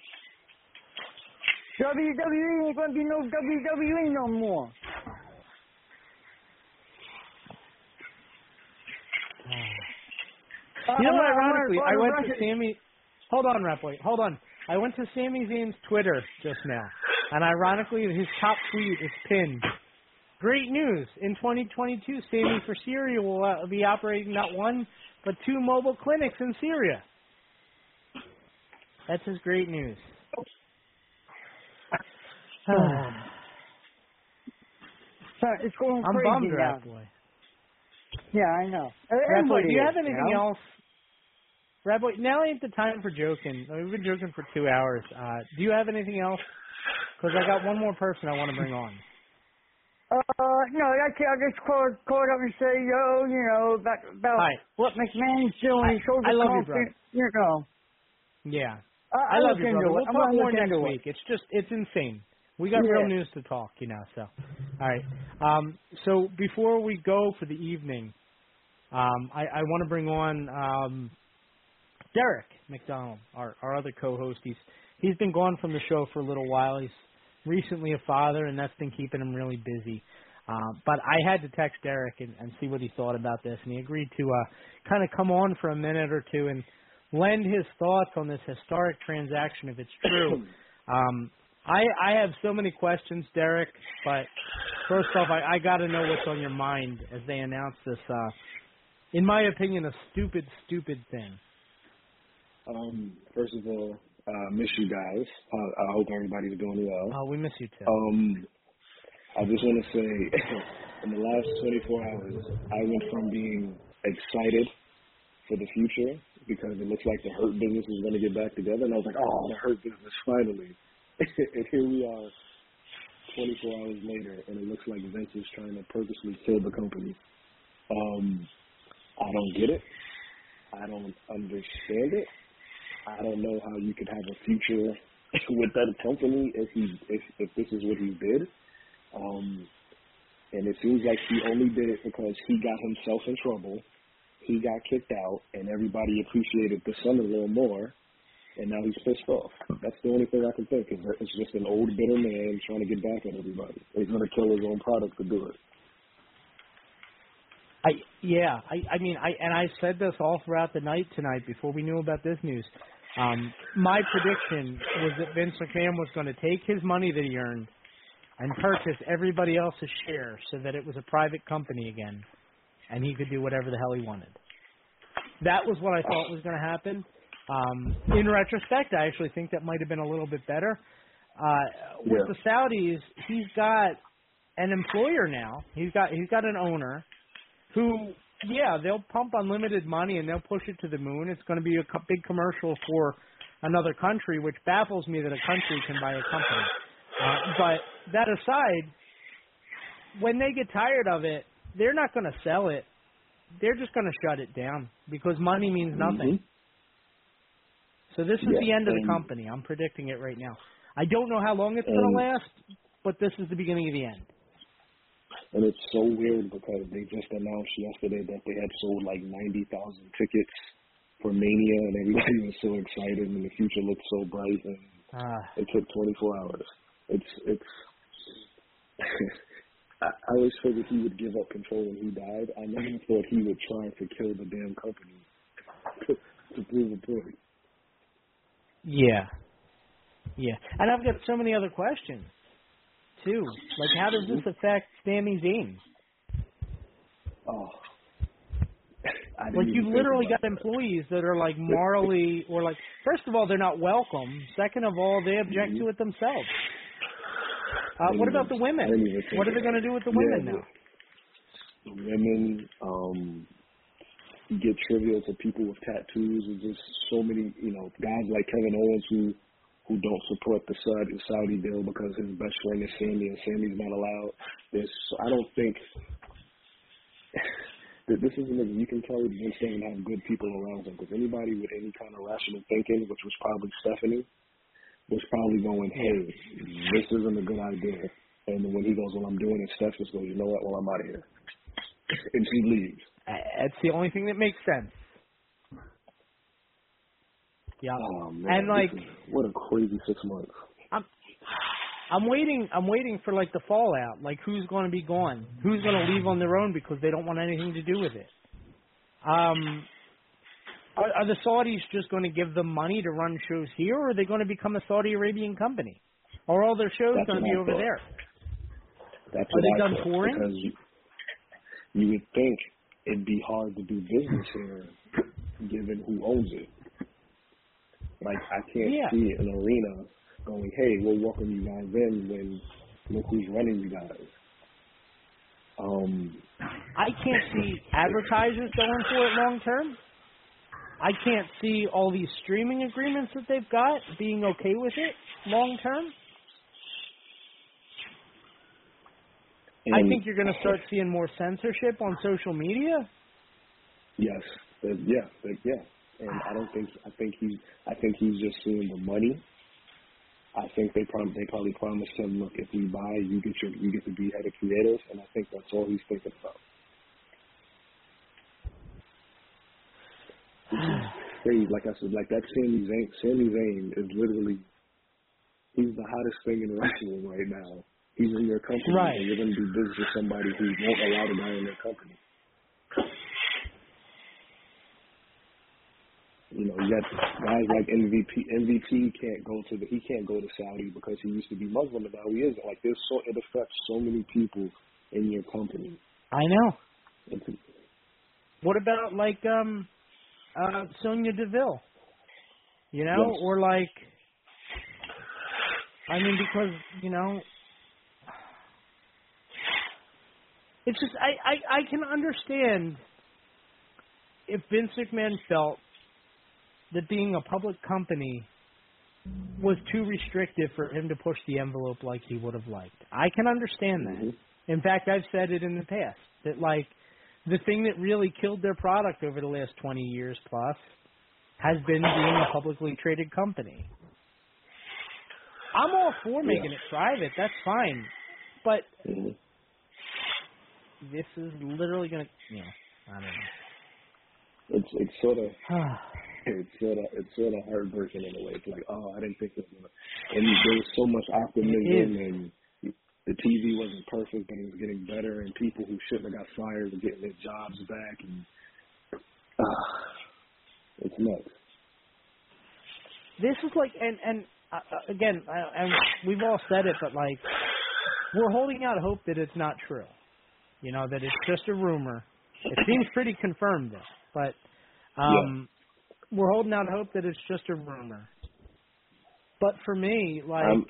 WWE ain't gonna be no WWE no more. You know, Uh, ironically, I went to. Sami. Hold on, Rat Hold on. I went to Sami Zayn's Twitter just now, and ironically, his top tweet is pinned. Great news! In 2022, Sami for Syria will uh, be operating not one but two mobile clinics in Syria. That's his great news. <sighs> So it's going I'm crazy bummed, now. Yeah, I know. Rat do you have anything know? else? Rat Boy, now ain't the time for joking. I mean, We've been joking for two hours. Uh, do you have anything else? Because I got one more person I want to bring on. Uh, no, that's it. I just called, called up and say, yo, you know, about, about Hi. what McMahon's doing. I- He sold the I love you, brother. You know. Yeah. I, I love you, brother. We'll talk more next it. week. It's just, it's insane. We got Yeah. real news to talk, you know. So, all right. Um, so before we go for the evening, um, I, I want to bring on um, Derek McDonald, our, our other co-host. He's he's been gone from the show for a little while. He's recently a father, and that's been keeping him really busy. Uh, but I had to text Derek and, and see what he thought about this, and he agreed to uh, kind of come on for a minute or two and lend his thoughts on this historic transaction if it's true. <coughs> um, I I have so many questions, Derek, but first off, I, I got to know what's on your mind as they announce this. Uh, in my opinion, a stupid, stupid thing. Um, first of all, uh, miss you guys. I, I hope everybody's doing well. Oh, we miss you too. Um, I just want to say, <laughs> in the last 24 hours, I went from being excited for the future because it looks like the Hurt business is going to get back together, and I was like, oh, the Hurt business finally. <laughs> and here we are, 24 hours later, and it looks like Vince is trying to purposely kill the company. Um, I don't get it. I don't understand it. I don't know how you could have a future <laughs> with that company if he if if this is what he did. Um, and it seems like he only did it because he got himself in trouble. He got kicked out, and everybody appreciated the son a little more. And now he's pissed off. That's the only thing I can think. Is it's just an old bitter man trying to get back at everybody. He's to kill his own product to do it. I yeah, I I mean I and I said this all throughout the night tonight before we knew about this news. Um, my prediction was that Vince McMahon was going to take his money that he earned and purchase everybody else's share so that it was a private company again, and he could do whatever the hell he wanted. That was what I thought was going to happen. Um, in retrospect, I actually think that might have been a little bit better. Uh, with Yeah. the Saudis, he's got an employer now. He's got he's got an owner who, yeah, they'll pump unlimited money and they'll push it to the moon. It's going to be a co- big commercial for another country, which baffles me that a country can buy a company. Uh, but that aside, when they get tired of it, they're not going to sell it. They're just going to shut it down because money means nothing. So this is Yeah, the end of the company. I'm predicting it right now. I don't know how long it's going to last, but this is the beginning of the end. And it's so weird because they just announced yesterday that they had sold like 90,000 tickets for Mania, and everybody <laughs> was so excited, and the future looked so bright, and Ah. it took 24 hours. It's it's. <laughs> I, I always figured he would give up control when he died. I never thought he would try to kill the damn company to, <laughs> to prove a point. Yeah. Yeah. And I've got so many other questions too. Like how does this affect Sami Zayn? Oh. Like you've literally got employees that are like morally or like first of all they're not welcome. Second of all they object to it themselves. Uh, what about the women? What are they going to do with the women the- now? The women, um, get trivial to people with tattoos, and just so many, you know, guys like Kevin Owens who who don't support the Saudi Saudi deal because his best friend is Sami, and Sami's not allowed. There's, I don't think <sighs> that this is a nigga you can tell Vince doesn't have good people around him. Because anybody with any kind of rational thinking, which was probably Stephanie, was probably going, "Hey, this isn't a good idea." And when he goes, "Well, I'm doing it," Steph just goes, "You know what? Well, I'm out of here," and she leaves. That's the only thing that makes sense. Yeah. Oh man, and like is- what a crazy six months. I'm I'm waiting I'm waiting for like the fallout. Like who's going to be gone? Who's going to leave on their own because they don't want anything to do with it? Um are, are the Saudis just going to give them money to run shows here or are they going to become a Saudi Arabian company? Or are all their shows That's going to be over thought. there? That's Are they I done touring? Because you, you would think it'd be hard to do business here, given who owns it. Like I can't Yeah. see an arena going, "Hey, we'll welcome you guys in." When look who's running you guys. Um, I can't see advertisers going for it long term. I can't see all these streaming agreements that they've got being okay with it long term. I think you're going to start seeing more censorship on social media. Yes, uh, yeah, uh, yeah. And I don't think I think he I think he's just seeing the money. I think they probably they probably promised him, look, if we buy, you get your you get to be head of creative, and I think that's all he's thinking about. Crazy. Like I said, like that Sami Zayn, Sami Zayn is literally he's the hottest thing in wrestling right now. He's in your company, Right. and you're going to do business with somebody who won't allow the guy in their company. Know, got guys like MVP. MVP can't go to the he can't go to Saudi because he used to be Muslim and now he isn't. Like there's so it affects so many people in your company. I know. It's, What about like um uh Sonya Deville? You know, Yes. or like I mean because, you know it's just I, I, I can understand if Vince McMahon felt that being a public company was too restrictive for him to push the envelope like he would have liked. I can understand that. In fact, I've said it in the past that like the thing that really killed their product over the last 20 years plus has been being a publicly traded company. I'm all for making Yeah. it private. That's fine. But Mhm. this is literally going to, you know, I don't know. it's it's sort of <sighs> it's sort of it's sort of heartbreaking in a way. It's like, oh, I didn't think it was gonna. And there was so much optimism, and the TV wasn't perfect, but it was getting better, and people who shouldn't have got fired were getting their jobs back, and uh, it's nuts. this is like and and uh, uh, again uh, and we've all said it but like we're holding out hope that it's not true you know that it's just a rumor it seems pretty confirmed though but Um, We're holding out hope that it's just a rumor. But for me, like, Um,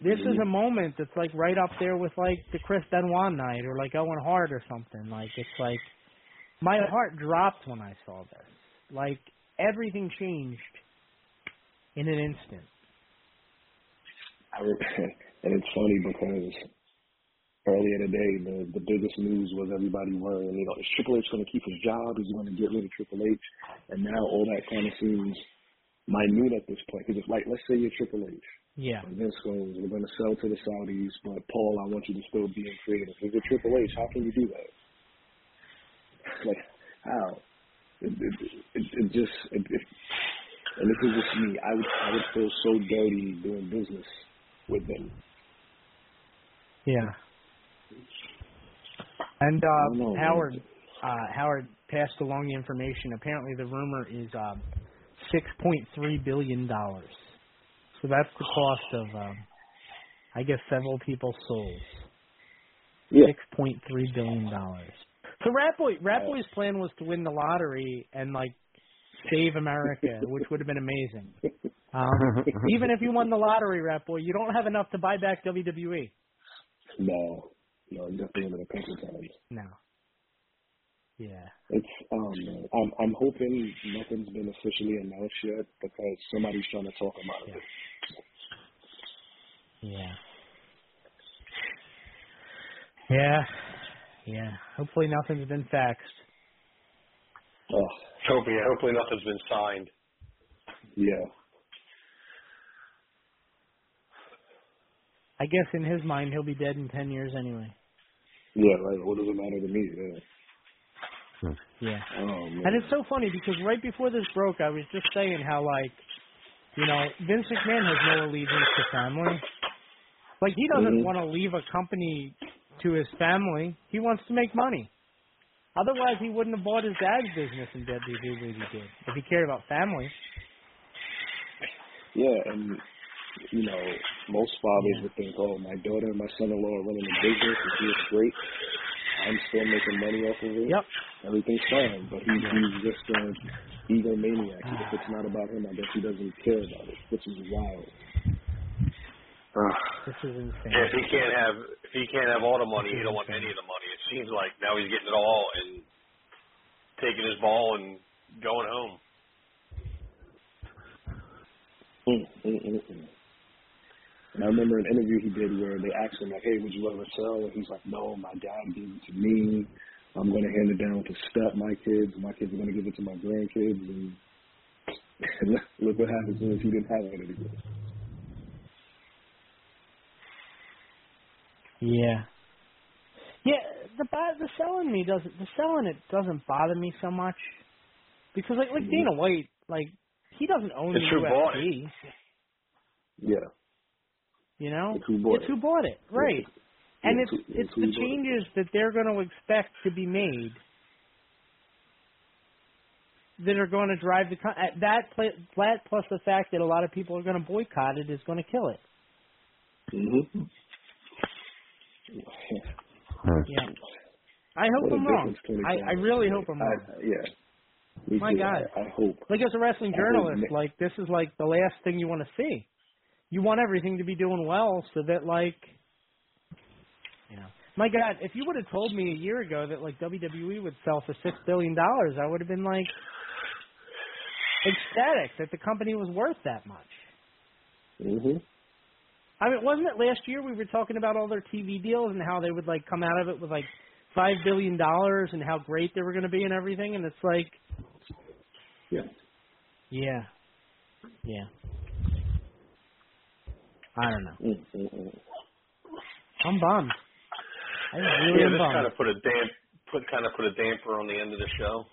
this is a moment that's like right up there with like the Chris Benoit night or like Owen Hart or something. Like, it's like my heart dropped when I saw this. Like, everything changed in an instant. I re- <laughs> and it's funny because earlier today the the biggest news was everybody worrying, you know, is Triple H going to keep his job? Is he going to get rid of Triple H? And now all that kind of seems minute at this point. Because it's like, let's say you're Triple H. Yeah. And Vince goes, we're going to sell to the Saudis, but Paul, I want you to still be in creative. If you're Triple H, how can you do that? Like, how? It, it, it, it just, it, it, and this is just me. I would, I would feel so dirty doing business with them. Yeah. And uh, know, man. Howard uh, Howard passed along the information. Apparently, the rumor is um, six point three billion dollars. So that's the cost of, um, I guess, several people's souls. Yeah. Six point three billion dollars. So Ratboy Ratboy's plan was to win the lottery and like save America, <laughs> which would have been amazing. <laughs> Um, even if you won the lottery, Ratboy, you don't have enough to buy back WWE. No, no, you got to into the paper times. No. Yeah. It's um, I'm I'm hoping nothing's been officially announced yet because somebody's trying to talk him out of it. Yeah. Yeah. Yeah. Hopefully nothing's been faxed. Oh, Hope, yeah, hopefully nothing's been signed. yeah. I guess in his mind he'll be dead in ten years anyway. Yeah, right. What does it matter to me? Yeah. Yeah. Oh man. And it's so funny because right before this broke I was just saying how like you know, Vince McMahon has no allegiance to family. Like he doesn't Mhm. want to leave a company to his family. He wants to make money. Otherwise he wouldn't have bought his dad's business and did the he did. If he cared about family. Yeah, and you know, most fathers would think, "Oh, my daughter and my son-in-law are running a business, and he's great. I'm still making money off of it. Yep. Everything's fine." But he, he's just an egomaniac. If it's not about him, I guess he doesn't care about it, which is wild. This is insane. If he can't have if he can't have all the money, he don't want any of the money. It seems like now he's getting it all and taking his ball and going home. Mm, mm, mm, mm. And I remember an interview he did where they asked him like, "Hey, would you ever sell?" And he's like, "No, my dad gave it to me. I'm going to hand it down to step my kids. My kids are going to give it to my grandkids." And <laughs> look what happens when he didn't have it anymore. Yeah. Yeah, the the selling me doesn't the selling it doesn't bother me so much because like like mm-hmm. Dana White like he doesn't own It's the UFC, Yeah. You know. It's who bought it's it. who bought it, right? Yeah, and it's it's it's it's the bought it. changes that they're going to expect to be made that are going to drive the con- uh, that pla- that plus the fact that a lot of people are going to boycott it is going to kill it. Mm-hmm. Yeah. I hope What a I'm wrong. I, I really hope I'm wrong. I, yeah. Me My too. God. I, I hope. Like as a wrestling journalist, like this is like the last thing you want to see. You want everything to be doing well so that like you know. My God, if you would have told me a year ago that like WWE would sell for six billion dollars, I would have been like ecstatic that the company was worth that much. Mhm. I mean, wasn't it last year we were talking about all their TV deals and how they would like come out of it with like five billion dollars and how great they were going to be and everything, and it's like, Yeah. yeah, yeah. I don't know. I'm bummed. I really yeah, this bummed. kind of put a damp put kind of put a damper on the end of the show.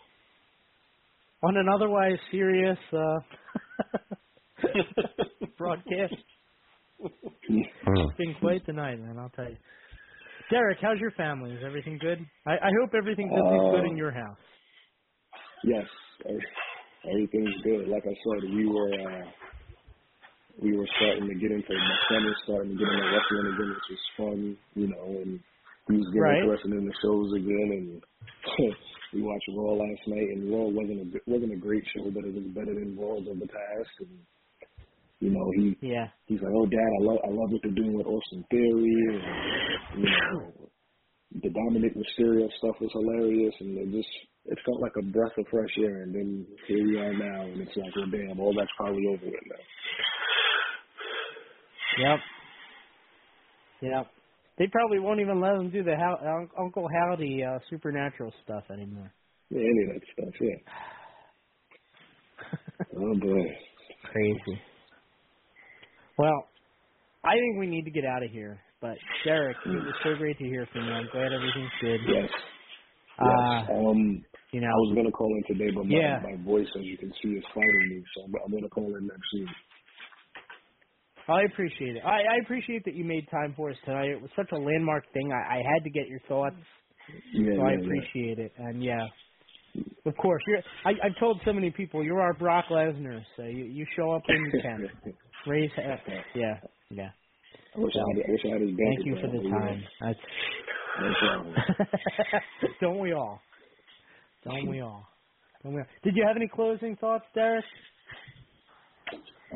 On an otherwise serious uh, <laughs> broadcast, it's been quite the night, man. I'll tell you. Derek, how's your family? Is everything good? I, I hope everything's at least good in Uh, your house. Yes, everything's good. Like I said, we were uh, we were starting to get into my son was starting to get into wrestling again, which was fun, you know, and he was getting Right. interested in the shows again, and <laughs> we watched Raw last night, and Raw wasn't a wasn't a great show, but it was better than Raws of the past. And you know, he yeah. he's like, oh, Dad, I love I love what they're doing with Austin Theory, and you know, the Dominik Mysterio stuff was hilarious, and it just it felt like a breath of fresh air. And then here we are now, and it's like, oh damn, all that's probably over with now. Yep. Yep. They probably won't even let them do the How- Uncle Howdy uh, supernatural stuff anymore. Yeah, any of that stuff, yeah. <laughs> oh boy. Crazy. Well, I think we need to get out of here. But Derek, it was so great to hear from you. I'm glad everything's good. Yes. Uh, yes. Um, you know, I was gonna call in today, but my Yeah. my voice, as you can see, is fighting me. So I'm, I'm gonna call in next week. I appreciate it. I, I appreciate that you made time for us tonight. It was such a landmark thing. I, I had to get your thoughts, Yeah, so I yeah, yeah. appreciate it. And yeah, of course, you're. I, I've told so many people you're our Brock Lesnar. So you you show up when you can. <laughs> Raise, uh, yeah, yeah. I wish I had, I wish I had his Thank you for the but, you know, time. That's, <laughs> don't we all? Don't we all? Don't we all? Did you have any closing thoughts, Derek?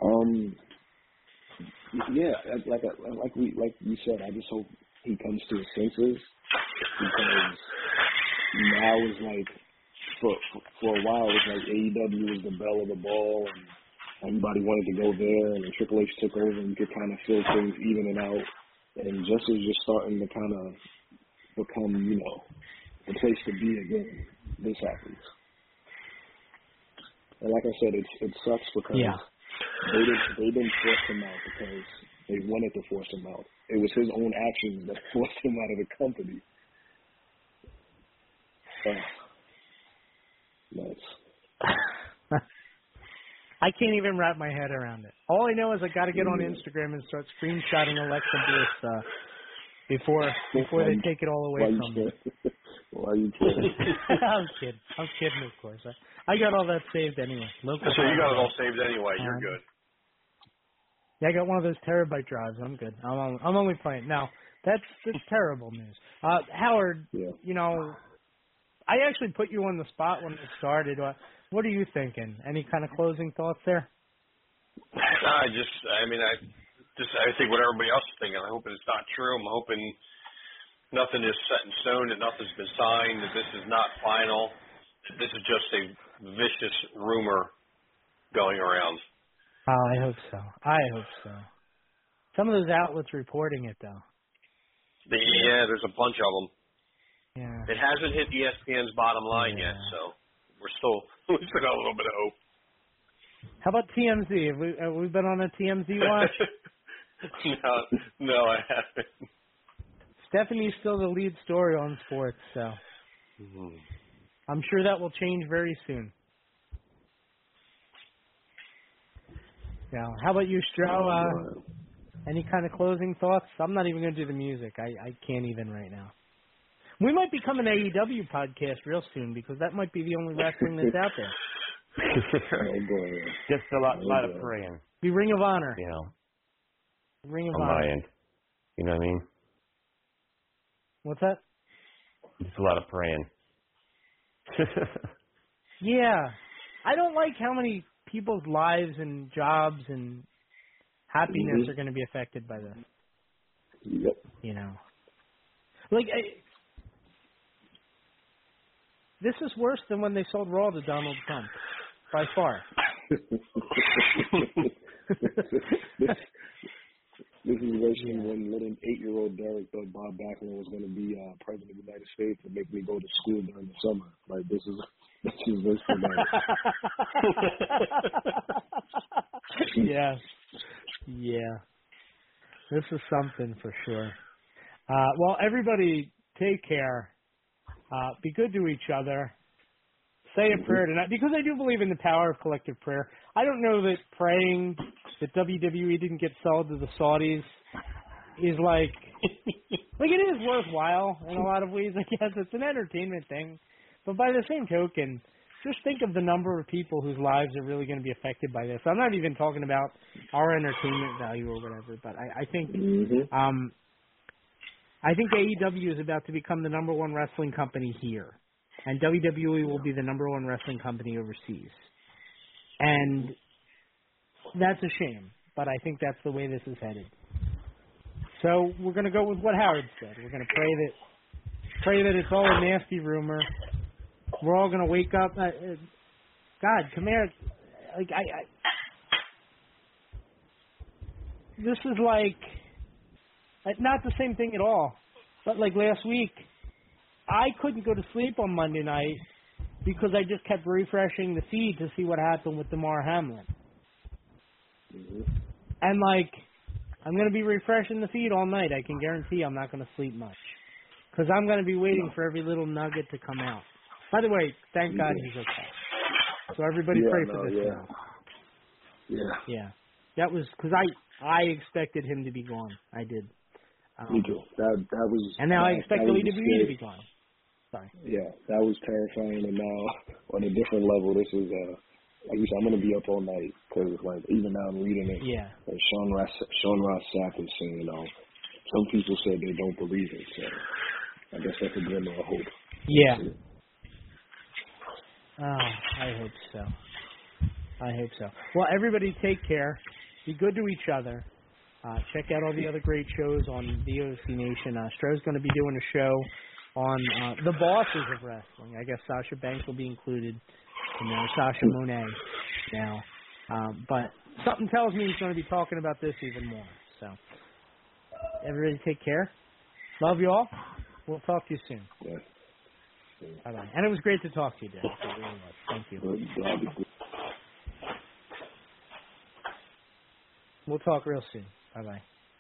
Um, yeah, like I- like we like you said, I just hope he comes to his senses because now is like for for, a while it's like AEW was the belle of the ball and everybody wanted to go there and then Triple H took over and you could kind of feel things evening out and just is just starting to kind of become you know the place to be again. This happens. And like I said, it's it sucks because Yeah. They didn't they didn't force him out because they wanted to force him out. It was his own actions <laughs> that forced him out of the company. Nuts. I can't even wrap my head around it. All I know is I got to get on Instagram and start screenshotting Alexa Bliss uh, before before they take it all away from me. <laughs> kidding? Why are you kidding? <laughs> I'm kidding. I'm kidding, of course. I, I got all that saved anyway. Local So you got it all saved anyway. You're Um, good. Yeah, I got one of those terabyte drives. I'm good. I'm only, I'm only playing. Now, that's that's <laughs> terrible news. Uh, Howard, you know, I actually put you on the spot when it started. What are you thinking? Any kind of closing thoughts there? I just, I mean, I just, I think what everybody else is thinking. I'm hoping it's not true. I'm hoping nothing is set in stone, that nothing's been signed, that this is not final. That this is just a vicious rumor going around. Oh, I hope so. I hope so. Some of those outlets reporting it though. The, yeah, there's a bunch of them. Yeah. It hasn't hit ESPN's bottom line yet, so we're still <laughs> we still got a little bit of hope. How about TMZ? Have we have we been on a TMZ watch? <laughs> no, no, I haven't. Stephanie's still the lead story on sports, so I'm sure that will change very soon. Yeah. How about you, Stro? Uh, any kind of closing thoughts? I'm not even going to do the music. I, I can't even right now. We might become an AEW podcast real soon because that might be the only wrestling that's out there. <laughs> oh boy. Just a lot, Oh, lot of praying, Be Ring of Honor. you know, Ring of on my end. You know what I mean? What's that? Just a lot of praying. <laughs> Yeah. I don't like how many people's lives and jobs and happiness Mhm. are going to be affected by this. Yep. You know, like I, this is worse than when they sold Raw to Donald Trump, by far. this, <laughs> <laughs> this is than when little eight-year-old Derek thought Bob Backlund was going to be uh, president of the United States and make me go to school during the summer. Like this is <laughs> this is that. <laughs> yeah, yeah. This is something for sure. Uh, well, everybody, take care. Uh, be good to each other. Say a prayer tonight because I do believe in the power of collective prayer. I don't know that praying that WWE didn't get sold to the Saudis is like <laughs> like it is worthwhile in a lot of ways. I guess it's an entertainment thing, but by the same token, just think of the number of people whose lives are really going to be affected by this. I'm not even talking about our entertainment value or whatever, but I, I think um, I think AEW is about to become the number one wrestling company here. and WWE will be the number one wrestling company overseas. And that's a shame, but I think that's the way this is headed. So we're going to go with what Howard said. We're going to pray that pray that it's all a nasty rumor. We're all going to wake up. Uh, uh, God, come here. Like I, I, this is like uh, not the same thing at all. But like last week, I couldn't go to sleep on Monday night because I just kept refreshing the feed to see what happened with Damar Hamlin. And like, I'm gonna be refreshing the feed all night. I can guarantee I'm not gonna sleep much because I'm gonna be waiting for every little nugget to come out. By the way, thank God he's okay. So everybody Yeah, pray no, for this yeah. now. Yeah. Yeah, that was because I I expected him to be gone. I did. Um, Me too. That that was. And now I expect was WWE to be gone. Sorry. Yeah, that was terrifying. And now on a different level, this is uh, like you said, I'm gonna be up all night because like even now I'm reading it. Yeah. And Sean Ross Sean Ross Sapp is saying, you know, some people said they don't believe it. So I guess that's a glimmer of hope. Yeah. Oh, I hope so. I hope so. Well, everybody take care. Be good to each other. Uh, check out all the other great shows on VOC Nation. Uh, Stroh's going to be doing a show on uh, the bosses of wrestling. I guess Sasha Banks will be included in there. Sasha Monet now. Um, but something tells me he's going to be talking about this even more. So, everybody take care. Love you all. We'll talk to you soon. Yeah. Bye bye. And it was great to talk to you, really. Thank you. We'll talk real soon. Bye bye.